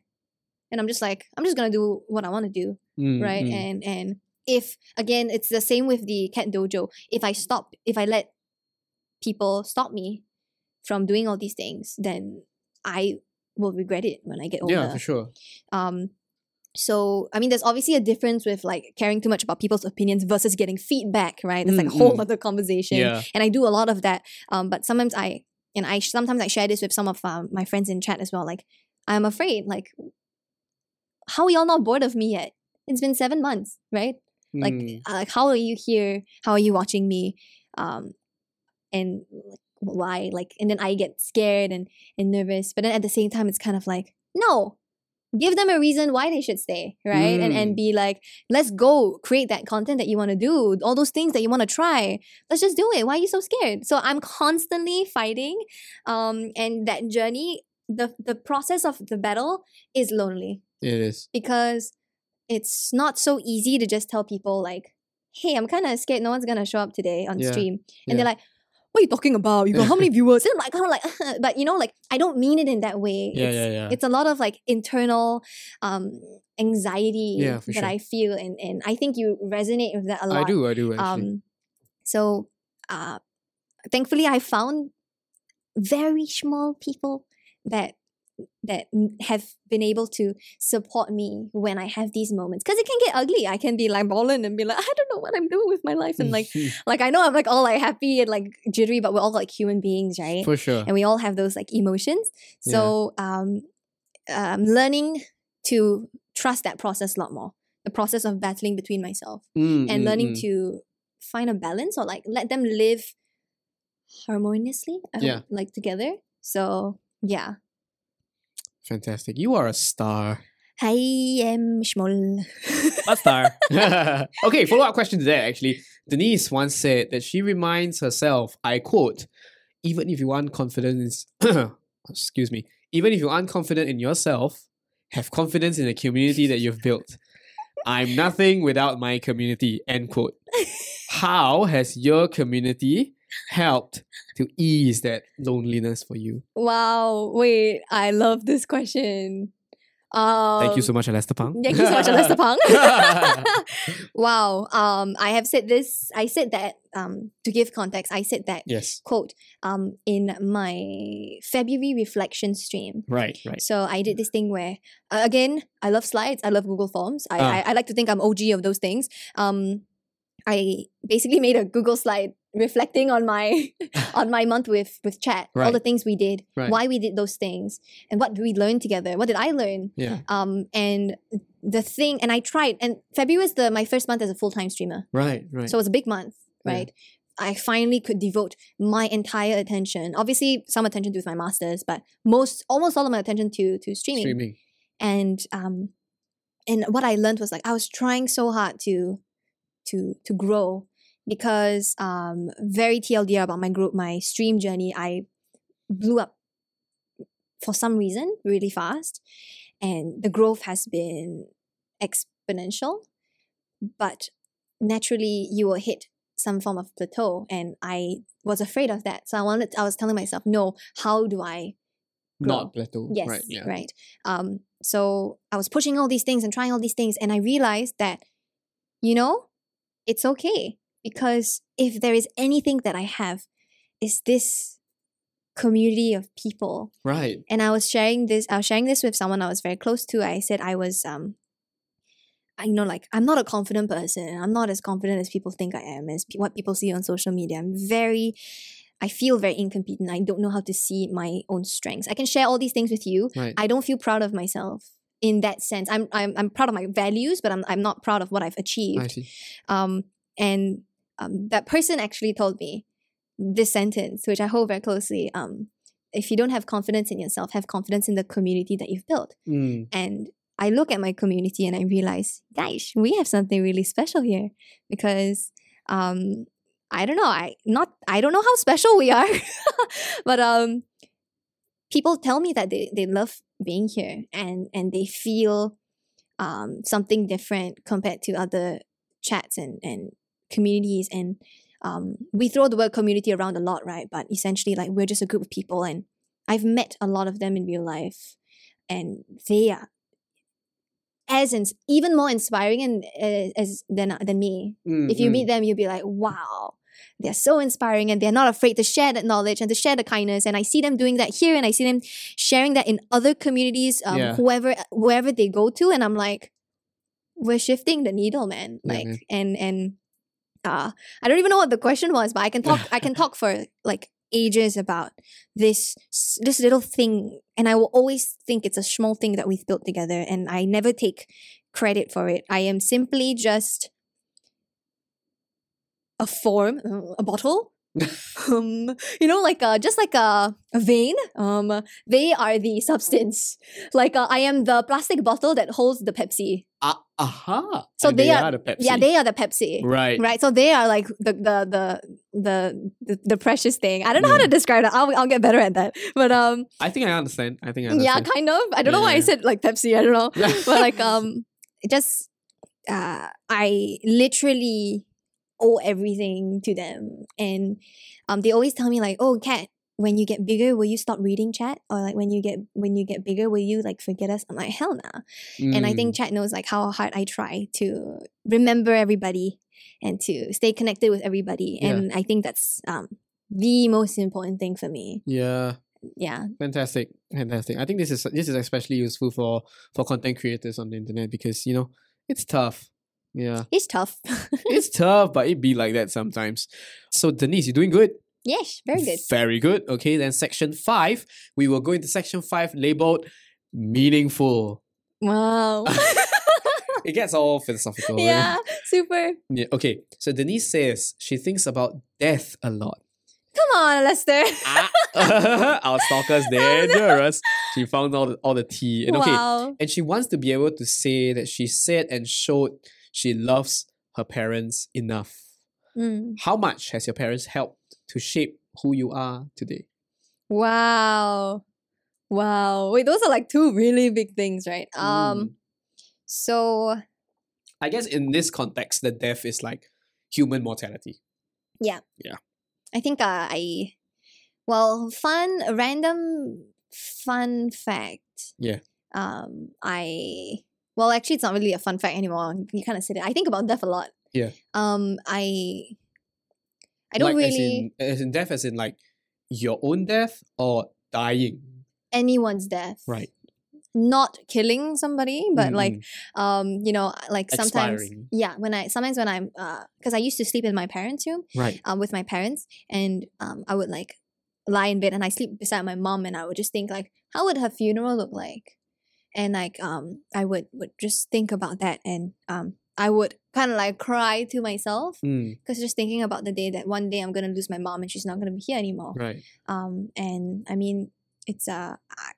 And i'm just like i'm just gonna do what i want to do Mm, right? mm. and and if again it's the same with the cat dojo. If i stop if i let people stop me from doing all these things then i will regret it when i get older. yeah, for sure. um so i mean there's obviously a difference with like caring too much about people's opinions versus getting feedback right? It's like a Mm, whole mm. other conversation. Yeah. and i do a lot of that um but sometimes i and i sometimes i share this with some of um, my friends in chat as well like i'm afraid like how are y'all not bored of me yet? It's been seven months right? Like Mm. uh, like how are you here? How are you watching me? Um and like, why? Like and then i get scared and and nervous but then at the same time it's kind of like no give them a reason why they should stay right and and Mm. be like let's go create that content that you want to do all those things that you want to try let's just do it why are you so scared so i'm constantly fighting um and that journey the the process of the battle is lonely it is. because it's not so easy to just tell people like, "Hey, I'm kind of scared. No one's gonna show up today on Yeah, stream," and yeah. they're like, "What are you talking about? You got how many [laughs] viewers?" And I'm like, kind of like, [laughs] but you know, like I don't mean it in that way. Yeah, it's, yeah, yeah. It's a lot of like internal um anxiety Yeah, that sure. I feel, and and I think you resonate with that a lot. I do, I do actually. Um, so, uh, thankfully, I found very small people that that have been able to support me when I have these moments. Because it can get ugly. I can be like balling and be like, I don't know what I'm doing with my life, and like, [laughs] like I know I'm like all like happy and like jittery, but we're all like human beings, right? for sure. and we all have those like emotions. So um, um, learning to trust that process a lot more. The process of battling between myself Mm, and mm, learning mm. to find a balance or like let them live harmoniously, hope, Yeah. like together. So yeah, Fantastic. You are a star. I am Shmol. [laughs] A star. [laughs] okay, follow up question to that actually. Denise once said that she reminds herself, I quote, even if you aren't confident, [coughs] excuse me, even if you aren't confident in yourself, have confidence in the community that you've built. I'm nothing without my community, end quote. [laughs] How has your community helped to ease that loneliness for you? Wow, wait, I love this question. Um, Thank you so much, Alastair Pang. Thank you so much, Alastair Pang. [laughs] [laughs] wow. Um, I have said this. I said that. Um, to give context, I said that yes. quote. Um, in my February reflection stream. Right, right. So I did this thing where, uh, again, I love slides. I love Google Forms. I, Ah. I I like to think I'm OG of those things. Um, I basically made a Google slide reflecting on my [laughs] [laughs] on my month with with chat, all the things we did, Right. why we did those things, and what we learned together. What did I learn? Yeah. Um, and the thing, and I tried, and February was the my first month as a full time streamer, Right, right. so it was a big month, Yeah. right? I finally could devote my entire attention, obviously some attention to my masters, but most almost all of my attention to to streaming. Streaming. And um, and what I learned was like I was trying so hard to to to grow because um very TLDR about my group, my stream journey, I blew up for some reason really fast and the growth has been exponential but naturally you will hit some form of plateau and i was afraid of that so i wanted i was telling myself no how do i grow. Not plateau. yes Right, yeah. right um so i was pushing all these things and trying all these things and i realized that you know it's okay because if there is anything that i have is this community of people Right. and I was sharing this. I was sharing this with someone I was very close to. I said I was um, I know like I'm not a confident person. I'm not as confident as people think I am, as pe- what people see on social media. I'm very, I feel very incompetent. I don't know how to see my own strengths. I can share all these things with you. Right. I don't feel proud of myself in that sense. I'm I'm I'm proud of my values, but I'm I'm not proud of what I've achieved I see. um, and um, that person actually told me this sentence, which I hold very closely. Um, if you don't have confidence in yourself, have confidence in the community that you've built. Mm. And I look at my community and I realize, guys, we have something really special here because um, I don't know, I not I don't know how special we are, [laughs] but um, people tell me that they, they love being here and and they feel um something different compared to other chats and and communities and um we throw the word community around a lot right but essentially like we're just a group of people and i've met a lot of them in real life and they are as ins- even more inspiring and uh, as than than me if you Mm, meet them, you'll be like, wow, they're so inspiring and they're not afraid to share that knowledge and to share the kindness. And I see them doing that here and I see them sharing that in other communities, um, Yeah. whoever wherever they go to. And I'm like, we're shifting the needle, man. Yeah, Like man. and and uh I don't even know what the question was, but I can talk I can talk for like ages about this this little thing and I will always think it's a small thing that we've built together and I never take credit for it. I am simply just a form, a bottle. [laughs] um, you know, like uh, just like a, a vein. Um, they are the substance. Like uh, I am the plastic bottle that holds the Pepsi. Ah, aha. So And they are- the Pepsi. Yeah, they are the Pepsi. right. Right, so they are like the the the the the, the precious thing. I don't know how to describe that. I'll, I'll get better at that. But um, I think I understand. I think I understand. yeah, kind of. I don't know why I said like Pepsi. I don't know, Yeah. [laughs] but like um, just uh, I literally owe everything to them, and um, they always tell me like, "Oh, cat, when you get bigger, will you stop reading chat? Or like when you get when you get bigger, will you like forget us?" I'm like, "Hell nah." And I Mm, think chat knows like how hard I try to remember everybody and to stay connected with everybody, Yeah. and I think that's um the most important thing for me. Yeah. Yeah, Fantastic, fantastic. I think this is this is especially useful for for content creators on the internet because you know it's tough. Yeah, it's tough. [laughs] it's tough, but it be like that sometimes. So Denise, you're doing good. yes, very good. Very good. Okay, then section five, we will go into section five labeled meaningful. Wow. [laughs] [laughs] It gets all philosophical. yeah, super. yeah. Okay, so Denise says she thinks about death a lot. Come on, Lester. Ah, our stalkers dangerous. She found all the, all the tea. And okay, Wow. and she wants to be able to say that she said and showed she loves her parents enough. Mm. How much has your parents helped to shape who you are today? Wow. Wow. Wait, those are like two really big things, right? Um Mm. so I guess in this context, the death is like human mortality. Yeah. Yeah. I think uh, I well, fun random fun fact. Yeah. Um I well actually it's not really a fun fact anymore. You kind of said it. I think about death a lot. Yeah. Um I I don't like really as in, as in death, as in like your own death or dying. anyone's death. Right. Not killing somebody, but like Mm, um you know like sometimes Expiring. yeah when i sometimes when i'm uh because i used to sleep in my parents room right. um with my parents and um i would like lie in bed and i sleep beside my mom and i would just think like how would her funeral look like and like um i would would just think about that and um i would kind of like cry to myself Mm, because just thinking about the day that one day i'm gonna lose my mom and she's not gonna be here anymore right. um and i mean it's uh I-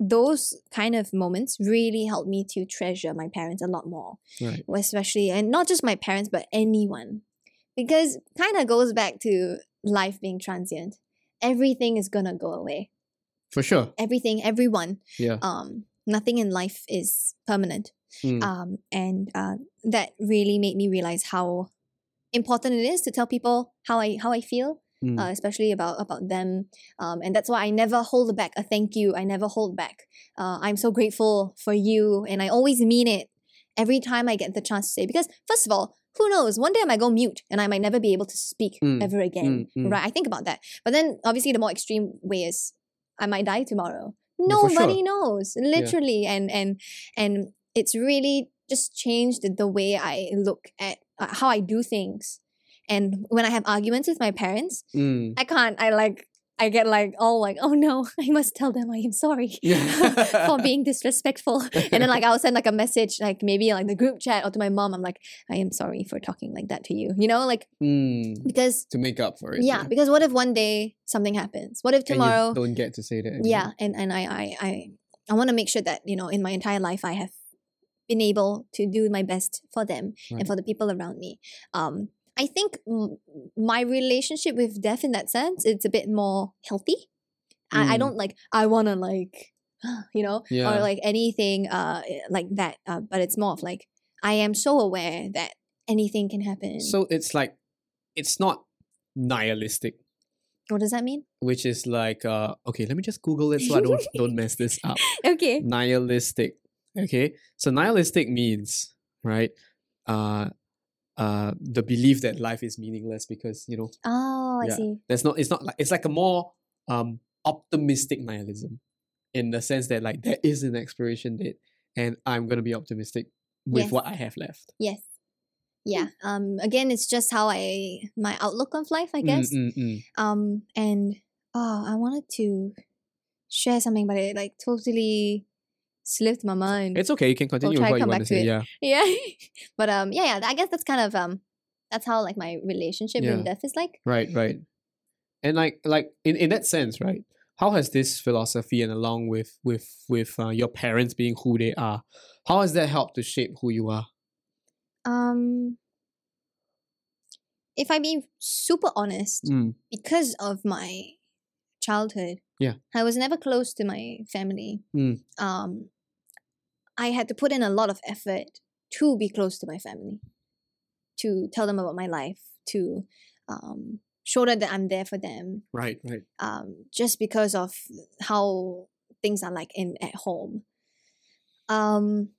those kind of moments really helped me to treasure my parents a lot more Right. especially and not just my parents but anyone because kind of goes back to life being transient everything is gonna go away For sure. everything everyone Yeah. um nothing in life is permanent. Mm. um and uh that really made me realize how important it is to tell people how i how i feel Mm. uh, especially about about them. Um, and that's why i never hold back a thank you. I never hold back. Uh, i'm so grateful for you and i always mean it every time i get the chance to say because first of all who knows? One day i might go mute and i might never be able to speak Mm, ever again mm, mm. right? I think about that. But then obviously the more extreme way is i might die tomorrow Yeah, nobody sure. knows literally and and and it's really just changed the way i look at uh, how i do things and when i have arguments with my parents Mm. I can't. I like. I get like all like, oh no, [laughs] I must tell them I am sorry [laughs] [laughs] for being disrespectful. And then like I'll send like a message, like maybe like the group chat or to my mom. I'm like, I am sorry for talking like that to you. You know, like Mm. because To make up for it. yeah, because what if one day something happens? What if tomorrow? don't get to say that. anymore. Yeah, and and I I I I want to make sure that you know in my entire life I have been able to do my best for them Right. and for the people around me. Um, I think my relationship with death in that sense it's a bit more healthy. I, I Mm. don't like I wanna like [gasps] you know Yeah. or like anything uh like that. Uh, but it's more of like I am so aware that anything can happen. So it's like it's not nihilistic, what does that mean? which is like uh okay, let me just Google it so I don't don't mess this [laughs] up. Okay. Nihilistic. Okay. So nihilistic means, right? Uh uh the belief that life is meaningless because, you know, Oh, I Yeah. see. there's not it's not like it's like a more um optimistic nihilism in the sense that like there is an expiration date and I'm gonna be optimistic with Yes. what I have left. Yes. Yeah. Um. Again, it's just how I my outlook of life, I guess. Mm, mm, mm. Um. And oh, I wanted to share something, but it like totally slipped my mind. It's okay, you can continue with try what you want to to say. it. Yeah. [laughs] yeah. but um. Yeah. Yeah. I guess that's kind of um. That's how like my relationship Yeah. with death is like. Right, right. And like like in, in that sense, right? How has this philosophy and along with with with uh, your parents being who they are, how has that helped to shape who you are? Um. If I be super honest, Mm, because of my childhood, Yeah. I was never close to my family. Mm. Um, I had to put in a lot of effort to be close to my family, to tell them about my life, to um, show them that I'm there for them. right, right. Um, just because of how things are like in at home. Um,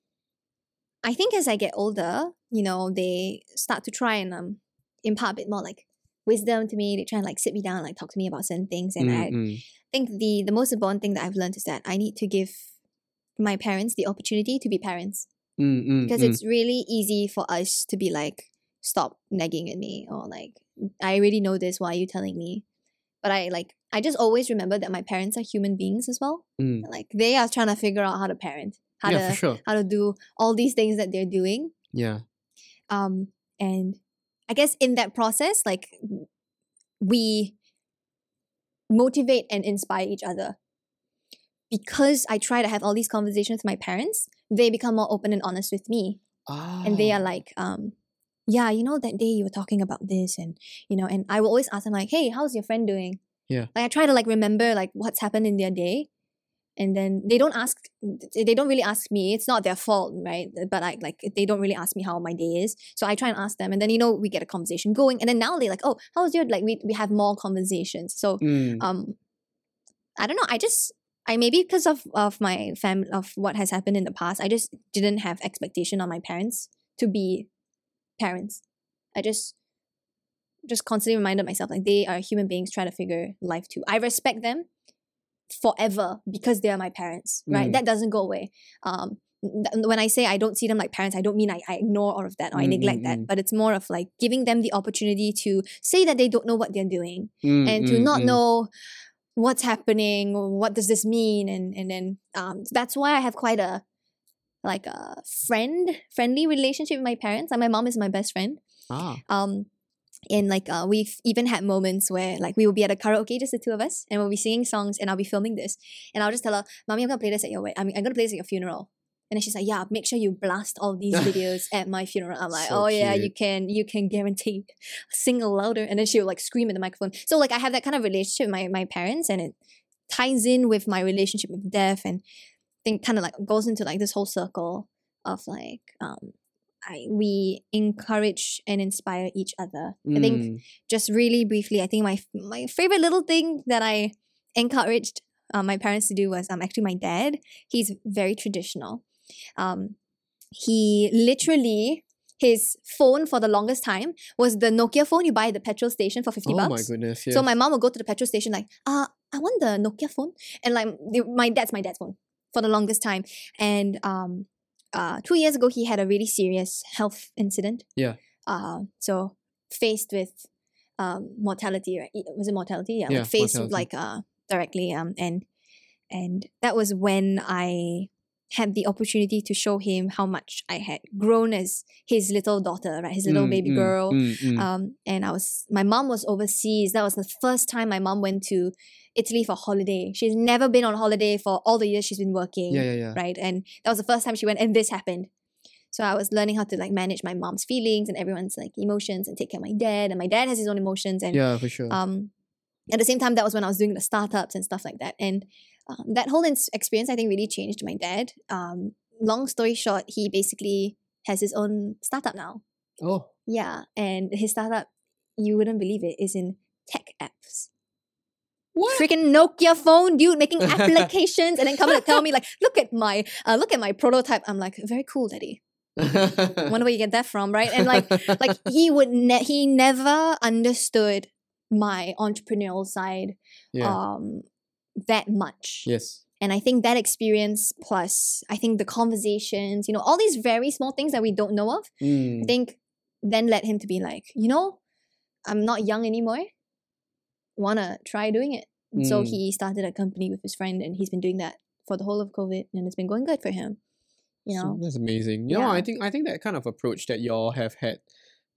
I think as I get older, you know, they start to try and um impart a bit more like wisdom to me. They try and like sit me down, and, like talk to me about certain things, and Mm, I mm. think the the most important thing that I've learned is that I need to give my parents the opportunity to be parents Mm, mm, because mm. it's really easy for us to be like stop nagging at me or like I already know this why are you telling me but I like I just always remember that my parents are human beings as well Mm. like they are trying to figure out how to parent how yeah, to sure. how to do all these things that they're doing Yeah. um and i guess in that process like we motivate and inspire each other because i try to have all these conversations with my parents they become more open and honest with me. Ah. and they are like um yeah you know that day you were talking about this and you know and i will always ask them like hey how's your friend doing? Yeah. like i try to like remember like what's happened in their day and then they don't ask they don't really ask me it's not their fault right? But like like they don't really ask me how my day is so i try and ask them and then you know we get a conversation going and then now they're like oh how's your like we, we have more conversations. So Mm, um i don't know i just i maybe because of of my fam of what has happened in the past i just didn't have expectation on my parents to be parents. I just just constantly reminded myself like they are human beings trying to figure life too. I respect them forever because they are my parents right? Mm. that doesn't go away. Um th- when I say I don't see them like parents, I don't mean I, I ignore all of that or I Mm, neglect mm, that, mm. but it's more of like giving them the opportunity to say that they don't know what they're doing mm, and to not know what's happening what does this mean? And and then um that's why I have quite a like a friend friendly relationship with my parents. Like my mom is my best friend. Ah. um and like uh, we've even had moments where like we will be at a karaoke just the two of us and we'll be singing songs and I'll be filming this. And I'll just tell her mommy I'm gonna play this at your wed- I mean I'm gonna play this at your funeral and then she's like yeah make sure you blast all these [laughs] videos at my funeral I'm like So oh yeah you can you can guarantee [laughs] sing louder and then she'll like scream at the microphone so like I have that kind of relationship with my, my parents and it ties in with my relationship with death and think kind of like goes into like this whole circle of like um I we encourage and inspire each other. I think Mm, just really briefly, I think my my favorite little thing that I encouraged uh, my parents to do was um actually my dad. He's very traditional. Um, he literally his phone for the longest time was the Nokia phone you buy at the petrol station for fifty Oh my bucks. Oh my goodness. So my mom would go to the petrol station like, uh, I want the Nokia phone. And like my dad's my dad's phone for the longest time. And um uh two years ago he had a really serious health incident. Yeah. Uh so faced with um mortality, right? Was it mortality? Yeah, Yeah, like faced mortality. like uh directly um and and that was when I had the opportunity to show him how much I had grown as his little daughter, right? His little Mm, baby mm, girl. mm, mm. Um, and I was my mom was overseas. That was the first time my mom went to Italy for holiday. She's never been on holiday for all the years she's been working. yeah, yeah, yeah. Right. And that was the first time she went and this happened. So I was learning how to like manage my mom's feelings and everyone's like emotions and take care of my dad. And my dad has his own emotions and Yeah, for sure. um at the same time, that was when I was doing the startups and stuff like that. And um, that whole ins- experience, I think, really changed my dad. Um, long story short, he basically has his own startup now. Oh. Yeah, and his startup, you wouldn't believe it, is in tech apps. What? Freaking Nokia phone, dude, making [laughs] applications and then come to tell me like, look at my, uh, look at my prototype. I'm like, very cool, daddy. [laughs] Wonder where you get that from, right? And like, like he would, ne- he never understood my entrepreneurial side yeah. um that much. yes. And I think that experience plus I think the conversations, you know, all these very small things that we don't know of, Mm. I think then led him to be like, you know, I'm not young anymore. Wanna try doing it. And So Mm. he started a company with his friend and he's been doing that for the whole of COVID and it's been going good for him. You So know? that's amazing. You know, I think I think that kind of approach that y'all have had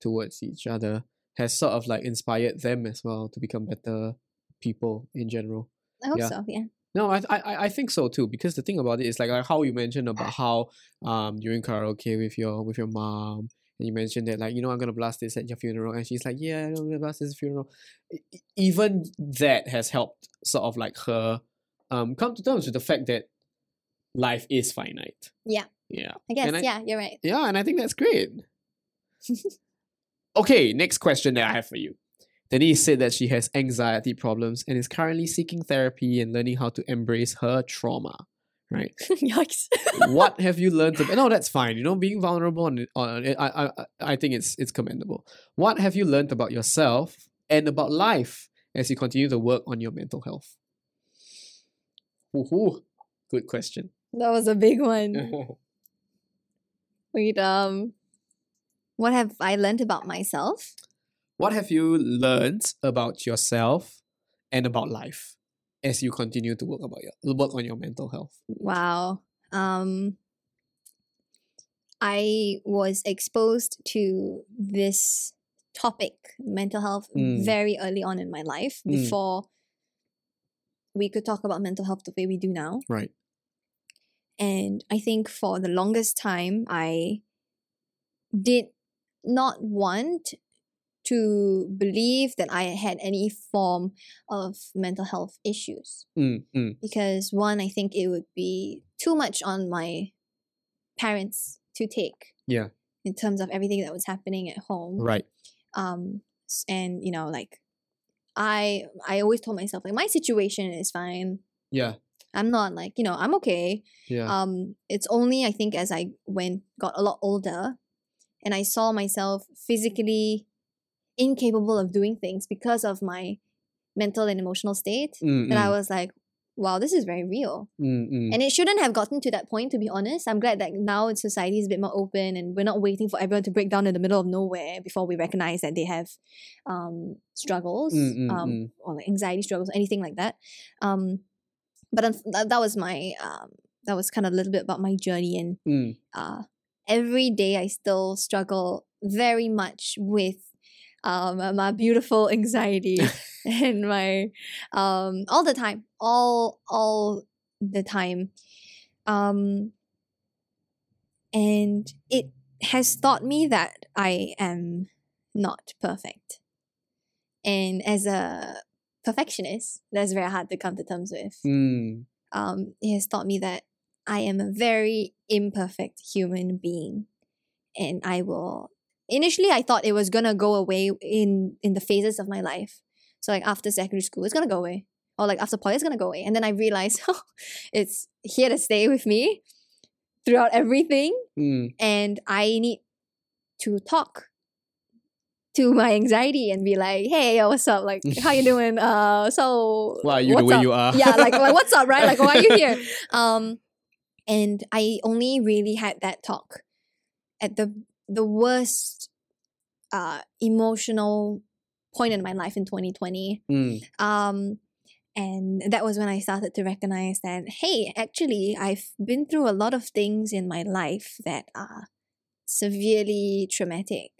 towards each other has sort of like inspired them as well to become better people in general. I hope Yeah. so, yeah. No, I, I I- think so too because the thing about it is like, like how you mentioned about how um during karaoke with your with your mom and you mentioned that like you know I'm gonna blast this at your funeral and she's like yeah I'm gonna blast this at funeral. Even that has helped sort of like her um come to terms with the fact that life is finite. Yeah. Yeah. I guess, I- yeah, you're right. Yeah, and I think that's great. [laughs] okay, next question that I have for you. Denise said that she has anxiety problems and is currently seeking therapy and learning how to embrace her trauma. Right? [laughs] Yikes. [laughs] what have you learned? About, no, that's fine. You know, being vulnerable on, on I, I, I- I think it's it's commendable. What have you learned about yourself and about life as you continue to work on your mental health? Woohoo! Good question. that was a big one. [laughs] Wait, um, what have I learned about myself? What have you learned about yourself and about life as you continue to work about your work on your mental health? Wow. Um, I was exposed to this topic, mental health, Mm. very early on in my life Mm. before we could talk about mental health the way we do now. Right. And I think for the longest time, I did not want to believe that I had any form of mental health issues. Mm, mm, Because, one, I think it would be too much on my parents to take yeah. in terms of everything that was happening at home. Right. Um, and, you know, like, I I always told myself like my situation is fine. Yeah. I'm not like you know I'm okay Yeah. um it's only i think as i went got a lot older and i saw myself physically incapable of doing things because of my mental and emotional state Mm, that i was like wow this is very real. Mm, mm. and it shouldn't have gotten to that point to be honest. I'm glad that now society is a bit more open and we're not waiting for everyone to break down in the middle of nowhere before we recognize that they have um struggles Mm, mm, um or like anxiety struggles anything like that. Um but that, that was my um that was kind of a little bit about my journey and Mm. uh every day i still struggle very much with um my beautiful anxiety [laughs] and my um all the time all all the time um and it has taught me that i am not perfect and as a perfectionist that's very hard to come to terms with Mm. um, it has taught me that I am a very imperfect human being, and I will. Initially, I thought it was gonna go away in in the phases of my life. So like after secondary school, it's gonna go away, or like after poly, it's gonna go away, and then I realized [laughs] it's here to stay with me throughout everything, Mm. and I need to talk to my anxiety and be like, "Hey, yo, what's up? Like, how you [laughs] doing? Uh, so Why are you the way up? you are? yeah, like, like what's up, right? Like, why are you here? [laughs] Um, and I only really had that talk at the the worst uh emotional point in my life in 2020. Mm. Um, and that was when I started to recognize that hey, actually, I've been through a lot of things in my life that are severely traumatic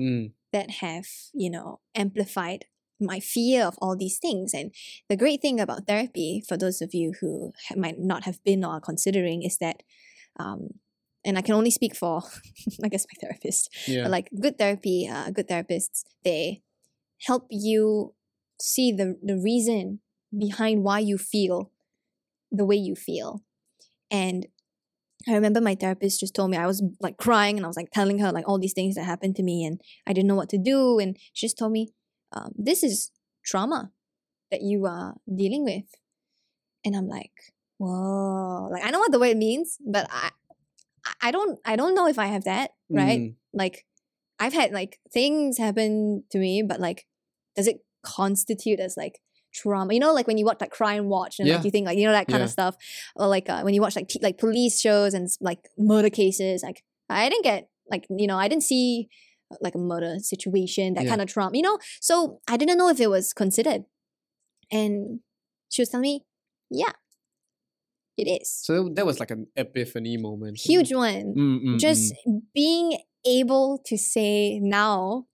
Mm. that have, you know, amplified my fear of all these things. And the great thing about therapy, for those of you who ha- might not have been or are considering, is that, um, and I can only speak for, [laughs] I guess, my therapist, Yeah. but like good therapy, uh, good therapists, they help you see the the reason behind why you feel the way you feel. And I remember my therapist just told me I was like crying and I was like telling her like all these things that happened to me and I didn't know what to do. And she just told me, um, this is trauma that you are dealing with. And I'm like, whoa, like I know what the word means, but I, I don't, I don't know if I have that, right? Mm. Like I've had like things happen to me, but like, does it constitute as like trauma? You know, like when you watch like crime watch and Yeah. like you think like you know that kind Yeah. of stuff, or like uh, when you watch like t- like police shows and like murder cases. Like I didn't get like you know I didn't see uh, like a murder situation that Yeah. kind of trauma. You know, so I didn't know if it was considered, and she was telling me, yeah, it is So that was like an epiphany moment. huge one Mm, mm, just being able to say now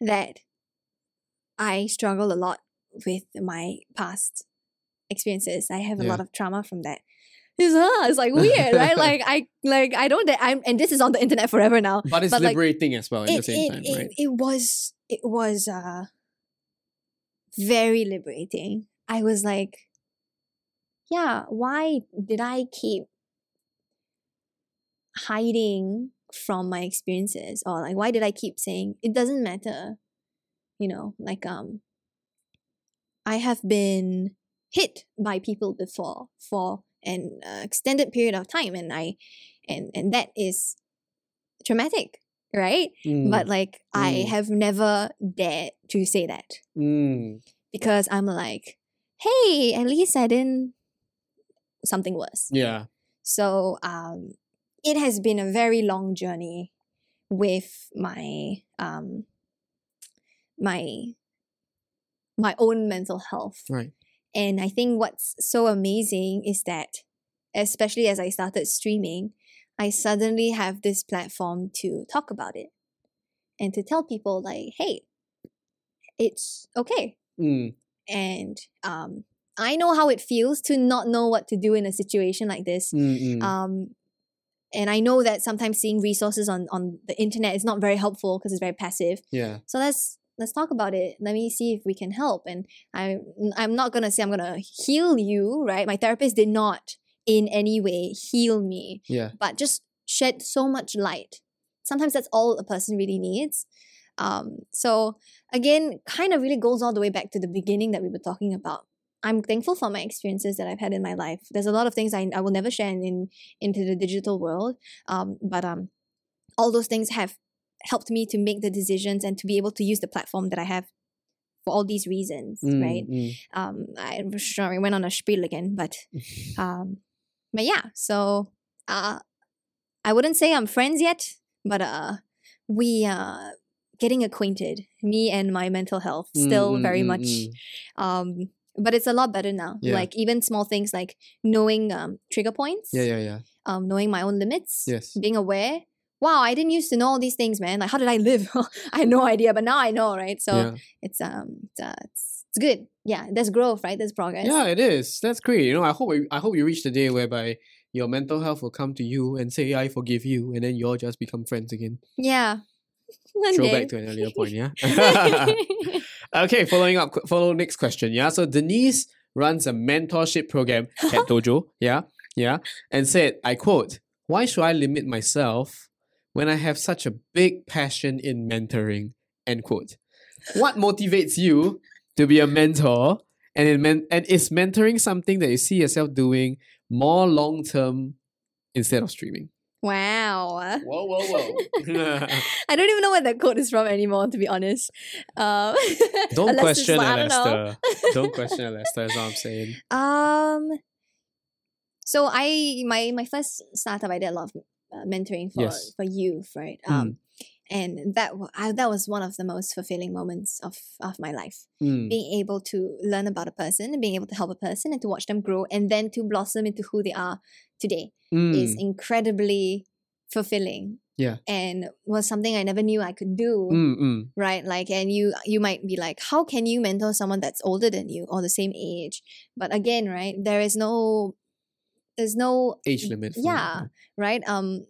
that I struggle a lot with my past experiences. I have a Yeah. lot of trauma from that. It's, uh, it's like weird, right? [laughs] like I like I don't that I'm and this is on the internet forever now. but it's but, like, liberating as well at the It, same it, time, it, right? it was it was uh very liberating. I was like, yeah, why did I keep hiding from my experiences or like why did I keep saying it doesn't matter? You know, like um I have been hit by people before for an uh, extended period of time and I and and that is traumatic, right? Mm, But like I Mm. have never dared to say that mm, because I'm like, hey, at least I didn't something worse. yeah. So um, it has been a very long journey with my um, my my own mental health. Right. And I think what's so amazing is that, especially as I started streaming, I suddenly have this platform to talk about it and to tell people like, hey, it's okay Mm, and um, I know how it feels to not know what to do in a situation like this. mm, mm. Um, and I know that sometimes seeing resources on on the internet is not very helpful because it's very passive. yeah. So let's let's talk about it. Let me see if we can help. And I I'm not gonna say I'm gonna heal you, right? My therapist did not in any way heal me Yeah. but just shed so much light. Sometimes that's all a person really needs. Um, so again, kind of really goes all the way back to the beginning that we were talking about. I'm thankful for my experiences that I've had in my life. There's a lot of things I, I will never share in, in into the digital world. Um, but um, all those things have helped me to make the decisions and to be able to use the platform that I have for all these reasons, Mm, right? mm. um I I went on a spiel again, but [laughs] um but yeah, so uh I wouldn't say I'm friends yet, but uh we uh getting acquainted, me and my mental health still Mm, mm, very mm, much mm. um but it's a lot better now. Yeah. Like even small things like knowing um trigger points, Yeah, yeah, yeah. um knowing my own limits, Yes. being aware. Wow, I didn't used to know all these things, man. Like how did I live? [laughs] I had no idea, but now I know, right? So yeah. it's um it's, uh, it's, it's good. Yeah, there's growth, right? There's progress. Yeah, it is. That's great. You know, I hope I hope you reach the day whereby your mental health will come to you and say, "I forgive you," and then you all just become friends again. Yeah. [laughs] One Throwback day. to an earlier point, yeah. [laughs] okay, following up, follow next question. Yeah, so Denise runs a mentorship program [laughs] at Dojo. Yeah, yeah, and said, I quote, "Why should I limit myself when I have such a big passion in mentoring?" End quote. What motivates you to be a mentor? And in men- and is mentoring something that you see yourself doing more long term instead of streaming? Wow. Whoa, whoa, whoa! [laughs] [laughs] I don't even know where that quote is from anymore, to be honest. Um, [laughs] Don't question like, I don't Don't question Alastair, is what I'm saying. Um, so I my my first startup I did a lot of uh, mentoring for Yes. for youth, right? Mm. And that I, that was one of the most fulfilling moments of of my life. Mm, Being able to learn about a person and being able to help a person and to watch them grow and then to blossom into who they are today is mm, incredibly fulfilling. Yeah. And was something I never knew I could do. mm, mm. Right. Like and you you might be like, how can you mentor someone that's older than you or the same age? But again, right, there is no there's no Age limit. for- yeah, right? Um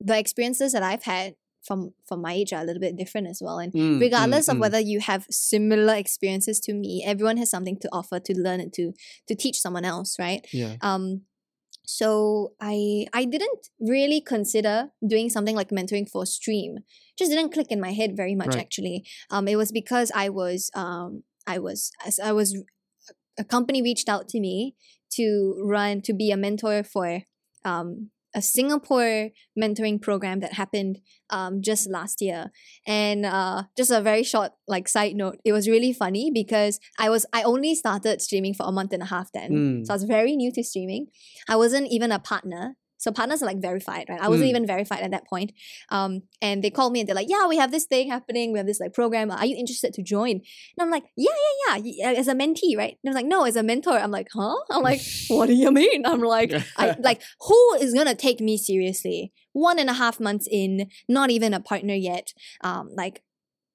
the experiences that I've had from from my age are a little bit different as well. And Mm, regardless mm, of mm. whether you have similar experiences to me, everyone has something to offer to learn and to to teach someone else, right? Yeah. Um, so I I didn't really consider doing something like mentoring for stream. Just didn't click in my head very much Right. actually. Um, it was because I was um I was as I was a company reached out to me to run to be a mentor for um a Singapore mentoring program that happened um just last year. And uh just a very short like side note, it was really funny because I was I only started streaming for a month and a half then. Mm. So I was very new to streaming. I wasn't even a partner. So partners are like verified, right? I wasn't Mm. even verified at that point. Um, and they called me and they're like, "Yeah, we have this thing happening. We have this like program. Are you interested to join?" And I'm like, "Yeah, yeah, yeah. uh, As a mentee, right?" And they're like, "No, as a mentor." I'm like, "Huh?" [laughs] I'm like, "What do you mean?" I'm like, I like who is gonna take me seriously? One and a half months in, not even a partner yet. Um, like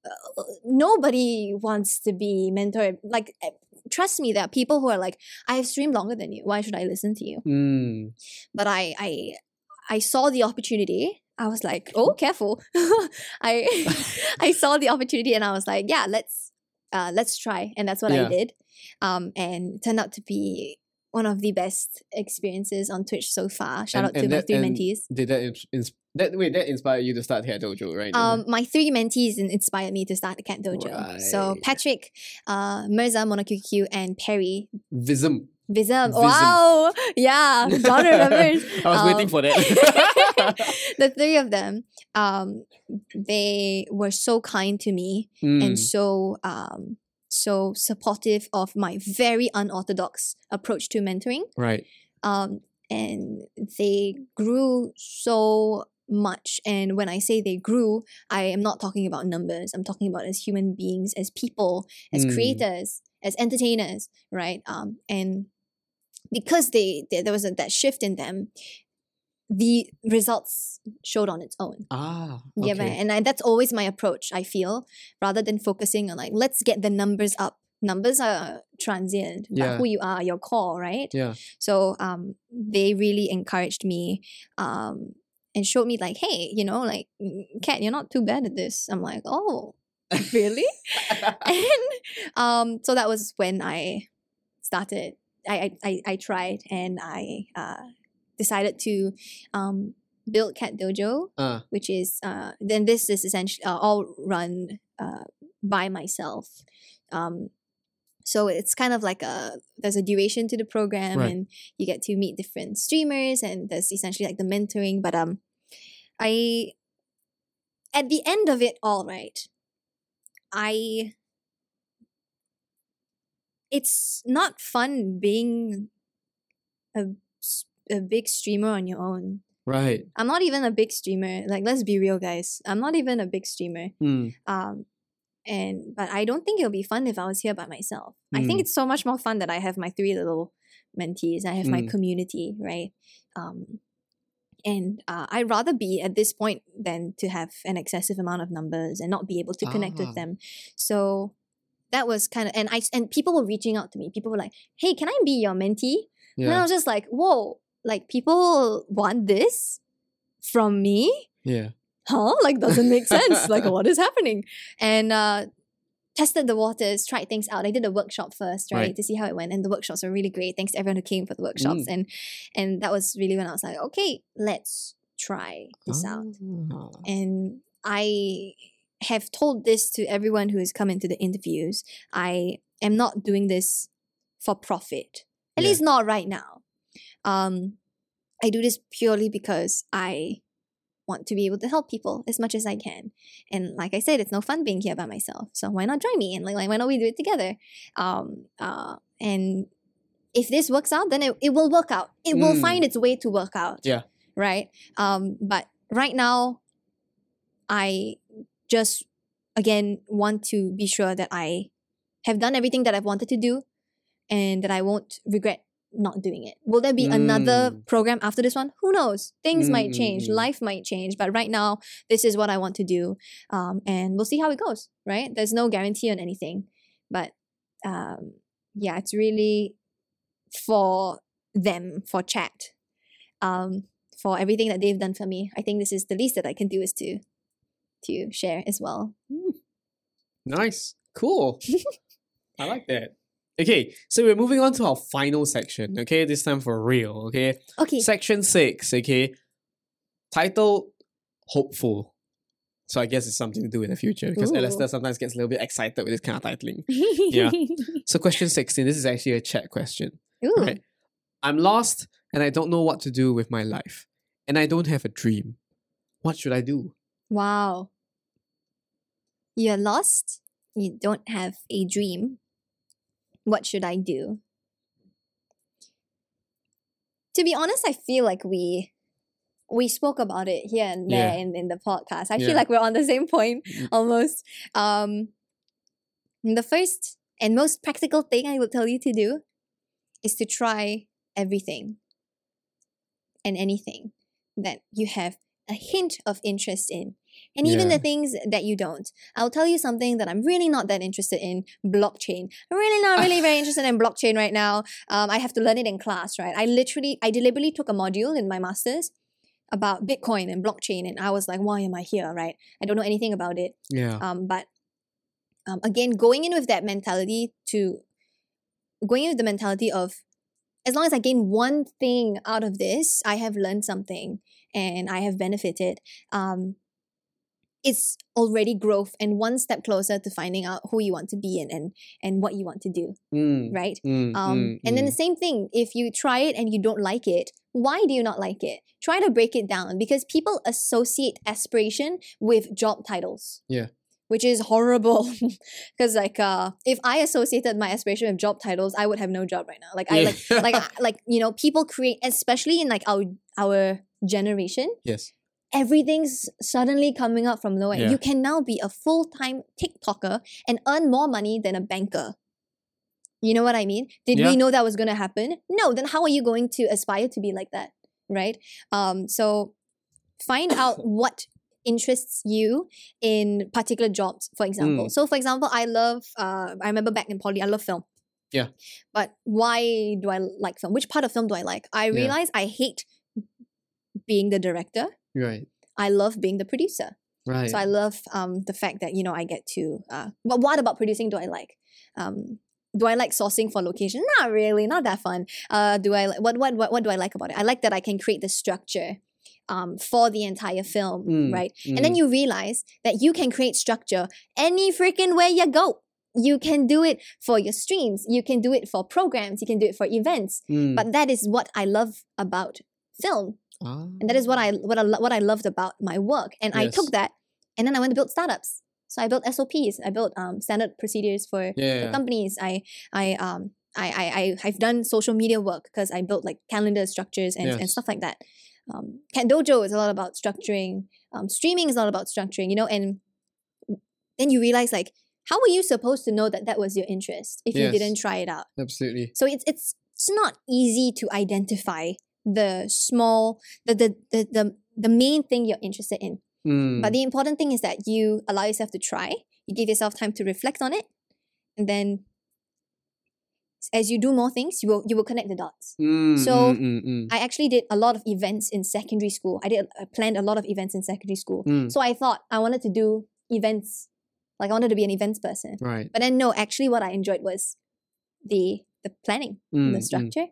uh, nobody wants to be mentored. Like, eh, trust me, there are people who are like, I have streamed longer than you. Why should I listen to you? Mm. But I, I, I saw the opportunity. I was like, oh, careful. [laughs] I, [laughs] I saw the opportunity, and I was like, yeah, let's, uh, let's try, and that's what Yeah. I did. Um, and it turned out to be one of the best experiences on Twitch so far. Shout And- out to and my that- three mentees. Did that ins- ins- that wait that inspired you to start Cat Dojo, right? Um, my three mentees inspired me to start the Cat Dojo. So Patrick, uh, Mirza, MonoQQ, and Perry. Vism. Vism. Vism. Wow. Yeah. John [laughs] remembers. I was waiting Um, for that. [laughs] [laughs] the three of them, um, they were so kind to me Mm. and so um so supportive of my very unorthodox approach to mentoring. right. um, and they grew so much. And when I say they grew, I am not talking about numbers. I'm talking about as human beings, as people, as Mm. creators, as entertainers, right? Um, and because they, they there was a, that shift in them, the results showed on its own. Ah. Yeah, okay. And I, that's always my approach, I feel, rather than focusing on like, let's get the numbers up. Numbers are transient, but Yeah. who you are, your core, right? Yeah. So um, they really encouraged me um, and showed me like, hey, you know, like, "Mm, Kat, you're not too bad at this. I'm like, oh, [laughs] really? [laughs] and um, so that was when I started. I I, I, I tried and I uh, decided to um, build Cat Dojo, Uh, which is uh, then this is essentially uh, all run uh, by myself. Um, so it's kind of like a there's a duration to the program Right. and you get to meet different streamers and there's essentially like the mentoring. But um, I at the end of it all, right, I it's not fun being a a big streamer on your own. right. I'm not even a big streamer. Like, let's be real, guys. I'm not even a big streamer. Mm. Um, and but I don't think it'll be fun if I was here by myself. I think Mm. it's so much more fun that I have my three little mentees. I have my Mm. community, right? Um, and uh, I'd rather be at this point than to have an excessive amount of numbers and not be able to connect Ah. with them. So that was kind of and I and people were reaching out to me. People were like, "Hey, can I be your mentee?" And I was just like, "Whoa! Like people want this from me?" Yeah. huh? Like doesn't make sense. like [laughs] what is happening? And uh tested the waters, tried things out. I did a workshop first, right, Right. to see how it went. And the workshops were really great. Thanks to everyone who came for the workshops. Mm. And and that was really when I was like, okay, let's try this out. Ah. And I have told this to everyone who has come into the interviews. I am not doing this for profit. At Yeah. least not right now. Um, I do this purely because I want to be able to help people as much as I can. And like I said, it's no fun being here by myself. So why not join me? And like, like why not we do it together? Um, uh, and if this works out, then it, it will work out. It will Mm. find its way to work out. Yeah. Right. Um, but right now, I just again want to be sure that I have done everything that I've wanted to do and that I won't regret not doing it. Will there be another Mm. program after this one? Who knows? Things might Mm, mm, change, mm. life might change, but right now this is what I want to do. Um, and we'll see how it goes, right? There's no guarantee on anything. But um, yeah, it's really for them, for chat. Um, for everything that they've done for me. I think this is the least that I can do is to to share as well. Nice. Cool. [laughs] I like that. Okay, so we're moving on to our final section, okay? This time for real, okay? Okay. Section six, okay? Title Hopeful. So I guess it's something to do with the future because Ooh. Alastair sometimes gets a little bit excited with this kind of titling. Yeah. [laughs] So question 16, this is actually a chat question. Ooh. Right. I'm lost and I don't know what to do with my life. And I don't have a dream. What should I do? Wow. You're lost. You don't have a dream. What should I do? To be honest, I feel like we we spoke about it here and there Yeah. in, in the podcast. I Yeah. feel like we're on the same point Mm. almost. Um the first and most practical thing I would tell you to do is to try everything and anything that you have a hint of interest in. And even Yeah. the things that you don't. I'll tell you something that I'm really not that interested in blockchain. I'm really not really very interested in blockchain right now. Um, I have to learn it in class, right? I literally, I deliberately took a module in my master's about Bitcoin and blockchain. And I was like, why am I here, right? I don't know anything about it. Yeah. Um, but um, again, going in with that mentality to going in with the mentality of as long as I gain one thing out of this, I have learned something and I have benefited. Um, it's already growth and one step closer to finding out who you want to be and and, and what you want to do, Mm, right? mm, Um, mm, and then the mm. same thing, if you try it and you don't like it, why do you not like it? Try to break it down because people associate aspiration with job titles. Yeah. Which is horrible. [laughs] Because like uh if I associated my aspiration with job titles, I would have no job right now. Like I like like [laughs] like you know, people create especially in like our our generation, yes. Everything's suddenly coming up from nowhere. Yeah. You can now be a full-time TikToker and earn more money than a banker. You know what I mean? Did Yeah. we know that was going to happen? No, then how are you going to aspire to be like that? Right? Um so find out [coughs] what interests you in particular jobs, for example. Mm. So for example, I love uh I remember back in poly, I love film. Yeah. But why do I like film? Which part of film do I like? I Yeah. realize I hate being the director. Right. I love being the producer. Right. So I love um the fact that you know I get to. Uh, but what about producing? Do I like? Um, do I like sourcing for location? Not really. Not that fun. Uh, do I what what what what do I like about it? I like that I can create the structure. Um, for the entire film, Mm, right? And then mm. you realize that you can create structure any freaking way you go. You can do it for your streams. You can do it for programs. You can do it for events. Mm. But that is what I love about film Ah. and that is what I what I what I loved about my work. And I took that, and then I went to build startups. So I built SOPs. I built um, standard procedures for yeah. for companies. I I um I I I I've done social media work because I built like calendar structures and, and stuff like that. Um, Cat Dojo is a lot about structuring. Um, streaming is a lot about structuring. You know, and then you realize like how were you supposed to know that that was your interest if you didn't try it out? Absolutely. So it's it's it's not easy to identify the small the the the the, the main thing you're interested in. Mm. But the important thing is that you allow yourself to try. You give yourself time to reflect on it, and then as you do more things, you will you will connect the dots. Mm, so- mm. I actually did a lot of events in secondary school. I did I planned a lot of events in secondary school. So I thought I wanted to do events, like I wanted to be an events person. right. But then no, actually, what I enjoyed was the the planning the structure.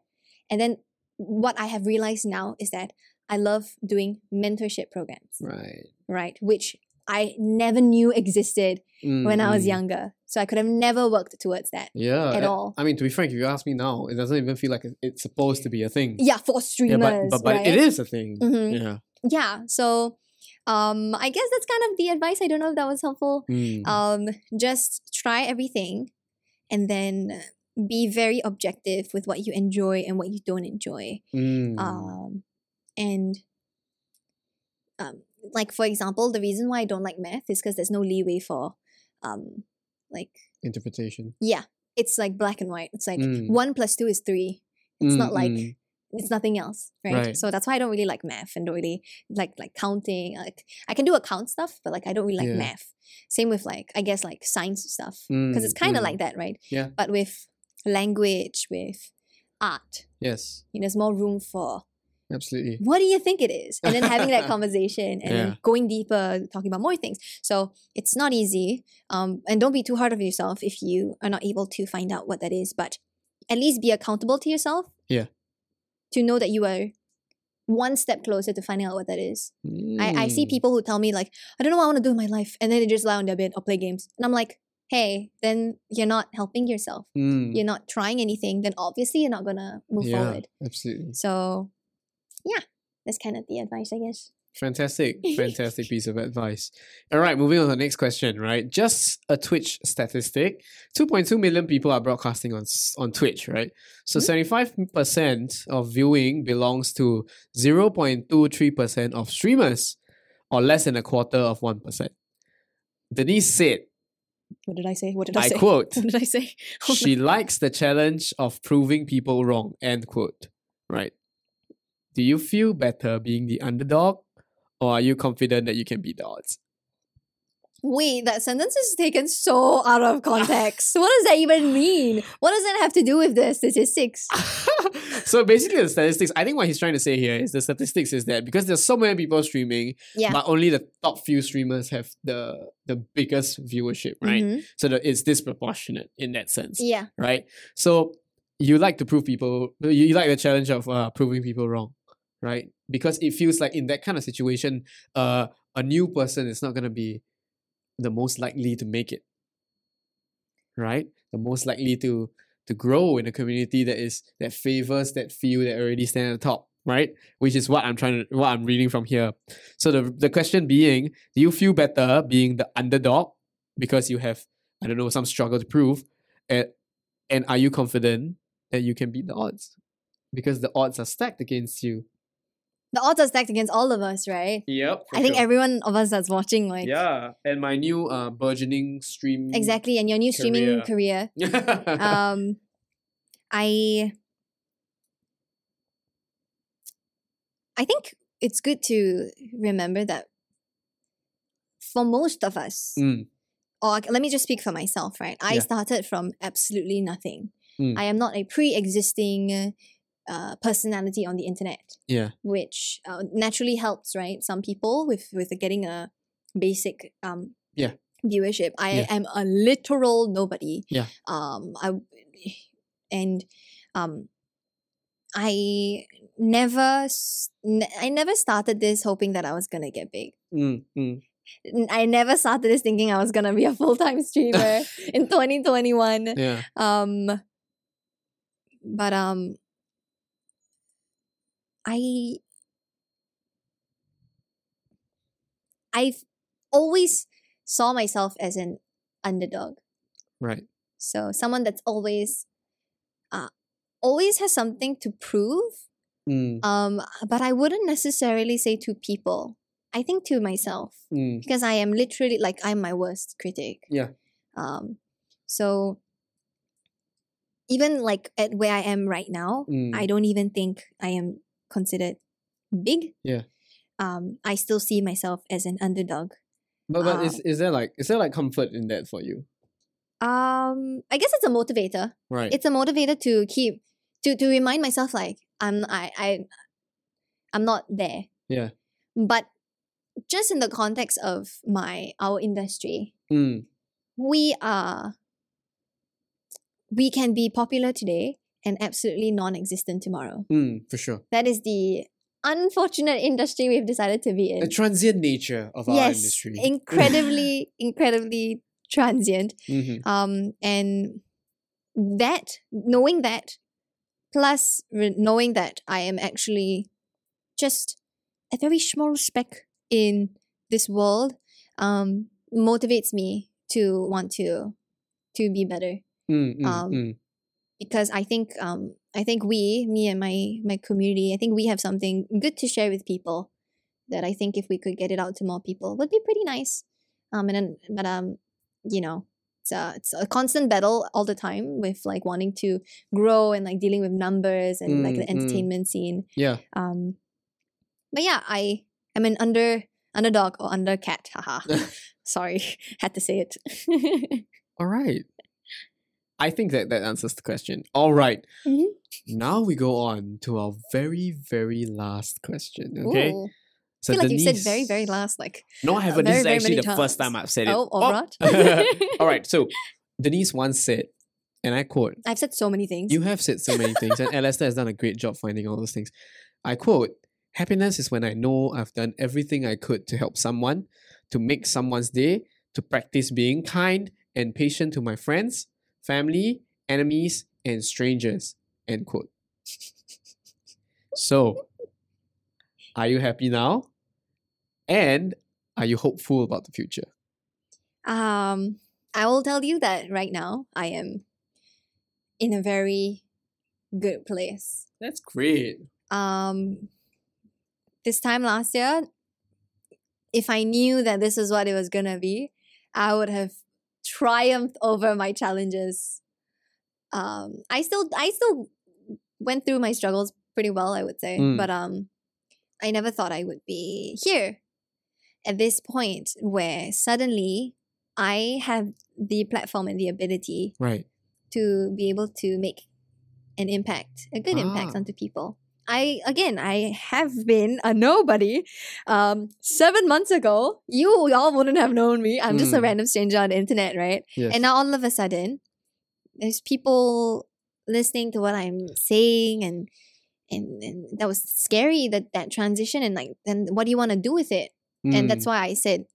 And then what I have realized now is that I love doing mentorship programs, Right. right? Which I never knew existed when I was Mm, mm. younger. So I could have never worked towards that Yeah. at I- all. I mean, to be frank, if you ask me now, it doesn't even feel like it's supposed to be a thing. Yeah, for Yeah, streamers, but but, but right? it is a thing. Mhm. Yeah. Yeah, so um, I guess that's kind of the advice. I don't know if that was helpful. Mm. Um, just try everything, and then be very objective with what you enjoy and what you don't enjoy. Mm. um, and um, like for example, the reason why I don't like math is because there's no leeway for um, like Interpretation. yeah, it's like black and white. It's like Mm. one plus two is three. It's Mm, not like mm. it's nothing else, right? Right. So that's why I don't really like math and don't really like like counting. Like I can do account stuff, but like I don't really like Yeah. math. Same with like I guess like science stuff because Mm, it's kind of mm. like that, right? Yeah. But with language, with art, Yes. you know, there's more room for Absolutely. what do you think it is? And then having that [laughs] conversation and Yeah. then going deeper, talking about more things. So it's not easy. Um, and don't be too hard on yourself if you are not able to find out what that is. But at least be accountable to yourself. Yeah. To know that you are one step closer to finding out what that is. I, I see Mm. people who tell me like, I don't know what I want to do in my life, and then they just lie on their bed or play games. And I'm like, hey, then you're not helping yourself. Mm. You're not trying anything, then obviously you're not gonna move yeah, forward. absolutely. So yeah, that's kind of the advice, I guess. Fantastic, fantastic [laughs] piece of advice. All right, moving on to the next question, right? Just a Twitch statistic 2.2 million people are broadcasting on, on Twitch, right? So Mhm. 75% of viewing belongs to 0.23% of streamers, or less than a quarter of 1%. Denise said, What did I say? What did I, I say? quote, [laughs] What did I say? Oh no. she likes the challenge of proving people wrong, end quote. Right. Do you feel better being the underdog, or are you confident that you can beat the odds? Wait, that sentence is taken so out of [laughs] context. what does that even mean? What does that have to do with the statistics? [laughs] [laughs] so basically, the statistics. I think what he's trying to say here is the statistics is that because there's so many people streaming, Yeah. but only the top few streamers have the the biggest viewership, right? Mhm. So that it's disproportionate in that sense, Yeah. right? So you like to prove people, you, you like the challenge of uh, proving people wrong, right? Because it feels like in that kind of situation, uh, a new person is not gonna be the most likely to make it, right? The most likely to to grow in a community that is that favors that few that already stand at the top, right? Which is what I'm trying to what I'm reading from here. So the the question being, do you feel better being the underdog because you have I don't know some struggle to prove, and and are you confident that you can beat the odds? Because the odds are stacked against you. The odds are stacked against all of us, right? Yep. I think everyone of us that's watching, like yeah, and my new uh burgeoning stream. exactly, and your new streaming career. [laughs] um i i think it's good to remember that for most of us Mm, or let me just speak for myself right i Yeah. started from absolutely nothing Mm. i am not a pre-existing uh, personality on the internet yeah. which uh, naturally helps right some people with with getting a basic um Yeah. viewership i Yeah. am a literal nobody Yeah. um i and um i never i never started this hoping that i was gonna get big Mm, mm. I never started this thinking i was gonna be a full-time streamer [laughs] in 2021 Yeah. um but um i i've always saw myself as an underdog Right. so someone that's always uh always has something to prove Mm, um but i wouldn't necessarily say to people i think to myself mm. because I am literally like I'm my worst critic. Yeah. Um so even like at where I am right now, Mm. I don't even think I am considered big. Yeah. Um I still see myself as an underdog. But, but is, um, is there like is there like comfort in that for you? Um I guess it's a motivator. Right. It's a motivator to keep to to remind myself like I'm I I I'm not there. Yeah. But just in the context of my our industry, Mm, we are we can be popular today and absolutely non-existent tomorrow mm, for sure. that is the unfortunate industry we've decided to be in The transient nature of our yes industry. [laughs] incredibly incredibly transient Mhm. um and that knowing that plus re- knowing that i am actually just a very small speck in this world um motivates me to want to to be better Mm, mm, um, mm. Because I think um I think we me and my my community I think we have something good to share with people that I think if we could get it out to more people would be pretty nice um and then but um you know it's a, it's a constant battle all the time with like wanting to grow and like dealing with numbers and like the Mm, mm. entertainment scene Yeah. um but yeah I am an under underdog or under cat haha [laughs] sorry [laughs] had to say it [laughs] All right. I think that that answers the question. All right. Mhm. Now we go on to our very, very last question. Okay. Ooh. So I feel like you said Denise- very, very last. Like, No, I haven't. very, this is actually the first time I've said it. oh, Oh. alright. [laughs] All right. So [laughs] Denise once said, and I quote, I've said so many things. You have said so many things, and Alastair has done a great job finding all those things. I quote, Happiness is when I know I've done everything I could to help someone, to make someone's day, to practice being kind and patient to my friends, family, enemies, and strangers. End quote. So, are you happy now? And are you hopeful about the future? Um, I will tell you that right now I am in a very good place. That's great. Um, this time last year, if I knew that this is what it was gonna be, I would have triumphed over my challenges. Um, I still, I still went through my struggles pretty well, I would say, Mm. but um, I never thought I would be here at this point where suddenly I have the platform and the ability Right. to be able to make an impact, a good impact Ah. onto people. I again, I have been a nobody. Um, seven months ago, you all wouldn't have known me. I'm just a Mm. random stranger on the internet, right? Yes. And now all of a sudden, there's people listening to what I'm saying, and and, and that was scary that that transition. And like, then what do you want to do with it? And that's Mm. why I said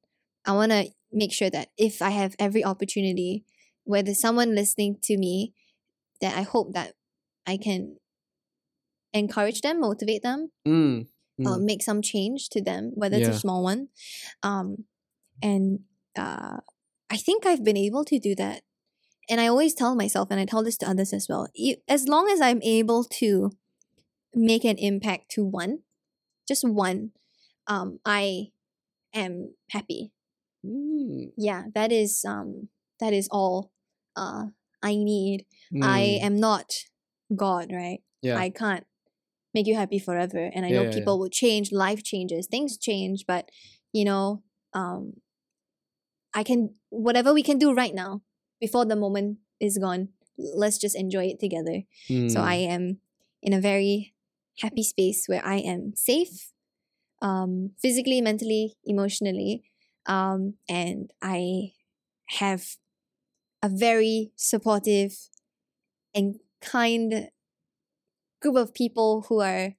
I want to make sure that if I have every opportunity, where there's someone listening to me, that I hope that I can encourage them, motivate them, Mm. uh, Mm. make some change to them, whether it's a small one. Um, and uh, I think I've been able to do that. And I always tell myself, and I tell this to others as well, e- as long as I'm able to make an impact to one, just one, um, I am happy. Mm. Yeah, that is um, that is all uh, I need. I Mm. am not God, right? Yeah. I can't make you happy forever. And I Yeah, know people will change, life changes, things change, but you know, um I can whatever we can do right now before the moment is gone, let's just enjoy it together. So Mm. I am in a very happy space where I am safe, um, physically, mentally, emotionally, um, and I have a very supportive and kind group of people who are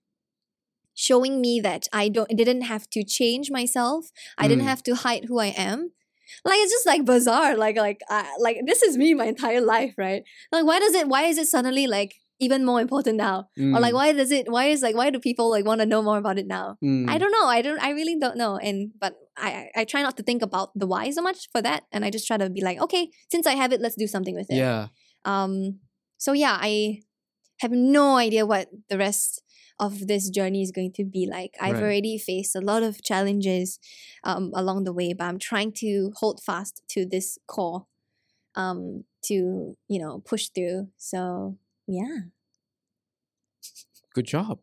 showing me that I don't didn't have to change myself. I didn't Mm. have to hide who I am. Like it's just like bizarre. Like like uh, like this is me my entire life, right? Like why does it? Why is it suddenly like even more important now? Or like Mm. why does it? Why is like why do people like want to know more about it now? I Mm. don't know. I don't. I really don't know. And but I I I try not to think about the why so much for that, and I just try to be like, okay, since I have it, let's do something with it. Yeah. Um. So yeah, I have no idea what the rest of this journey is going to be like. I've Right. already faced a lot of challenges um along the way, but I'm trying to hold fast to this core, um, to you know push through. So yeah. Good job.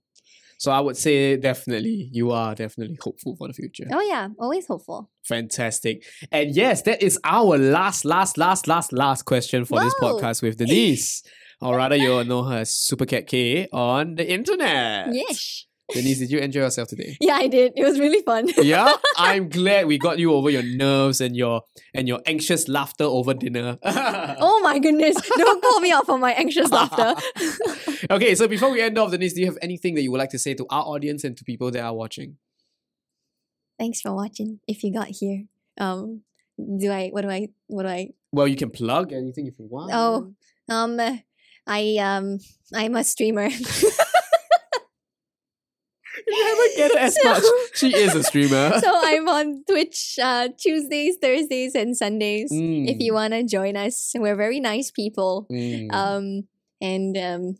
So I would say definitely you are definitely hopeful for the future. Oh yeah, always hopeful. Fantastic. And yes, that is our last, last, last, last, last question for this podcast with [laughs] Denise. Or rather, you'll know her as supercatkei on the internet. Yes. Denise, did you enjoy yourself today? Yeah, I did. It was really fun. yeah, [laughs] I'm glad we got you over your nerves and your and your anxious laughter over dinner. [laughs] Oh my goodness. Don't call me out for my anxious laughter. [laughs] okay, so before we end off, Denise, do you have anything that you would like to say to our audience and to people that are watching? Thanks for watching. If you got here. Um do I what do I what do I Well, you can plug anything if you want. Oh. um I um I'm a streamer. [laughs] never get it as much. She is a streamer. [laughs] so I'm on Twitch uh Tuesdays, Thursdays, and Sundays. If you wanna join us. We're very nice people. Mm. Um and um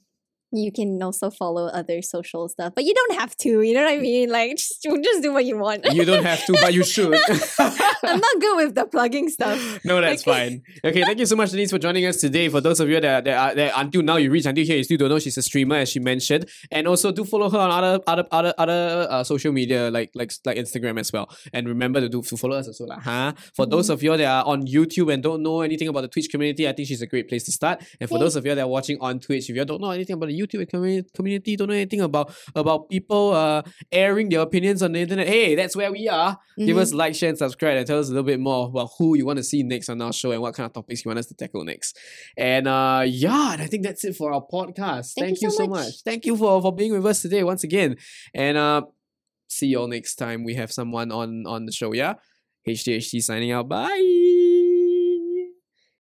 you can also follow other social stuff, but you don't have to. You know what I mean? Like, just, just do what you want. you don't have to, but you should. [laughs] I'm not good with the plugging stuff. [laughs] No, that's Like- fine. Okay, thank you so much, Denise, for joining us today. For those of you that, that, are, that until now you reach until here, you still don't know she's a streamer, as she mentioned, and also do follow her on other other other other uh, social media like like like Instagram as well. And remember to do to follow us also, lah, huh? For those of you that are on YouTube and don't know anything about the Twitch community, I think she's a great place to start. And for Yay. those of you that are watching on Twitch, if you don't know anything about the YouTube commu- community, don't know anything about about people uh airing their opinions on the internet, hey, that's where we are. Give Mhm. us like, share, and subscribe, and tell us a little bit more about who you want to see next on our show and what kind of topics you want us to tackle next. And uh, yeah, and I think that's it for our podcast. Thank, Thank you so much. much. Thank you for for being with us today once again. And uh, see you all next time we have someone on on the show. Yeah, HTHT signing out. Bye.